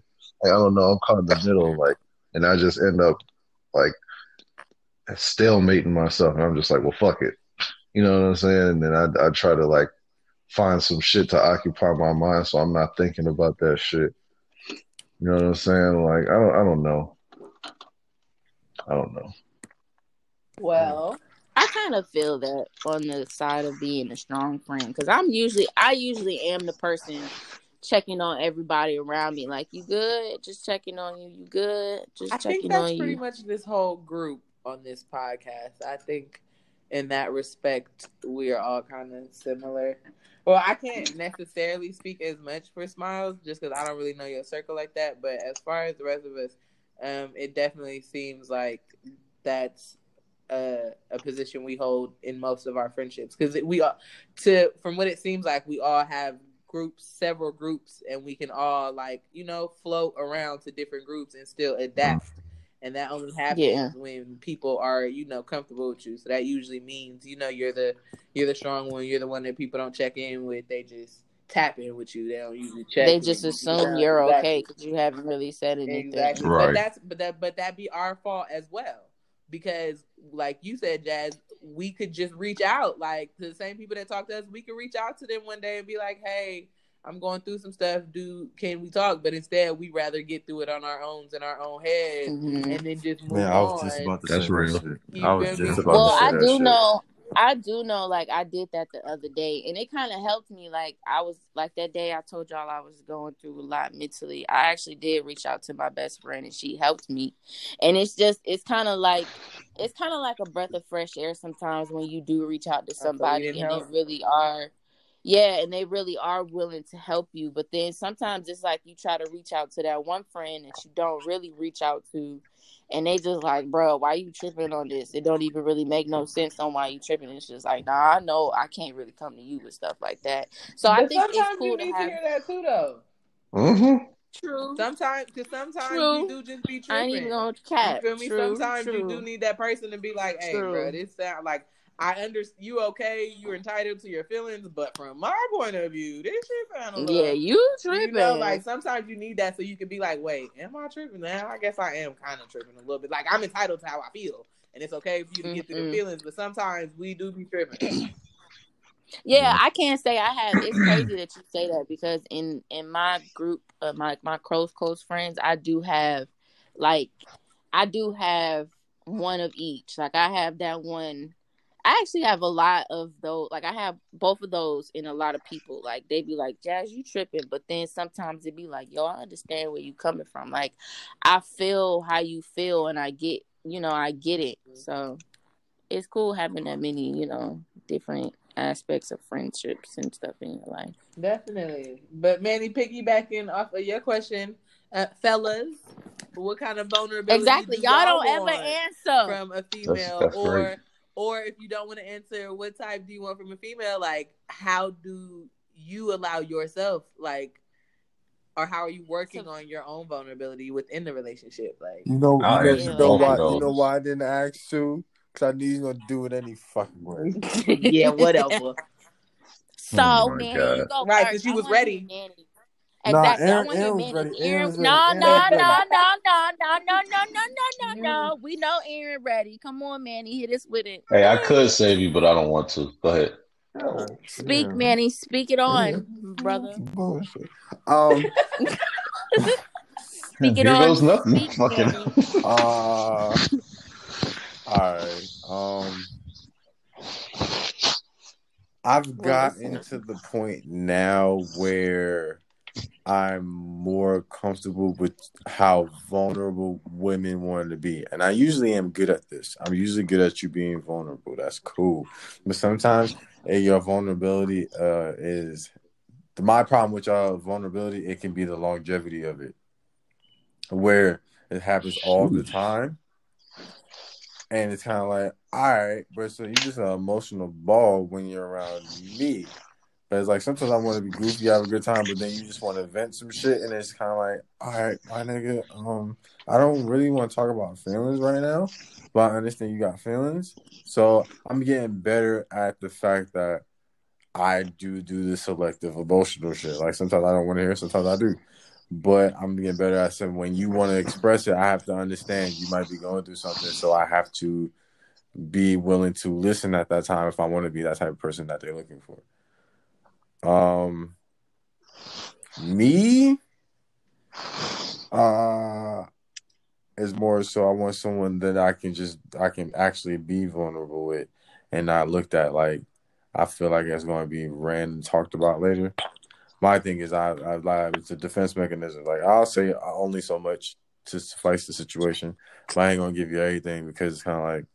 Like, I don't know, I'm caught in the middle. Like and I just end up like stalemating myself, and I'm just like, well, fuck it, you know what I'm saying? And then I I try to like find some shit to occupy my mind, so I'm not thinking about that shit. You know what I'm saying? Like I don't I don't know. I don't know. Well, I kind of feel that on the side of being a strong friend because I'm usually I usually am the person checking on everybody around me. Like, you good? Just checking on you. You good? Just I checking think that's pretty much this whole group on this podcast. I think in that respect, we are all kind of similar. Well, I can't necessarily speak as much for Smiles just because I don't really know your circle like that. But as far as the rest of us, um, it definitely seems like that's a, a position we hold in most of our friendships because we are to from what it seems like we all have groups several groups and we can all like you know float around to different groups and still adapt mm. and that only happens Yeah. when people are you know comfortable with you so that usually means you know you're the you're the strong one you're the one that people don't check in with they just tap in with you they don't usually check They just assume Yeah, you're exactly. okay because you haven't really said anything. Exactly. Right. But that's but that but that be our fault as well. Because like you said, Jazz, we could just reach out. Like to the same people that talk to us, we could reach out to them one day and be like, Hey, I'm going through some stuff. Do can we talk? But instead we rather get through it on our own in our own head Mhm. and then just move Man, I was on. just about to That's say real. shit. I was just about Well, to say I that do shit. I do know. Like I did that the other day, and it kind of helped me. Like I was like that day I told y'all I was going through a lot mentally. I actually did reach out to my best friend, and she helped me. And it's just it's kind of like it's kind of like a breath of fresh air sometimes when you do reach out to somebody and help? they really are. Yeah, and they really are willing to help you. But then sometimes it's like you try to reach out to that one friend that you don't really reach out to, and they just like, bro, why you tripping on this? It don't even really make no sense on why you tripping. It's just like, nah, I know I can't really come to you with stuff like that. So I think sometimes it's cool you to need to have. hear that too though. Mm-hmm. True. Sometimes because sometimes True. you do just be I ain't even gonna cap. You feel me? True. Sometimes true. you do need that person to be like, "Hey, True. bro, this sound like I understand you okay. You're entitled to your feelings, but from my point of view, this shit sound a little." Yeah, you tripping. You tripping. know, like sometimes you need that so you can be like, "Wait, am I tripping now? I guess I am kind of tripping a little bit. Like I'm entitled to how I feel, and it's okay for you to get through the feelings. But sometimes we do be tripping. *clears throat* Yeah, I can't say I have. It's crazy that you say that because in in my group, uh, my my close close friends, I do have like I do have one of each. Like I have that one. I actually have a lot of those. Like I have both of those in a lot of people. Like they be like, "Jazz, you tripping," but then sometimes it be like, "Yo, I understand where you coming from. Like I feel how you feel, and I get, you know, I get it." So it's cool having that many, you know, different aspects of friendships and stuff in your life. Definitely. But Manny, piggybacking off of your question, uh, fellas, what kind of vulnerability? Exactly. do Y'all don't ever answer. from a female, that's or great. Or if you don't want to answer, what type do you want from a female? Like, how do you allow yourself, like, or how are you working To- on your own vulnerability within the relationship? Like, You know, you know, you know why? You know why I didn't ask too? Because I knew you gonna do it any fucking way. *laughs* yeah, whatever. So, Oh man, you go Right, first. since you was wanna hear ready. Manny. Nah, Exactly. I Aaron- want to hear Aaron was Manny. ready. Aaron Aaron, no, ready. no, no, no, no, no, no, no, no, no, no, no. We know Aaron ready. Come on, Manny. Hit us with it. Hey, I could save you, but I don't want to. Go ahead. Yeah, Speak, yeah. Manny. Speak it on, brother. Bullshit. Um, Speak it Here on. goes nothing. Speak, Fucking. Manny. uh, all right. Um, I've gotten to the point now where I'm more comfortable with how vulnerable women want to be. And I usually am good at this. I'm usually good at you being vulnerable. That's cool. But sometimes eh, your vulnerability uh, is my problem with y'all vulnerability, it can be the longevity of it. Where it happens all the time. And it's kind of like, all right, but so you're just an emotional ball when you're around me. But it's like sometimes I want to be goofy, have a good time, but then you just want to vent some shit, and it's kind of like, all right, my nigga, um, I don't really want to talk about feelings right now, but I understand you got feelings. So I'm getting better at the fact that I do do the selective emotional shit. Like sometimes I don't want to hear, sometimes I do. but I'm getting better at saying when you want to express it, I have to understand you might be going through something, so I have to be willing to listen at that time if I want to be that type of person that they're looking for. Um, me, uh, is more so I want someone that I can just I can actually be vulnerable with, and not looked at like I feel like it's going to be ran and talked about later. My thing is I I lie. It's a defense mechanism. Like I'll say only so much to suffice the situation, but I ain't gonna give you everything because it's kind of like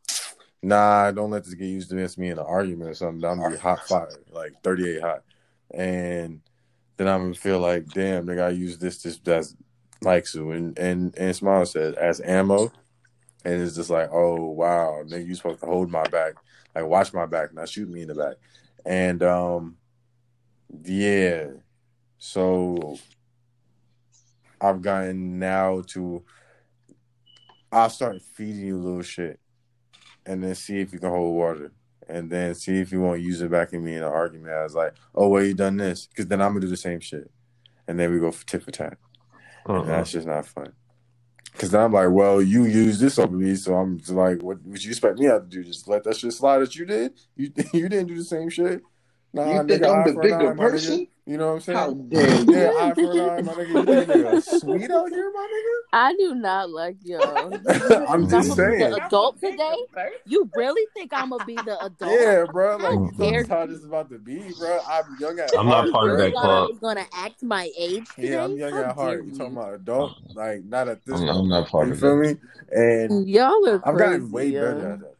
nah, don't let this get used against me in an argument or something. I'm gonna be hot fire, like 38 hot. And then I'm gonna feel like, damn, nigga, gotta use this, this, that's like so. And and and Smile said as ammo. And it's just like, oh wow, nigga, you supposed to hold my back, like watch my back, not shoot me in the back. And um yeah. So I've gotten now to I'll start feeding you little shit and then see if you can hold water. And then see if you won't use it back at me in an argument. I was like, oh, well, you done this. Because then I'm going to do the same shit. And then we go for tit for tat. And uh-huh. that's just not fun. Because then I'm like, well, you used this over me. So I'm just like, what would you expect me to do? Just let that shit slide that you did? You, *laughs* you didn't do the same shit? Nah, you think nigga, I'm the bigger person? You know what I'm saying? How dare you? Yeah, eye for an eye, my nigga. You think nigga sweet out here, my nigga? *laughs* I do not like yo. *laughs* I'm just saying. The adult today? You really think I'm gonna be the adult? Yeah, bro. Like you know how this is about to be, bro. I'm young at heart. I'm not part of that club. I was gonna act my age today. Yeah, I'm young How at heart. You talking about adult? Like not at this. I'm, I'm not part You of feel that. me? And Y'all are I've crazy. gotten way yo. better at that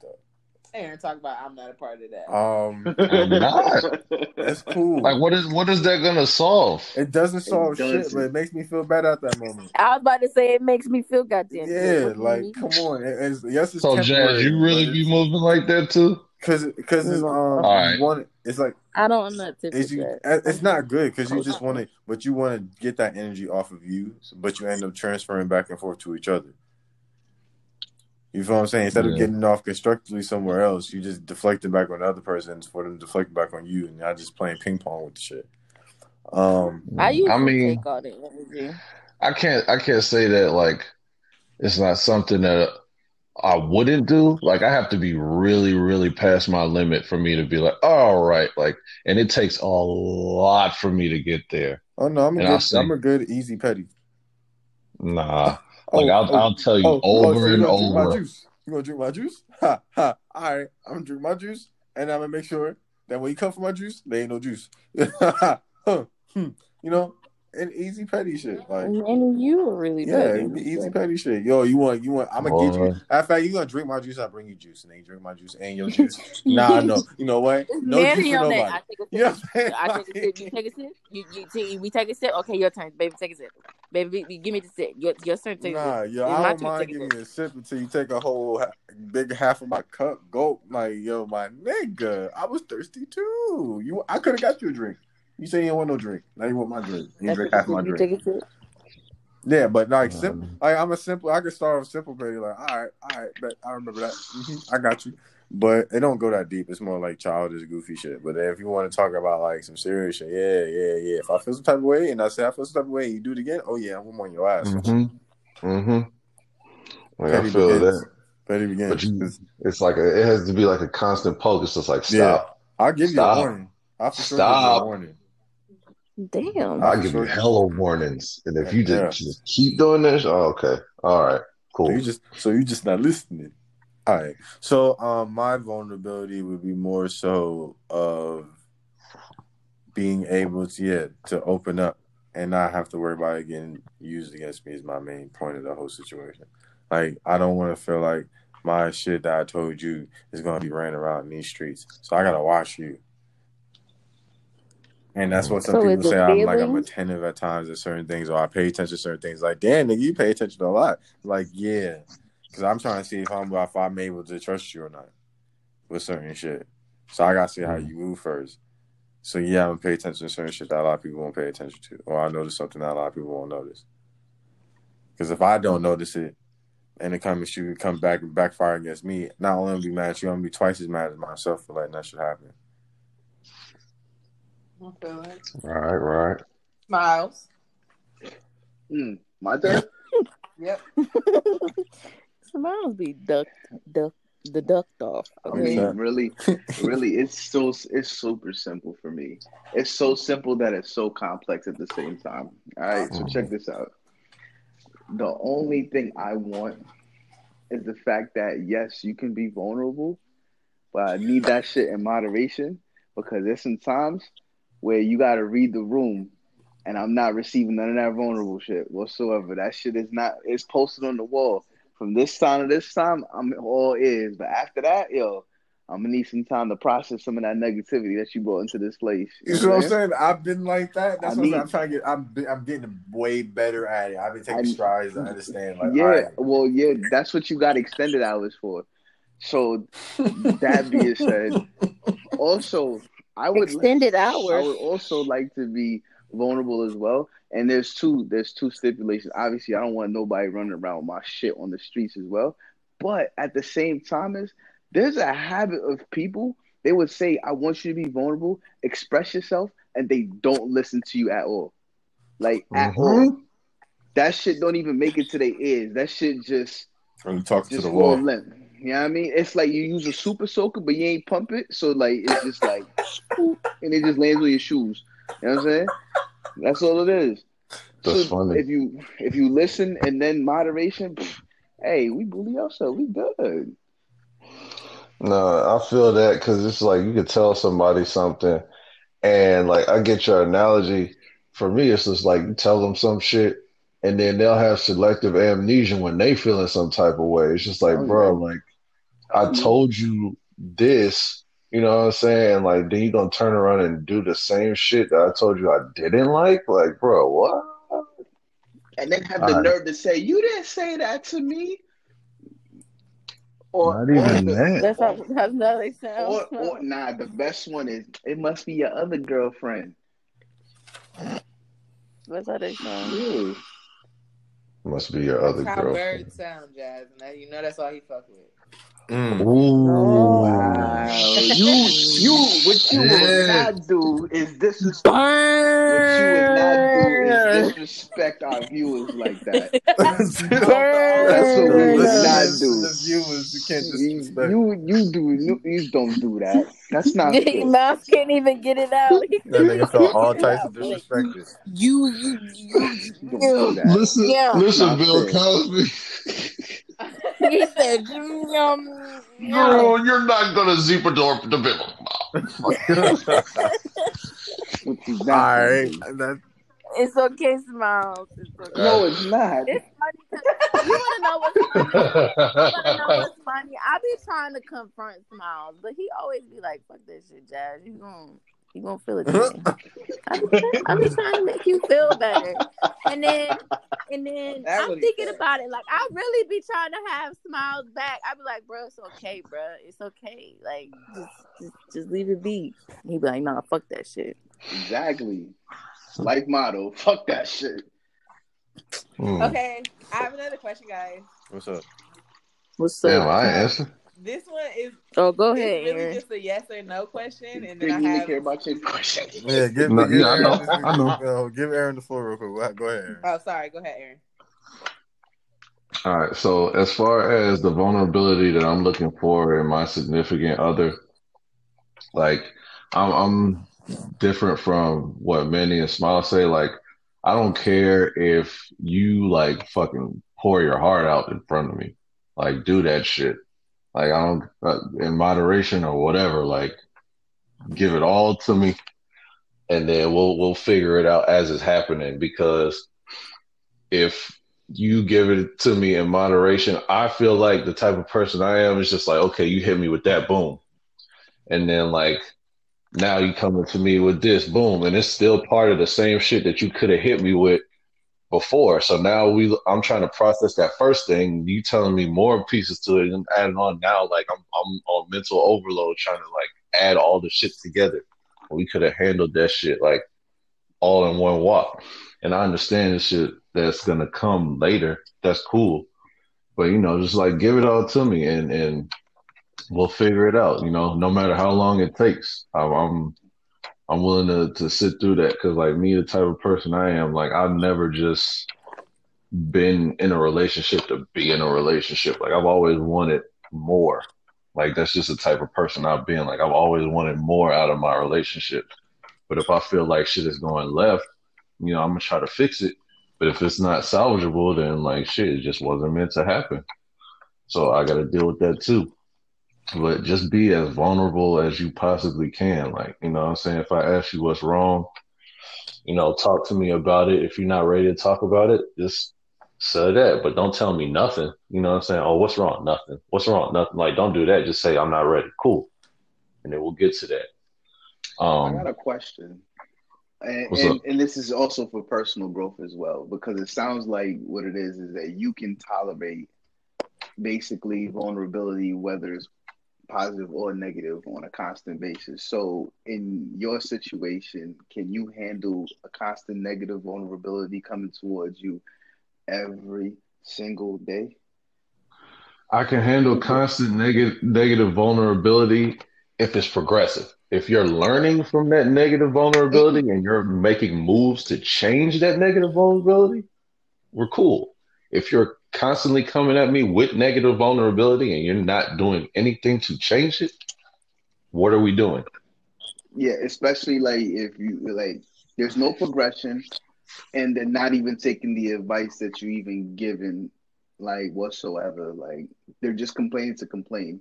though. Aaron talk about I'm not a part of that. Um, *laughs* I'm not. that's cool. Like, what is what is that gonna solve? It doesn't solve shit, doesn't. but it makes me feel better at that moment. I was about to say it makes me feel goddamn good. Yeah, What like mean? come on. It- it's, yes, it's So, Jazz, you really be moving like that too? because because it's um Alright. one. It's like I don't. I'm not tit it's you. It's not good because you just want to, but you want to get that energy off of you, but you end up transferring back and forth to each other. You feel what I'm saying? Instead of getting off constructively somewhere else, you just deflect it back on the other person for them to deflect back on you, and not just playing ping pong with the shit. Um, I usually I mean, take all the energy. I can't I can't say that like it's not something that I wouldn't do. Like I have to be really, really past my limit for me to be like, all right, like, and it takes a lot for me to get there. oh no, I'm a And good, say- I'm a good easy petty. Nah, Oh, like I'll oh, I'll tell you oh, oh, over you and gonna drink my over. juice? You gonna drink my juice? Ha ha! All right, I'm gonna drink my juice, and I'm gonna make sure that when you come for my juice, there ain't no juice. *laughs* huh. hmm. You know, and easy petty shit. Like, And, and you were really yeah, petty. it'd easy petty shit. Yo, you want, you want? I'm gonna get you. Boy. In fact, you gonna drink my juice? I bring you juice, and then you drink my juice and your juice. *laughs* nah, no. You know what? It's No juice for nobody. that. I take a sip. You know I'm saying? I take a sip. You take a sip. You, you see, we take a sip. Okay, your turn, baby. Take a sip, baby. be- Give me the sip. Your, your turn. Take a Nah, sip. yo, I don't mind giving you a sip until you take a whole big half of my cup. Go, like, yo, my nigga, I was thirsty too. You, I could have got you a drink. You say you don't want no drink. Now you want my drink. You I drink half of my drink. take a sip. Yeah, but like, Um, simple. Like, I'm a simple. I could start with simple baby. Like, all right, all right, but I remember that. hmm I got you. But it don't go that deep. It's more like childish, goofy shit. But if you want to talk about like some serious shit, yeah, yeah, yeah. If I feel some type of way and I say I feel some type of way, you do it again. Oh yeah, I'm on your ass. Mm-hmm. Mm-hmm. Like I feel begins. that. Petty begins. But you, 'Cause it's like a, it has to be like a constant poke. It's just like Yeah. stop, I'll give you Stop. a warning. I'll for sure give you Stop. a warning. Damn. I'll give you hella warnings, and if you just, Yeah. just keep doing this, oh, okay, all right, So cool. you just so you just not listening. All right. So um my vulnerability would be more so of being able to yeah, to open up and not have to worry about it getting used against me is my main point of the whole situation. Like I don't want to feel like my shit that I told you is gonna be ran around in these streets. So I gotta watch you. And that's what some So people say. I'm like I'm attentive at times to certain things, or I pay attention to certain things. Like, damn, nigga, you pay attention to a lot. Like, yeah, because I'm trying to see if I'm if I'm able to trust you or not with certain shit. So I gotta see how mm-hmm. you move first. So yeah, I'm gonna pay attention to certain shit that a lot of people won't pay attention to, or I notice something that a lot of people won't notice. Because if I don't notice it, and it comes you come back and backfire against me, not only be mad at you, I'm gonna be twice as mad at myself for letting that shit happen. I feel it. Right, right. Smiles. Mm, my turn. *laughs* Yep. *laughs* Smiles be ducked, duck, the ducked off. I mean, really, *laughs* really, it's so it's super simple for me. It's so simple that it's so complex at the same time. All right, so check this out. The only thing I want is the fact that yes, you can be vulnerable, but I need that shit in moderation because there's some times where you got to read the room, and I'm not receiving none of that vulnerable shit whatsoever. That shit is not. It's posted on the wall. From this time to this time, I'm all ears. But after that, yo, I'm gonna need some time to process some of that negativity that you brought into this place. You know what I'm saying? I've been like that. That's I what I'm, need- I'm trying to get. I'm I'm getting way better at it. I've been taking I- strides to understand. Like, yeah, right, well, yeah, that's what you got extended hours for. So that being said, *laughs* also I would Extended I hours. would also like to be vulnerable as well. And there's two there's two stipulations. Obviously, I don't want nobody running around with my shit on the streets as well. But at the same time, is there's a habit of people they would say, "I want you to be vulnerable, express yourself," and they don't listen to you at all, like at Mhm. all. That shit don't even make it to their ears. That shit just when you talk to the go wall. limp. You know what I mean? It's like you use a super soaker, but you ain't pump it, so like it's just like, *laughs* and it just lands on your shoes. You know what I'm saying? That's all it is. That's so funny. if you if you listen and then moderation, pff, hey, we bully ourselves. We good. No, I feel that because it's like you could tell somebody something, and like I get your analogy. For me, it's just like you tell them some shit, and then they'll have selective amnesia when they feeling some type of way. It's just like, Oh, bro, yeah. like I mm-hmm. told you this, you know what I'm saying? Like then you're gonna turn around and do the same shit that I told you I didn't like? Like, bro, what? And then have the Alright. nerve to say, "You didn't say that to me." Or, Not even or, that. That's how, that's how they sound. or, or nah, the best one is it must be your other girlfriend. That's how they sound. Yeah. Must be your other That's how girlfriend. birds sound, Jazz, and that, you know that's all he fuck with. Mm. Ooh. Wow. You *laughs* you what you would Shit. not do is disrespect what you would not do is disrespect our viewers like that. *laughs* *laughs* That's That's what we would not do. The viewers, you can't You disrespect. you, you do you, you don't do that. That's not Your fair. mouth can't even get it out. that nigga felt all types of disrespected. You, you, you. You don't do that. Listen, Yeah. listen, Not Bill fair. Cosby. He said, "Mm, yum, yum." Girl, you're not gonna zip a door the bill. What you all not gonna right, do. that, It's okay, Smiles. It's okay. No, it's not. It's funny 'cause you want to know what's funny? You want to know what's funny? I be trying to confront Smiles, but he always be like, "Fuck that shit, Jazz. You gon' you gonna feel it." I'm, just, I be trying to make you feel better, and then and then That's I'm thinking said. about it. Like I really be trying to have Smiles back. I be like, "Bro, it's okay, bro. It's okay. Like just just, just leave it be." He'd be like, "Nah, fuck that shit." Exactly. Life motto. Fuck that shit. Hmm. Okay, I have another question, guys. what's up? What's Damn, up? I answer. This one is Oh, go ahead, really Aaron. just a yes or no question, and then Didn't I even have care about your question. Yeah, give, No, give yeah, I Aaron, know, I know. uh, give Aaron the floor real quick. Go ahead, Go ahead. Aaron. Oh, sorry. Go ahead, Aaron. All right. So as far as the vulnerability that I'm looking for in my significant other, like I'm, I'm different from what Manny and Smile say. Like I don't care if you like fucking pour your heart out in front of me. Like do that shit. Like I don't uh, in moderation or whatever. Like give it all to me, and then we'll we'll figure it out as it's happening. Because if you give it to me in moderation, I feel like the type of person I am is just like, okay, you hit me with that, boom, and then like now you coming to me with this, boom, and it's still part of the same shit that you could have hit me with before. So now we, I'm trying to process that first thing. You telling me more pieces to it and adding on now, like I'm, I'm on mental overload trying to like add all the shit together. We could have handled that shit like all in one walk. And I understand the shit that's gonna come later. That's cool. But you know, just like give it all to me and and we'll figure it out. You know, no matter how long it takes. I'm I'm, I'm willing to to sit through that because like me, the type of person I am, like I've never just been in a relationship to be in a relationship. Like I've always wanted more. Like that's just the type of person I've been. Like I've always wanted more out of my relationship. But if I feel like shit is going left, you know, I'm gonna try to fix it. But if it's not salvageable, then like shit, it just wasn't meant to happen. So I gotta deal with that too. But just be as vulnerable as you possibly can. Like, you know what I'm saying? If I ask you what's wrong, you know, talk to me about it. If you're not ready to talk about it, just say that, but don't tell me nothing. You know what I'm saying? Oh, what's wrong? Nothing. What's wrong? Nothing. Like, don't do that. Just say I'm not ready. Cool, and then we'll get to that. Um, I got a question, and, and, and, this is also for personal growth as well, because it sounds like what it is is that you can tolerate basically vulnerability, whether it's positive or negative, on a constant basis. So, in your situation, can you handle a constant negative vulnerability coming towards you every single day? I can handle constant negative negative vulnerability if it's progressive. If you're learning from that negative vulnerability and you're making moves to change that negative vulnerability, we're cool. If you're constantly coming at me with negative vulnerability and you're not doing anything to change it, what are we doing? Yeah, especially like if you like there's no progression and they're not even taking the advice that you even given like whatsoever. Like they're just complaining to complain.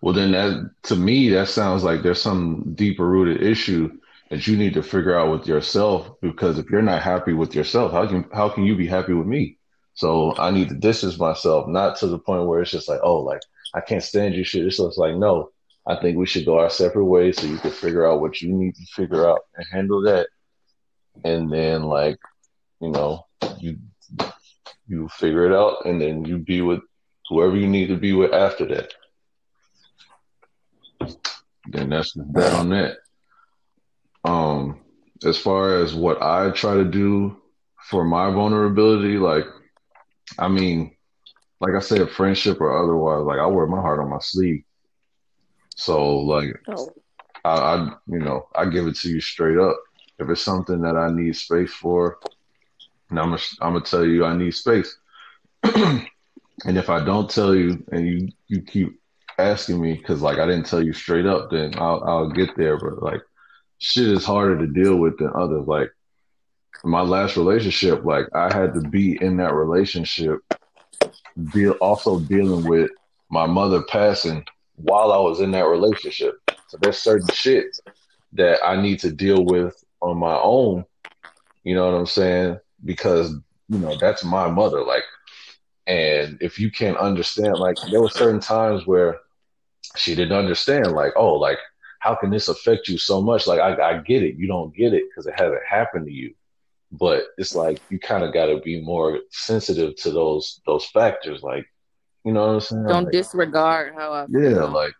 Well, then that to me that sounds like there's some deeper rooted issue that you need to figure out with yourself. Because if you're not happy with yourself, how can how can you be happy with me? So I need to distance myself, not to the point where it's just like, oh, like I can't stand you shit. It's like, no, I think we should go our separate ways so you can figure out what you need to figure out and handle that. And then like, you know, you you figure it out and then you be with whoever you need to be with after that. Then that's that on that. Um, as far as what I try to do for my vulnerability, like, I mean, like I said, friendship or otherwise, like I wear my heart on my sleeve. So like, oh. I, I, you know, I give it to you straight up. If it's something that I need space for, and I'm gonna, I'm gonna tell you I need space. *clears throat* and if I don't tell you, and you you keep asking me because like I didn't tell you straight up, then I'll I'll get there. But like shit is harder to deal with than others. Like my last relationship, like I had to be in that relationship, deal also dealing with my mother passing while I was in that relationship. So there's certain shit that I need to deal with on my own. You know what I'm saying? Because you know that's my mother. Like, and if you can't understand, like there were certain times where she didn't understand like oh like how can this affect you so much like i, I get it you don't get it because it hasn't happened to you but it's like you kind of got to be more sensitive to those those factors like you know what i'm saying? Don't like, disregard how i yeah like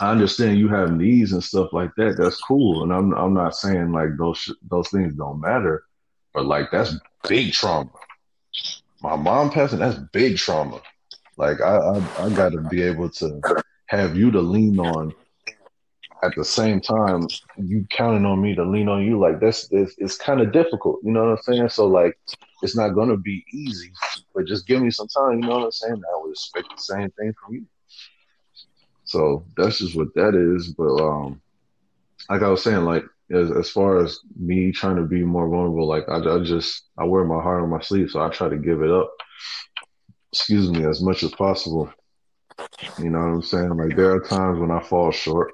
i understand you have needs and stuff like that that's cool and i'm i'm not saying like those those things don't matter but like that's big trauma. My mom passing that's big trauma. Like I, I, I got to be able to have you to lean on at the same time you counting on me to lean on you like that's it's, it's kind of difficult you know what i'm saying? So like it's not gonna be easy but just give me some time you know what i'm saying? I would expect the same thing from you. So that's just what that is but um like i was saying like as, as far as me trying to be more vulnerable like I, I just i wear my heart on my sleeve so i try to give it up. Excuse me as much as possible. You know what I'm saying? Like there are times when I fall short.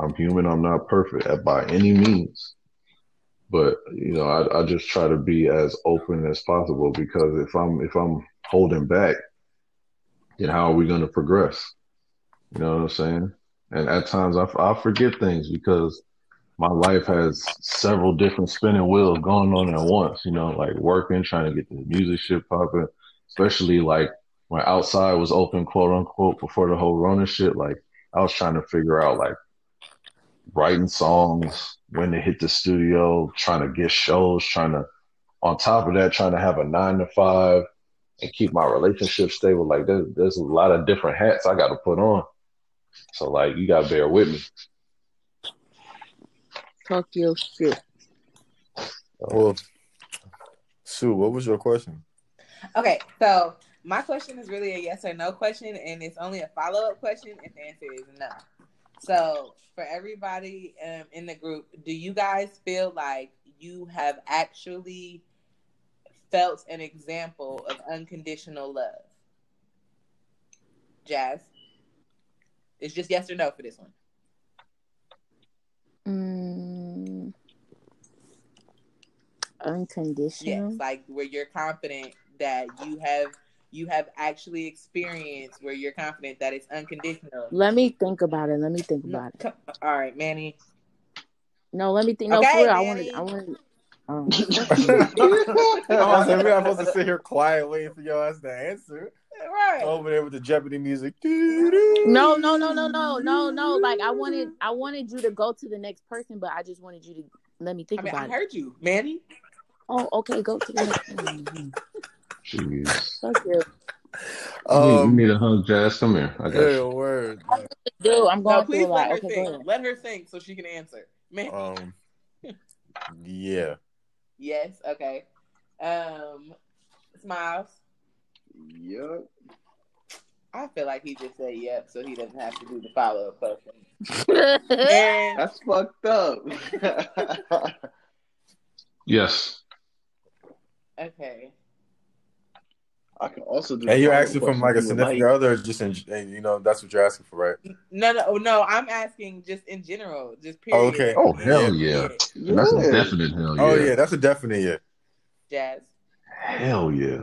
I'm human. I'm not perfect by any means. But you know, I, I just try to be as open as possible because if I'm if I'm holding back, then how are we going to progress? You know what I'm saying? And at times I, I forget things because my life has several different spinning wheels going on at once. You know, like working, trying to get the music shit popping, especially like when outside was open, quote unquote, before the whole Rona shit, like I was trying to figure out like writing songs, when to hit the studio, trying to get shows, trying to, on top of that, trying to have a nine to five and keep my relationship stable. Like there's, there's a lot of different hats I got to put on. So like you got to bear with me. Talk your shit. Well, Sue, what was your question? Okay, so my question is really a yes or no question, and it's only a follow up question, if the answer is no. So, for everybody um, in the group, do you guys feel like you have actually felt an example of unconditional love? Jazz? It's just yes or no for this one. Mm, unconditional. Yes, like where you're confident that you have you have actually experienced where you're confident that it's unconditional. Let me think about it. Let me think about it. all right, Manny. No, let me think. No, Okay, for real. I want to. I wanted. Um, *laughs* I was like, we're supposed to sit here quiet waiting for your ass to answer. Right. Over there with the Jeopardy music. no, no, no, no, no, no, no. Like I wanted. I wanted you to go to the next person, but I just wanted you to let me think I mean, I about it. heard you, Manny. Oh, okay. Go to the next one. *laughs* Jeez. Fuck you. you, need, you Um, need a hug, Jazz. Come here. I got yeah, you. word. Dude, I'm No, going please through a let her Okay, go think. Let her think so she can answer. Man. Um, *laughs* yeah. yes. Okay. Um, smiles. Yep. I feel like he just said yep, so he doesn't have to do the follow up question. *laughs* And That's fucked up. *laughs* Yes. okay. I can also do. And you're asking from like a question if significant other, just in, and, you know, that's what you're asking for, right? No, no, no. I'm asking just in general, just period. Oh, okay. Oh, hell yeah. Yeah. That's a definite hell yeah. Oh yeah, that's a definite yeah. Jazz. Hell yeah.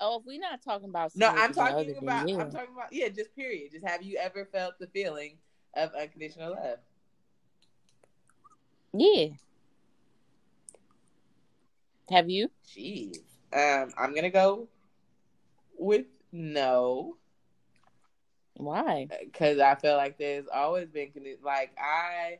oh, if we're not talking about No, I'm talking about. then yeah. I'm talking about. Yeah, just period. Just have you ever felt the feeling of unconditional love? yeah. Have you? Jeez. Um, I'm gonna go with no. Why? because I feel like there's always been like I,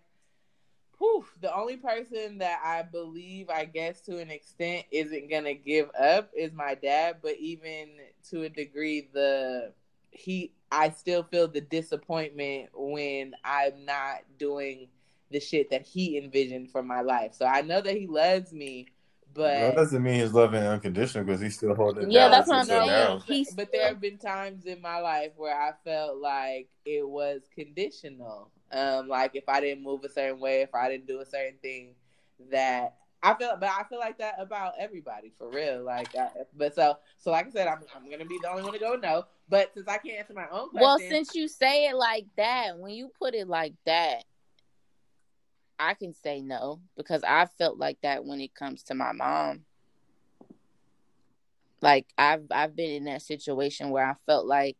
whew, the only person that I believe, I guess to an extent, isn't gonna give up is my dad. But even to a degree, the he, I still feel the disappointment when I'm not doing the shit that he envisioned for my life. So I know that he loves me, but that doesn't mean he's loving unconditional because he's still holding. it Yeah, that's to what I'm saying. He's but there have been times in my life where I felt like it was conditional. Um, like if I didn't move a certain way, if I didn't do a certain thing, that I feel. But I feel like that about everybody for real. Like, I, but so so like I said, I'm I'm gonna be the only one to go no. But since I can't answer my own question, Well, since you say it like that, when you put it like that, I can say no because I felt like that when it comes to my mom. Like I've I've been in that situation where I felt like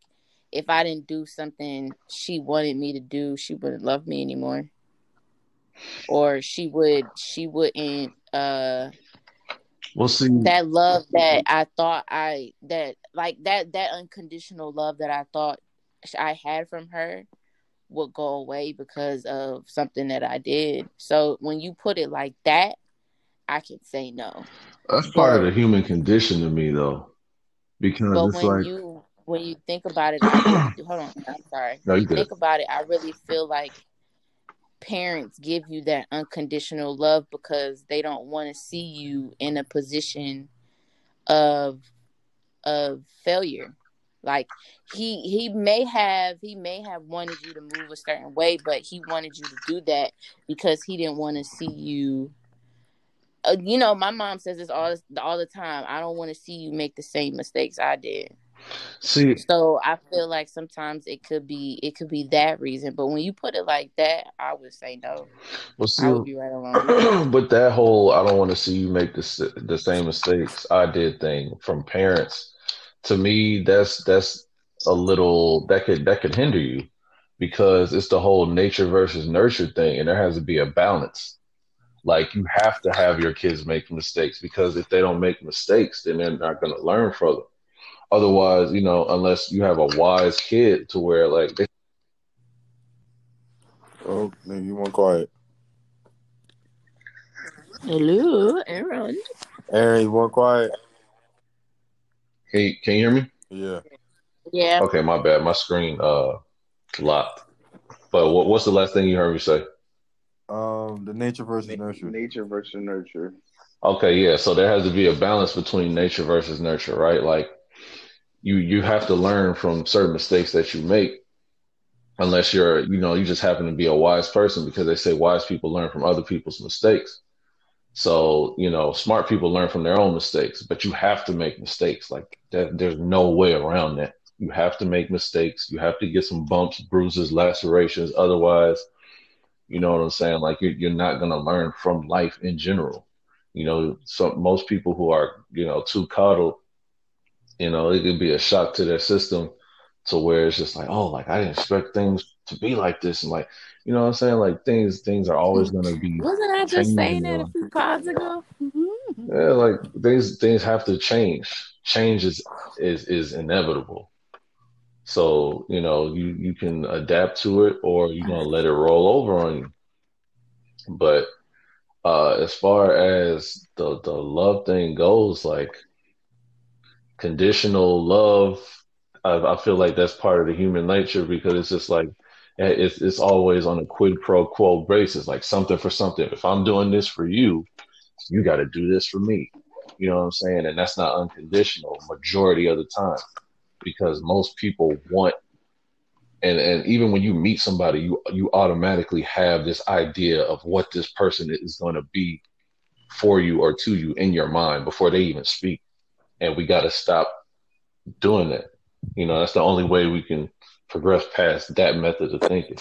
if I didn't do something she wanted me to do, she wouldn't love me anymore. Or she would she wouldn't uh Well, see, that love that I thought I that like that that unconditional love that I thought I had from her would go away because of something that I did. So when you put it like that, I can say no. that's part of the human condition to me, though, because But it's when like, you when you think about it, hold on, I'm sorry. No, you think about it, I really feel like parents give you that unconditional love because they don't want to see you in a position of of failure. Like he he may have he may have wanted you to move a certain way, but he wanted you to do that because he didn't want to see you. Uh, you know, my mom says this all all the time. I don't want to see you make the same mistakes I did. see, So I feel like sometimes it could be it could be that reason, but when you put it like that, I would say no. well, I would be right along. *clears throat* but that whole "I don't want to see you make the the same mistakes I did" thing from parents, to me, that's that's a little that could that could hinder you because it's the whole nature versus nurture thing, and there has to be a balance. Like you have to have your kids make mistakes because if they don't make mistakes, then they're not going to learn from them. Otherwise, you know, unless you have a wise kid to where like they Oh, nigga, you want quiet. Hello, Aaron. Aaron, you want quiet? Can you, can you hear me? Yeah. Yeah. Okay, my bad. My screen uh locked. But what, what's the last thing you heard me say? Um, the nature versus Na- nurture. Nature versus nurture. Okay, yeah. So there has to be a balance between nature versus nurture, right? Like you you have to learn from certain mistakes that you make unless you're you know you just happen to be a wise person because they say wise people learn from other people's mistakes so you know smart people learn from their own mistakes but you have to make mistakes. Like that there's no way around that. You have to make mistakes. You have to get some bumps bruises lacerations. Otherwise you know what i'm saying? Like you're, you're not going to learn from life in general. You know so most people who are you know too coddled you know it could be a shock to their system to where it's just like, oh, like I didn't expect things to be like this, and like, you know what I'm saying? Like things, things are always gonna be. *laughs* Wasn't I just saying that a few pods ago? Mm-hmm. Yeah, like things, things have to change. Change is is is inevitable. So you know, you you can adapt to it, or you're gonna let it roll over on you. But uh, as far as the the love thing goes, like conditional love I, I feel like that's part of the human nature because it's just like it's it's always on a quid pro quo basis, like something for something. If I'm doing this for you, you got to do this for me. You know what I'm saying? And that's not unconditional majority of the time because most people want and and even when you meet somebody you you automatically have this idea of what this person is going to be for you or to you in your mind before they even speak and we got to stop doing that you know, that's the only way we can progress past that method of thinking.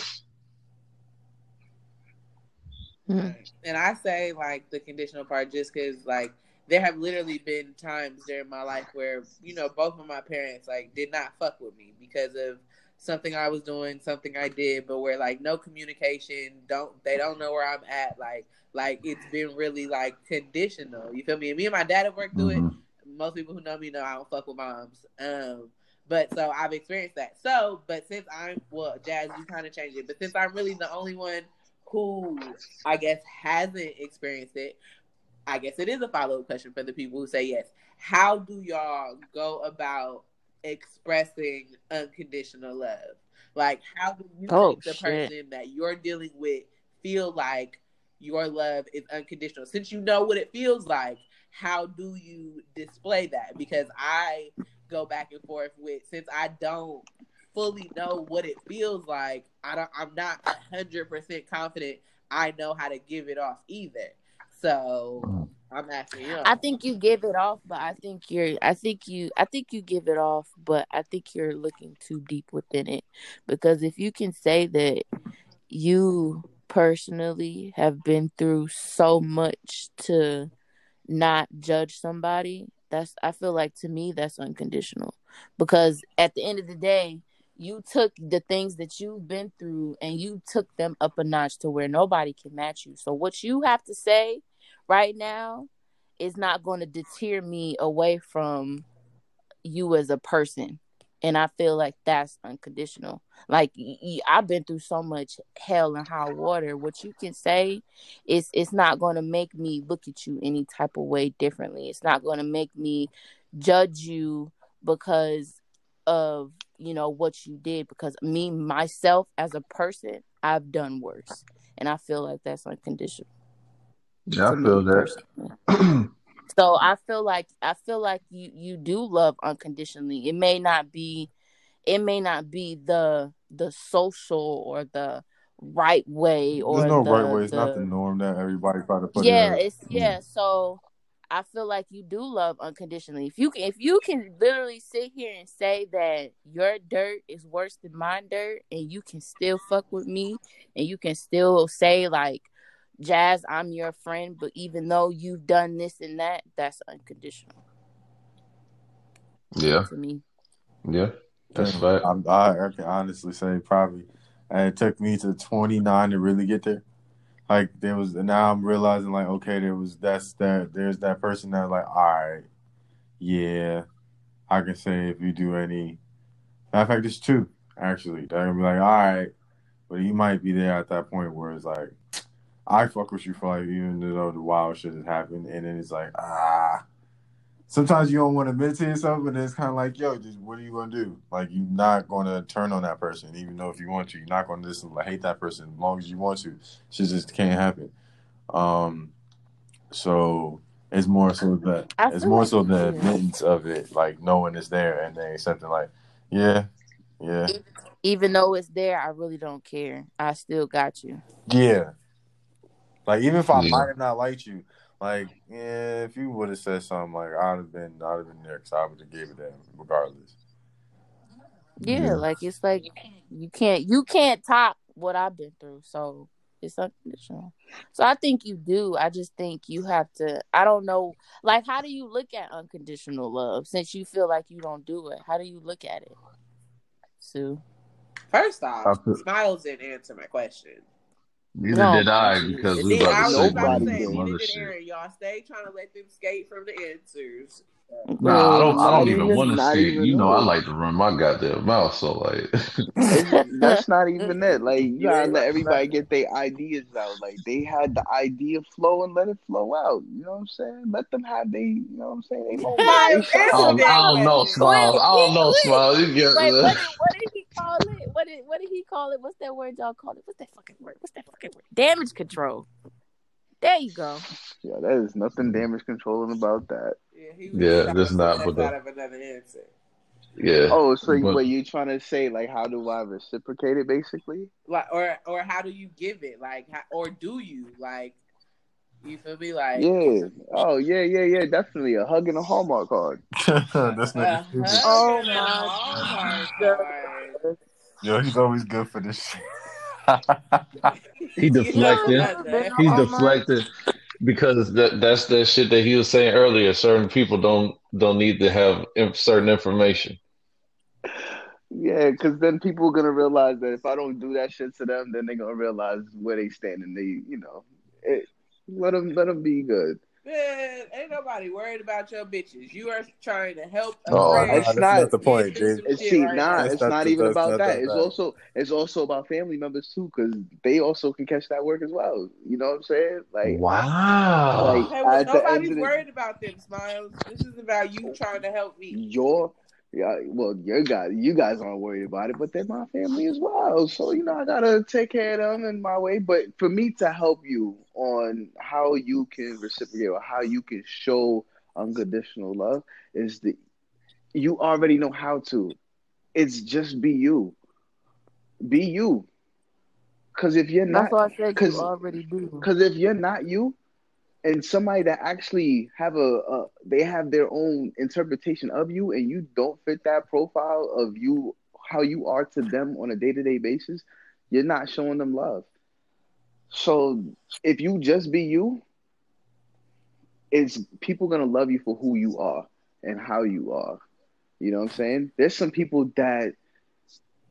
Hmm. And I say like the conditional part just because like there have literally been times during my life where you know both of my parents like did not fuck with me because of something I was doing, something I did, but where like no communication, don't they don't know where I'm at, like like it's been really like conditional. You feel me? And me and my dad have worked through mm-hmm. it. Most people who know me know I don't fuck with moms. Um, but so I've experienced that. So, but since I'm well, Jazz, you kind of changed it. But since I'm really the only one who I guess hasn't experienced it, I guess it is a follow up question for the people who say yes. How do y'all go about expressing unconditional love? Like, how do you oh, make the shit. person that you're dealing with feel like your love is unconditional? Since you know what it feels like, how do you display that? Because I go back and forth with since I don't fully know what it feels like. I don't. I'm not hundred percent confident. I know how to give it off either. So mm. I'm asking you. I think you give it off, but I think you're. I think you. I think you give it off, but I think you're looking too deep within it. Because if you can say that you personally have been through so much to not judge somebody that's I feel like to me that's unconditional because at the end of the day, you took the things that you've been through and you took them up a notch to where nobody can match you. So what you have to say right now is not going to deter me away from you as a person and I feel like that's unconditional. Like I've been through so much hell and high water. What you can say is it's not going to make me look at you any type of way differently. It's not going to make me judge you because of you know what you did. Because me myself as a person, I've done worse, and I feel like that's unconditional. Yeah, I feel that. *clears throat* *clears throat* So I feel like I feel like you you do love unconditionally. It may not be it may not be the the social or the right way or there's no the, right way. It's the, not the norm that everybody try to put. Yeah, it's mm. yeah. So I feel like you do love unconditionally. If you can, if you can literally sit here and say that your dirt is worse than my dirt, and you can still fuck with me, and you can still say like Jazz, I'm your friend, but even though you've done this and that, that's unconditional. Yeah. To me. Yeah. That's right. I, I, I can honestly say probably and it took me to 29 to really get there. Like there was and now I'm realizing like okay there was that's that there's that person that like all right yeah I can say if you do any matter of fact there's two actually they're gonna be like all right but he might be there at that point where it's like I fuck with you for like even though the wild shit has happened, and then it's like ah. Sometimes you don't want to admit to yourself, but it's kind of like, yo, just what are you gonna do? Like, you're not gonna turn on that person, even though if you want to, you're not gonna listen, like, hate that person as long as you want to. Shit just can't happen. Um, so It's more so that it's more like- so the admittance of it, like knowing it's there, and then accepting, like, yeah, yeah, Even though it's there, I really don't care. I still got you. yeah. Like even if I Yeah. might have not liked you, like yeah, if you would have said something, like I'd have been, I'd have been there because I would have gave it to him regardless. Yeah, Yeah. like it's like you can't you can't top what I've been through. So it's unconditional. So I think you do. I just think you have to I don't know like how do you look at unconditional love since you feel like you don't do it? How do you look at it? Sue. First off, Smiles didn't answer my question. Neither No. did I because we about to say about to say, neither did. Aaron. Y'all stay trying to let them skate from the answers. Nah, I don't. I don't even even- want to not see it. You know, I like to run my goddamn mouth. So like, *laughs* that's not *laughs* even it. Like you You gotta let everybody get their ideas out. Like they had the idea flow and let it flow out. You know what I'm saying? Let them have they. You know what I'm saying? They moment. They I don't, um, that I don't know, question. Smiles. I don't know, Wait, Smiles. You get Wait, what did, what did he call it? What did what did he call it? What's that word y'all call it? What's that fucking word? What's that fucking word? Damage control. There you go. Yeah, there is nothing damage controlling about that. Yeah, he was Yeah, trying not suck what the- out of another answer. Yeah. Oh, so But- what you trying to say? Like, how do I reciprocate it? Basically, Like, or or how do you give it? Like, how, or do you like? You feel me? Like, yeah. Oh, yeah, yeah, yeah. Definitely a hug and a hallmark card. *laughs* this a nigga Oh my God. Yo, he's always good for this shit. *laughs* He deflected. He's He deflected because that that's that shit that he was saying earlier. Certain people don't don't need to have in- certain information. Yeah, because then people are gonna realize that if I don't do that shit to them, then they're gonna realize where they stand, and they, you know, it, let them let them be good. Man, ain't nobody worried about your bitches. You are trying to help a No, friend. it's that's not- not the point, get dude. It's shit see, right nah. That's it's not not even about not that. that It's also it's also about family members too, because they also can catch that work as well. You know what I'm saying? Like, Wow. like- Okay, well, at the end nobody's of the- worried about them, Smiles. This is about you trying to help me. your yeah, well, your guys, you guys aren't worried about it, but they're my family as well. So you know, I gotta take care of them in my way. But for me to help you on how you can reciprocate or how you can show unconditional love is the you already know how to. It's just be you, be you. Because if you're not, That's why I said you already do. because if you're not you, and somebody that actually have a, a they have their own interpretation of you, and you don't fit that profile of you how you are to them on a day to day basis, you're not showing them love. So if you just be you, it's people gonna love you for who you are and how you are. You know what I'm saying? There's some people that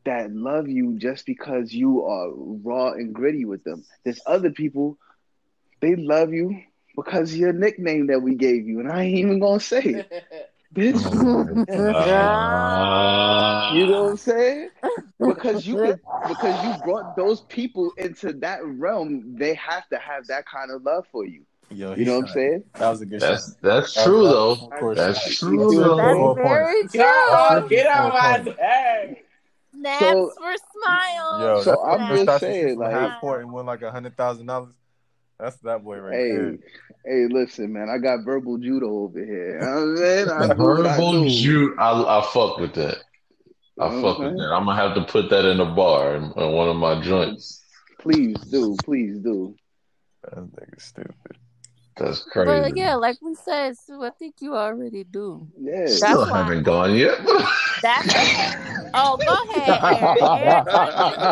that love you just because you are raw and gritty with them. There's other people they love you because your nickname that we gave you, and I ain't even gonna say it, bitch. *laughs* *laughs* You know what I'm saying? Because you could, because you brought those people into that realm, they have to have that kind of love for you. Yo, You know what I'm saying? That was a good That's shot. that's That true that though. was full court That's shot. true You see what I'm though. That's very true. Y'all get on Four my points. Snaps So- for smiles. Yo, So I'm the just shots saying, you shoot from like- half court and win like a hundred thousand dollars. That's that boy right Hey, there. hey, listen, man, I got verbal judo over here. You know what I'm saying? I do what I Verbal do. Jew, I I fuck with that. I You fuck with that. I'm gonna have to put that in a bar in, in one of my joints. Please do, please do. That nigga stupid. That's crazy. But yeah, like we said, Sue, I think you already do. Yeah. Still why- haven't gone yet. *laughs* That's oh, go ahead, Aaron. Aaron,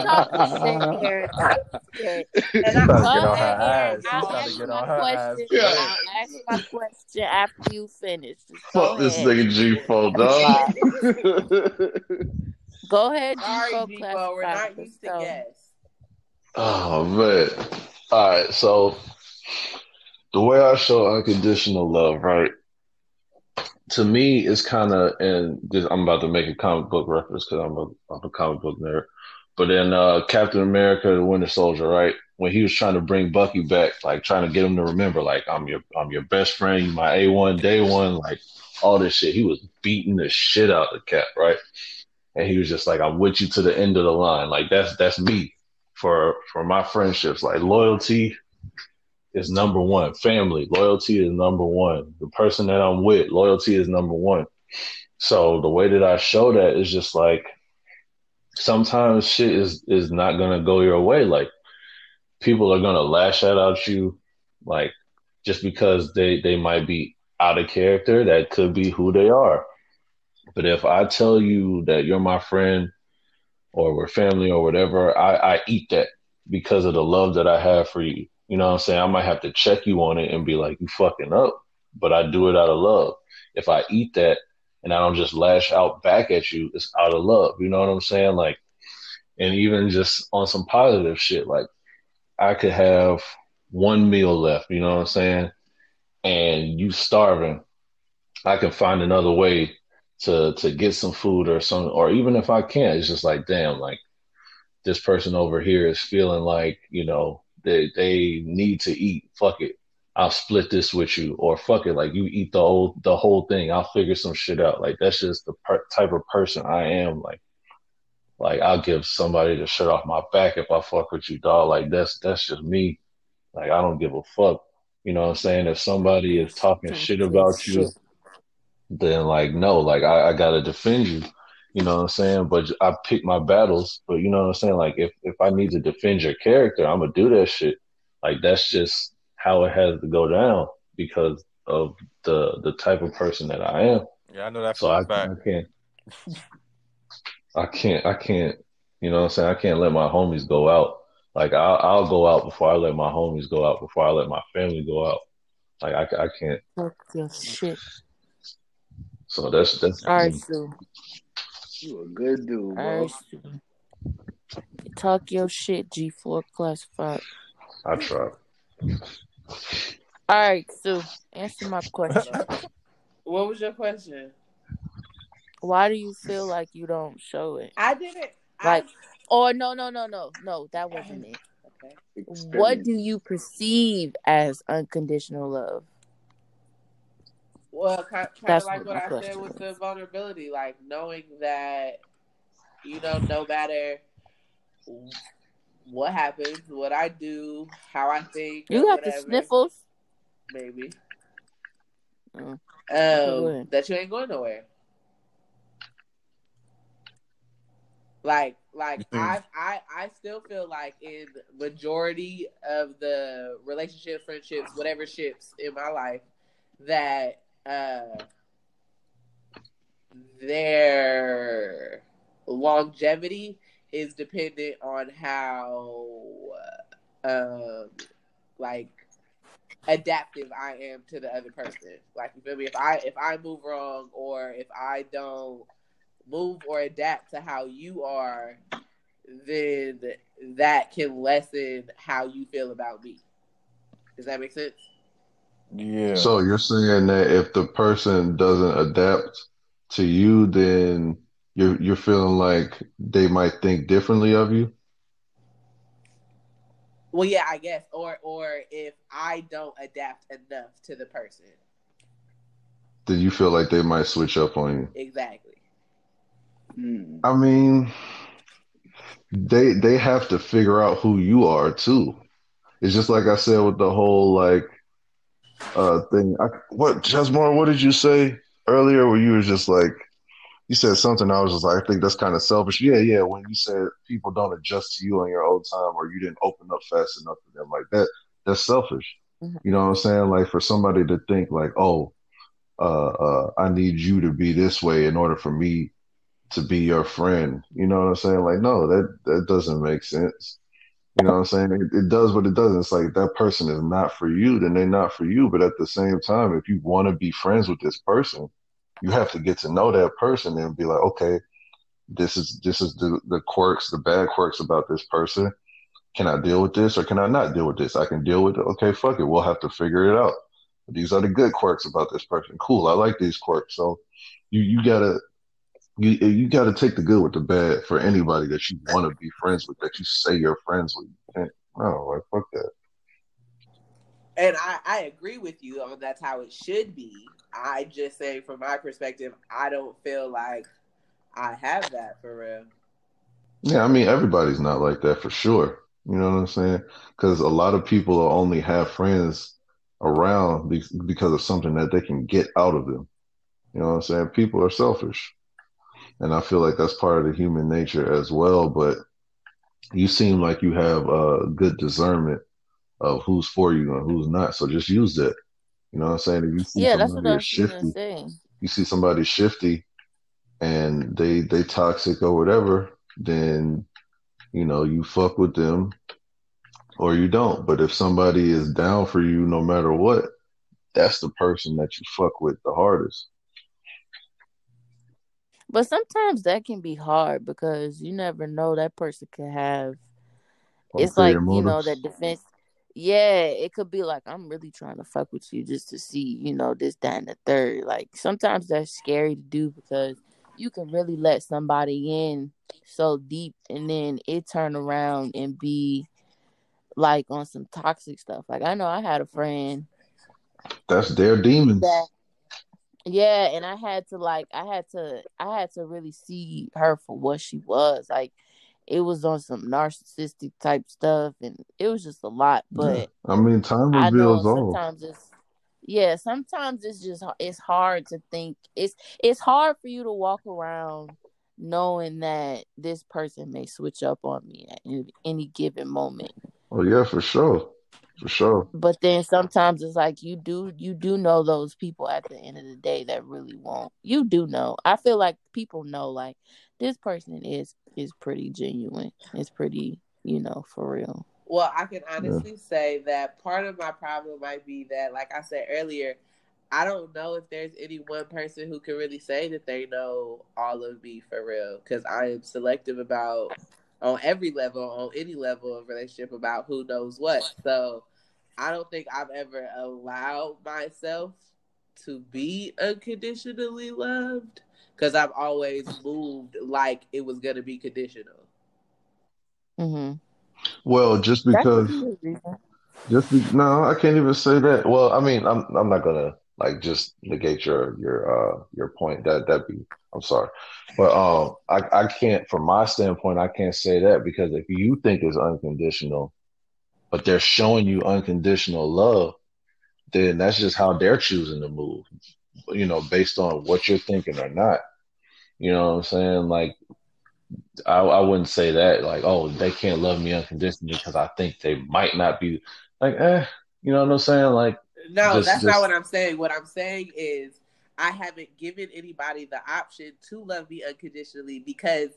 talk this shit, Aaron. Talk shit. And I, trying to Go get on her ahead, Aaron. I'll to ask my on her ass. question. Yeah. I'll ask my question after you finish. Go Fuck this ahead. nigga G4, dog. *laughs* Go ahead, sorry, G4 G4, we're not used to so. guests. Oh man. All right, so the way I show unconditional love, right? To me, it's kind of, and this, I'm about to make a comic book reference because I'm a I'm a comic book nerd. But in uh, Captain America: The Winter Soldier, right? When he was trying to bring Bucky back, like trying to get him to remember, like I'm your I'm your best friend, my A one day one, like all this shit. He was beating the shit out of the Cap, right? And he was just like, I'm with you to the end of the line. Like that's that's me for for my friendships, like loyalty, is number one. Family, loyalty is number one. The person that I'm with, loyalty is number one. So the way that I show that is just like sometimes shit is is not gonna go your way. Like people are gonna lash out at you, like just because they they might be out of character. That could be who they are. But if I tell you that you're my friend or we're family or whatever, I, I eat that because of the love that I have for you. You know what I'm saying? I might have to check you on it and be like, you fucking up, but I do it out of love. If I eat that and I don't just lash out back at you, it's out of love. You know what I'm saying? Like, and even just on some positive shit, like I could have one meal left, you know what I'm saying? And you starving. I can find another way to to get some food or some or even if I can't, it's just like, damn, like this person over here is feeling like, you know, they they need to eat. Fuck it. I'll split this with you, or fuck it, like you eat the whole the whole thing. I'll figure some shit out. Like that's just the per- type of person I am. Like, like I'll give somebody the shirt off my back if I fuck with you, dog. Like that's that's just me. Like I don't give a fuck. You know what I'm saying? If somebody is talking shit about you, then like no, like I, I gotta defend you. You know what I'm saying? But I pick my battles. But you know what I'm saying? Like if if I need to defend your character, I'm gonna do that shit. Like that's just how it has to go down because of the the type of person that I am. Yeah, I know that So for I, a fact. I can't. I can't. I can't. You know what I'm saying? I can't let my homies go out. Like I'll, I'll go out before I let my homies go out. Before I let my family go out. Like I, I can't. Fuck your shit. So that's that's. All right, Sue. You a good dude, All bro. right, Sue. Talk your shit, G4 classified. I try. All right, Sue. Answer my question. *laughs* What was your question? Why do you feel like you don't show it? I didn't. Like, or no, no, no, no, no. That wasn't it. Okay. What do you perceive as unconditional love? Well, kind, kind of like what what my I said with was. the vulnerability, like knowing that you know, no matter what happens, what I do, how I think, You have got the sniffles. maybe. Mm. Um, that you ain't going nowhere. Like, like I, I, I still feel like in majority of the relationships, friendships, whatever ships in my life, that uh, their longevity is dependent on how, um, like adaptive I am to the other person. Like you feel me? If I if I move wrong or if I don't move or adapt to how you are, then that can lessen how you feel about me. Does that make sense? Yeah. So you're saying that if the person doesn't adapt to you, then you're you're feeling like they might think differently of you? Well, yeah, I guess. Or or if I don't adapt enough to the person. Then you feel like they might switch up on you? Exactly. Hmm. I mean, they they have to figure out who you are too. It's just like I said with the whole like uh thing. I, what Jasmine, what did you say earlier? Where you was just like you said something. I was just like, I think that's kind of selfish. Yeah, yeah. When you said people don't adjust to you on your own time, or you didn't open up fast enough to them, like that, that's selfish. Mhm. You know what I'm saying? Like for somebody to think like, oh, uh, uh, I need you to be this way in order for me to be your friend. You know what I'm saying? Like, no, that that doesn't make sense. You know what I'm saying? It, it does, what it doesn't. It's like that person is not for you, then they're not for you. But at the same time, if you want to be friends with this person, you have to get to know that person and be like, okay, this is this is the the quirks, the bad quirks about this person. Can I deal with this or can I not deal with this? I can deal with it. Okay, fuck it. We'll have to figure it out. These are the good quirks about this person. Cool. I like these quirks. So you you gotta you you gotta take the good with the bad for anybody that you want to be friends with, that you say you're friends with. You no, like fuck that. And I, I agree with you on that's how it should be. I just say from my perspective, I don't feel like I have that for real. Yeah, I mean everybody's not like that for sure. You know what I'm saying? Because a lot of people only have friends around because of something that they can get out of them. You know what I'm saying? People are selfish. And I feel like that's part of the human nature as well. But you seem like you have a good discernment of who's for you and who's not. So just use that. You know what I'm saying? If you see Yeah, that's what somebody I was shifty, say. you see somebody shifty and they they toxic or whatever, then you know you fuck with them or you don't. But if somebody is down for you no matter what, that's the person that you fuck with the hardest. But sometimes that can be hard because you never know that person could have it's like, Ulterior you know, that defense yeah, it could be like I'm really trying to fuck with you just to see, you know, this, that, and the third. Like sometimes that's scary to do because you can really let somebody in so deep and then it turn around and be like on some toxic stuff. Like I know I had a friend That's their demons. that yeah, and I had to like I had to I had to really see her for what she was. Like it was on some narcissistic type stuff and it was just a lot. Yeah. But I mean, time reveals all. sometimes it's yeah, sometimes it's just it's hard to think. It's it's hard for you to walk around knowing that this person may switch up on me at any, any given moment. Oh yeah, for sure, for sure. But then sometimes it's like you do you do know those people at the end of the day that really won't. You do know. I feel like people know like this person is is pretty genuine. It's pretty, you know, for real. Well, I can honestly say that part of my problem might be that, like I said earlier, I don't know if there's any one person who can really say that they know all of me for real. Because I am selective about on every level, on any level of relationship about who knows what. So I don't think I've ever allowed myself to be unconditionally loved because I've always moved like it was gonna be conditional. Mm-hmm. Well, just because, be a reason. just be, no, I can't even say that. Well, I mean, I'm I'm not gonna like just negate your your uh your point. That that be, I'm sorry, but um, I I can't from my standpoint, I can't say that because if you think it's unconditional, but they're showing you unconditional love, then that's just how they're choosing to move. You know, based on what you're thinking or not. You know what I'm saying? Like I, I wouldn't say that like, oh, they can't love me unconditionally because I think they might not be like, eh, you know what I'm saying? Like, No, just, that's just, not what I'm saying. What I'm saying is I haven't given anybody the option to love me unconditionally because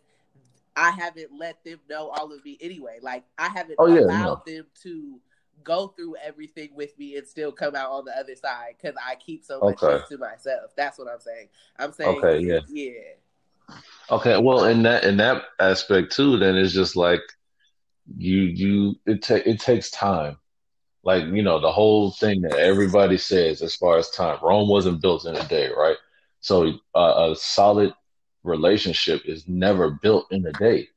I haven't let them know all of me anyway. Like I haven't oh yeah, allowed no, them to go through everything with me and still come out on the other side because I keep so much okay, to myself. That's what I'm saying. I'm saying, okay, yeah, yeah. okay. Well, in that in that aspect too, then it's just like you you it ta- it takes time. Like you know the whole thing that everybody says as far as time. Rome wasn't built in a day, right? So uh, a solid relationship is never built in a day.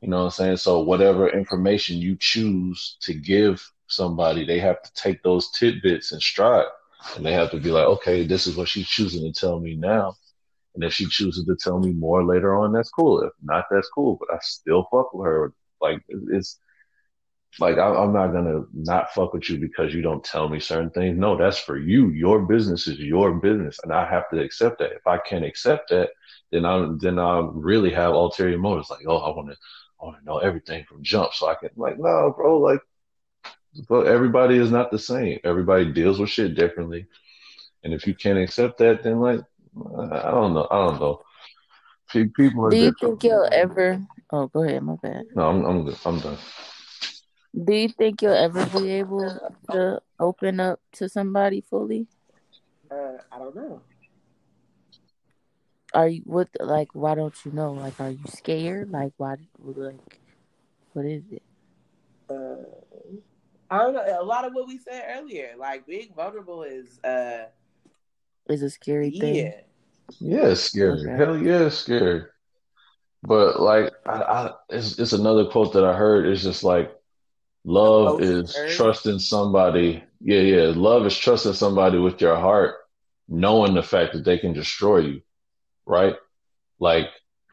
You know what I'm saying? So whatever information you choose to give somebody, they have to take those tidbits and stride. And they have to be like, okay, this is what she's choosing to tell me now. And if she chooses to tell me more later on, that's cool. If not, that's cool. But I still fuck with her. Like it's like I'm not gonna not fuck with you because you don't tell me certain things. No, that's for you. Your business is your business, and I have to accept that. If I can't accept that, then I then I really have ulterior motives. Like, oh, I want to, I want to know everything from jump, so I can. Like, no, bro. Like, but everybody is not the same. Everybody deals with shit differently, and if you can't accept that, then like, I don't know. I don't know. People are Do you different. think you'll ever? Oh, go ahead. My bad. No, I'm I'm good. I'm done. Do you think you'll ever be able to open up to somebody fully? Uh, I don't know. Are you what? Like, why don't you know? Like, are you scared? Like, why? Like, what is it? Uh, I don't know. A lot of what we said earlier, like being vulnerable, is uh, Is a scary thing. yeah. Yeah, it's scary. Okay. Hell yeah, it's scary. But like, I, I it's it's another quote that I heard. It's just like, love Emotion is urge. trusting somebody. Yeah, yeah. Love is trusting somebody with your heart, knowing the fact that they can destroy you, right? Like,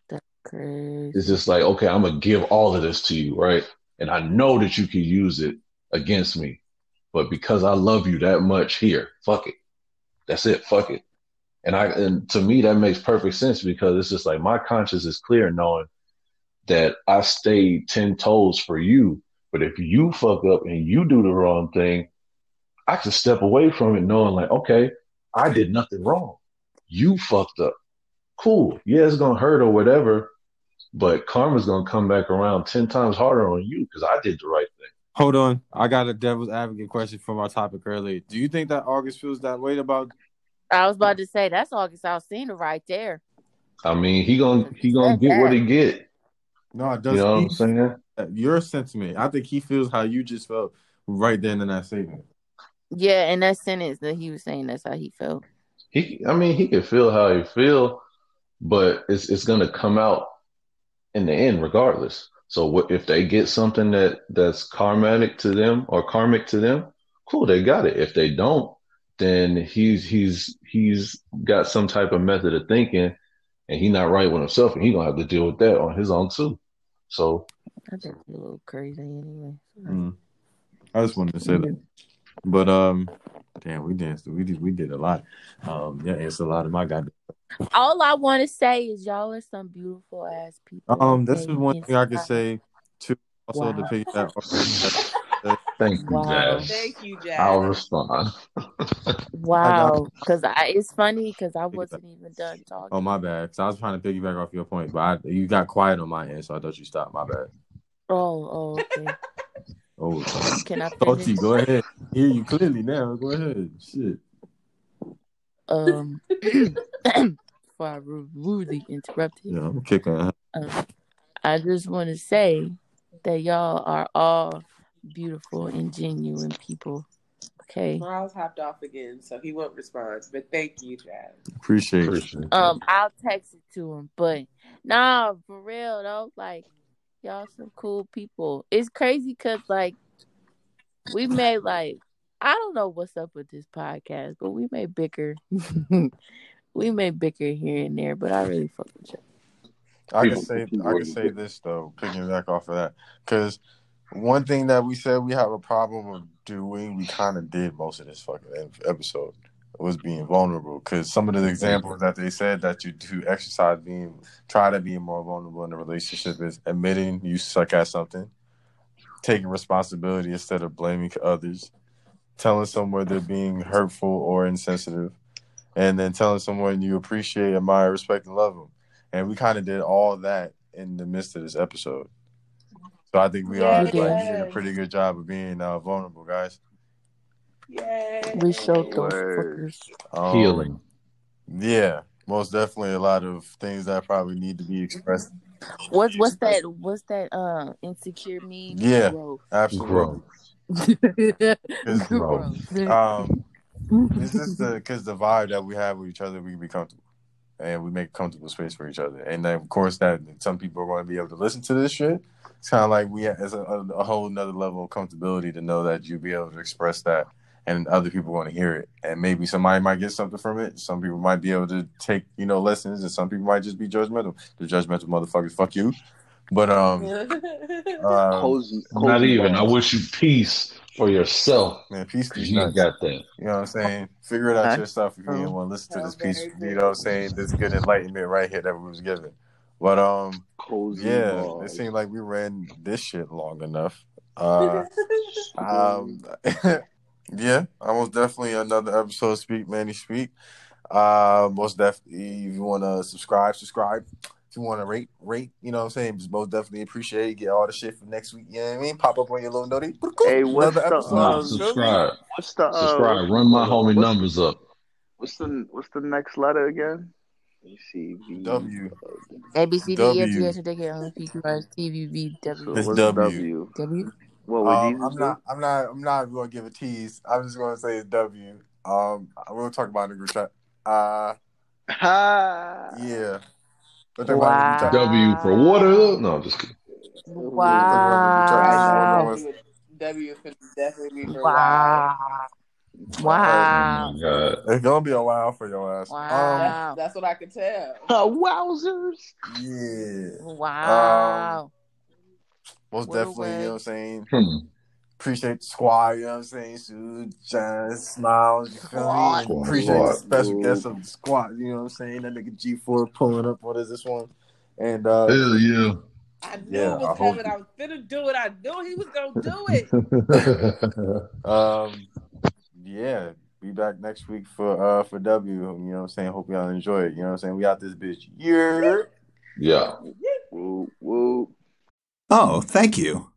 That's crazy. it's just like, okay, I'm gonna give all of this to you, right? and I know that you can use it against me, but because I love you that much, here, fuck it. That's it. Fuck it. And I and to me that makes perfect sense because it's just like my conscience is clear knowing that I stayed ten toes for you. But if you fuck up and you do the wrong thing, I can step away from it knowing like, okay, I did nothing wrong. You fucked up. Cool. Yeah, it's gonna hurt or whatever, but karma's gonna come back around ten times harder on you because I did the right thing. Hold on, I got a devil's advocate question from our topic earlier. Do you think that August feels that way about? I was about to say that's August Alsina right there. I mean, he gonna he gonna get what he get. No, it doesn't. You know what I'm saying? Your sentiment. I think he feels how you just felt right then in that statement. Yeah, in that sentence that he was saying, that's how he felt. He, I mean, he can feel how he feel, but it's it's gonna come out in the end regardless. So what if they get something that that's karmatic to them or karmic to them? Cool, they got it. If they don't, then he's he's he's got some type of method of thinking, and he's not right with himself, and he's gonna have to deal with that on his own too. So I think it's a little crazy anyway. Mm. I just wanted to say that. But um, damn, we danced. We did. We did a lot. Um, yeah, it's a lot of my goddamn. All I want to say is y'all are some beautiful ass people. Um, this is one thing I could Inside. say too. Also, to Wow. piggyback. *laughs* thank you, Wow. Jazz. Thank you, Jazz. I'll respond. *laughs* Wow, because I it's funny because I wasn't even done talking. Oh my bad. So I was trying to piggyback off your point, but I, you got quiet on my end, so I thought you stopped. My bad. Oh, oh, okay. Oh, Can I Salty, finish? go ahead. Hear you clearly now. Go ahead. Shit. Um, *laughs* *clears throat* before I ru- rudely interrupted, Yeah, I'm kicking. her. um, I just want to say that y'all are all beautiful and genuine people. Okay. Miles hopped off again, so he won't respond. But thank you, Jazz. Appreciate you. Appreciate it. Um, I'll text it to him, but nah, for real though, like y'all some cool people. It's crazy because like we may like I don't know what's up with this podcast, but we may bicker. *laughs* *laughs* we may bicker here and there, but I really fuck with you. I can say I can say this though, picking back off of that, because one thing that we said we have a problem of doing, we kind of did most of this fucking episode was being vulnerable. Because some of the examples that they said that you do exercise being try to be more vulnerable in a relationship is admitting you suck at something, taking responsibility instead of blaming others, telling someone they're being hurtful or insensitive, and then telling someone you appreciate, admire, respect, and love them. And we kind of did all that in the midst of this episode. So I think we are Yes. like did a pretty good job of being uh, vulnerable, guys. Yay. We showed those Word. fuckers. Um, Healing. Yeah, most definitely a lot of things that probably need to be expressed. What's what's that? What's that? Uh, insecure me. Yeah. Growth. Absolutely. Growth. Growth. Um, it's just the *laughs* because the vibe that we have with each other, we can be comfortable, and we make a comfortable space for each other. And then, of course, that some people are going to be able to listen to this shit. It's kind of like we it's a, a whole nother level of comfortability to know that you'll be able to express that, and other people want to hear it. And maybe somebody might get something from it. Some people might be able to take you know lessons, and some people might just be judgmental. The judgmental motherfuckers, fuck you. But um, uh, Cozy, Not cozy even. I wish you peace for yourself. man, peace Cause you nuts. got that. You know what I'm saying? Figure it out Huh? yourself if you didn't want to listen to Oh, this piece. You know what I'm saying? This good enlightenment right here that we was given. But um, Cozy yeah, it seemed like we ran this shit long enough. *laughs* Uh, um, *laughs* yeah, almost definitely another episode. of Speak Manny Speak. Uh, most definitely, if you want to subscribe, subscribe. If you want to rate, rate. You know what I'm saying? Just most definitely appreciate. it. Get all the shit for next week. You know what I mean? Pop up on your little noti. Hey, what's Another the, episode. Nah, You feel me? subscribe. What's the uh, Subscribe. Run my homie what's, numbers up. What's the what's the next letter again? Let me see. V- W. A B C D E F G W. H I J K L M N P Q R S T V V So W It's what's W. W? W. What would Um, Jesus I'm not. I'm not. I'm not going to give a tease. I'm just going to say it's W. Um, we'll talk about it in the group chat. Uh, *laughs* yeah. We'll talk about it in the group chat. W for water. No, I'm just kidding. Wow. W could definitely be for wow. Wow. Oh Wow. my. It's gonna be a while for your ass. Um, Wow. That's, that's what I could tell. Uh, *laughs* wowzers! yeah. Wow. most What definitely, you know what I'm saying? Hmm. Appreciate the squad, you know what I'm saying? Sue, John, Smiles, you feel me? Squad. And Squad, appreciate the squad. special guest of the squad, you know what I'm saying? That nigga G4 pulling up. What is this one? And uh Hell yeah. I knew Yeah, it was I hope- coming. I was finna do it. I knew he was gonna do it. *laughs* um yeah, be back next week for uh for W, you know what I'm saying? Hope y'all enjoy it. You know what I'm saying? We out this bitch. Yeah. Yeah. Woo, woo. Oh, thank you.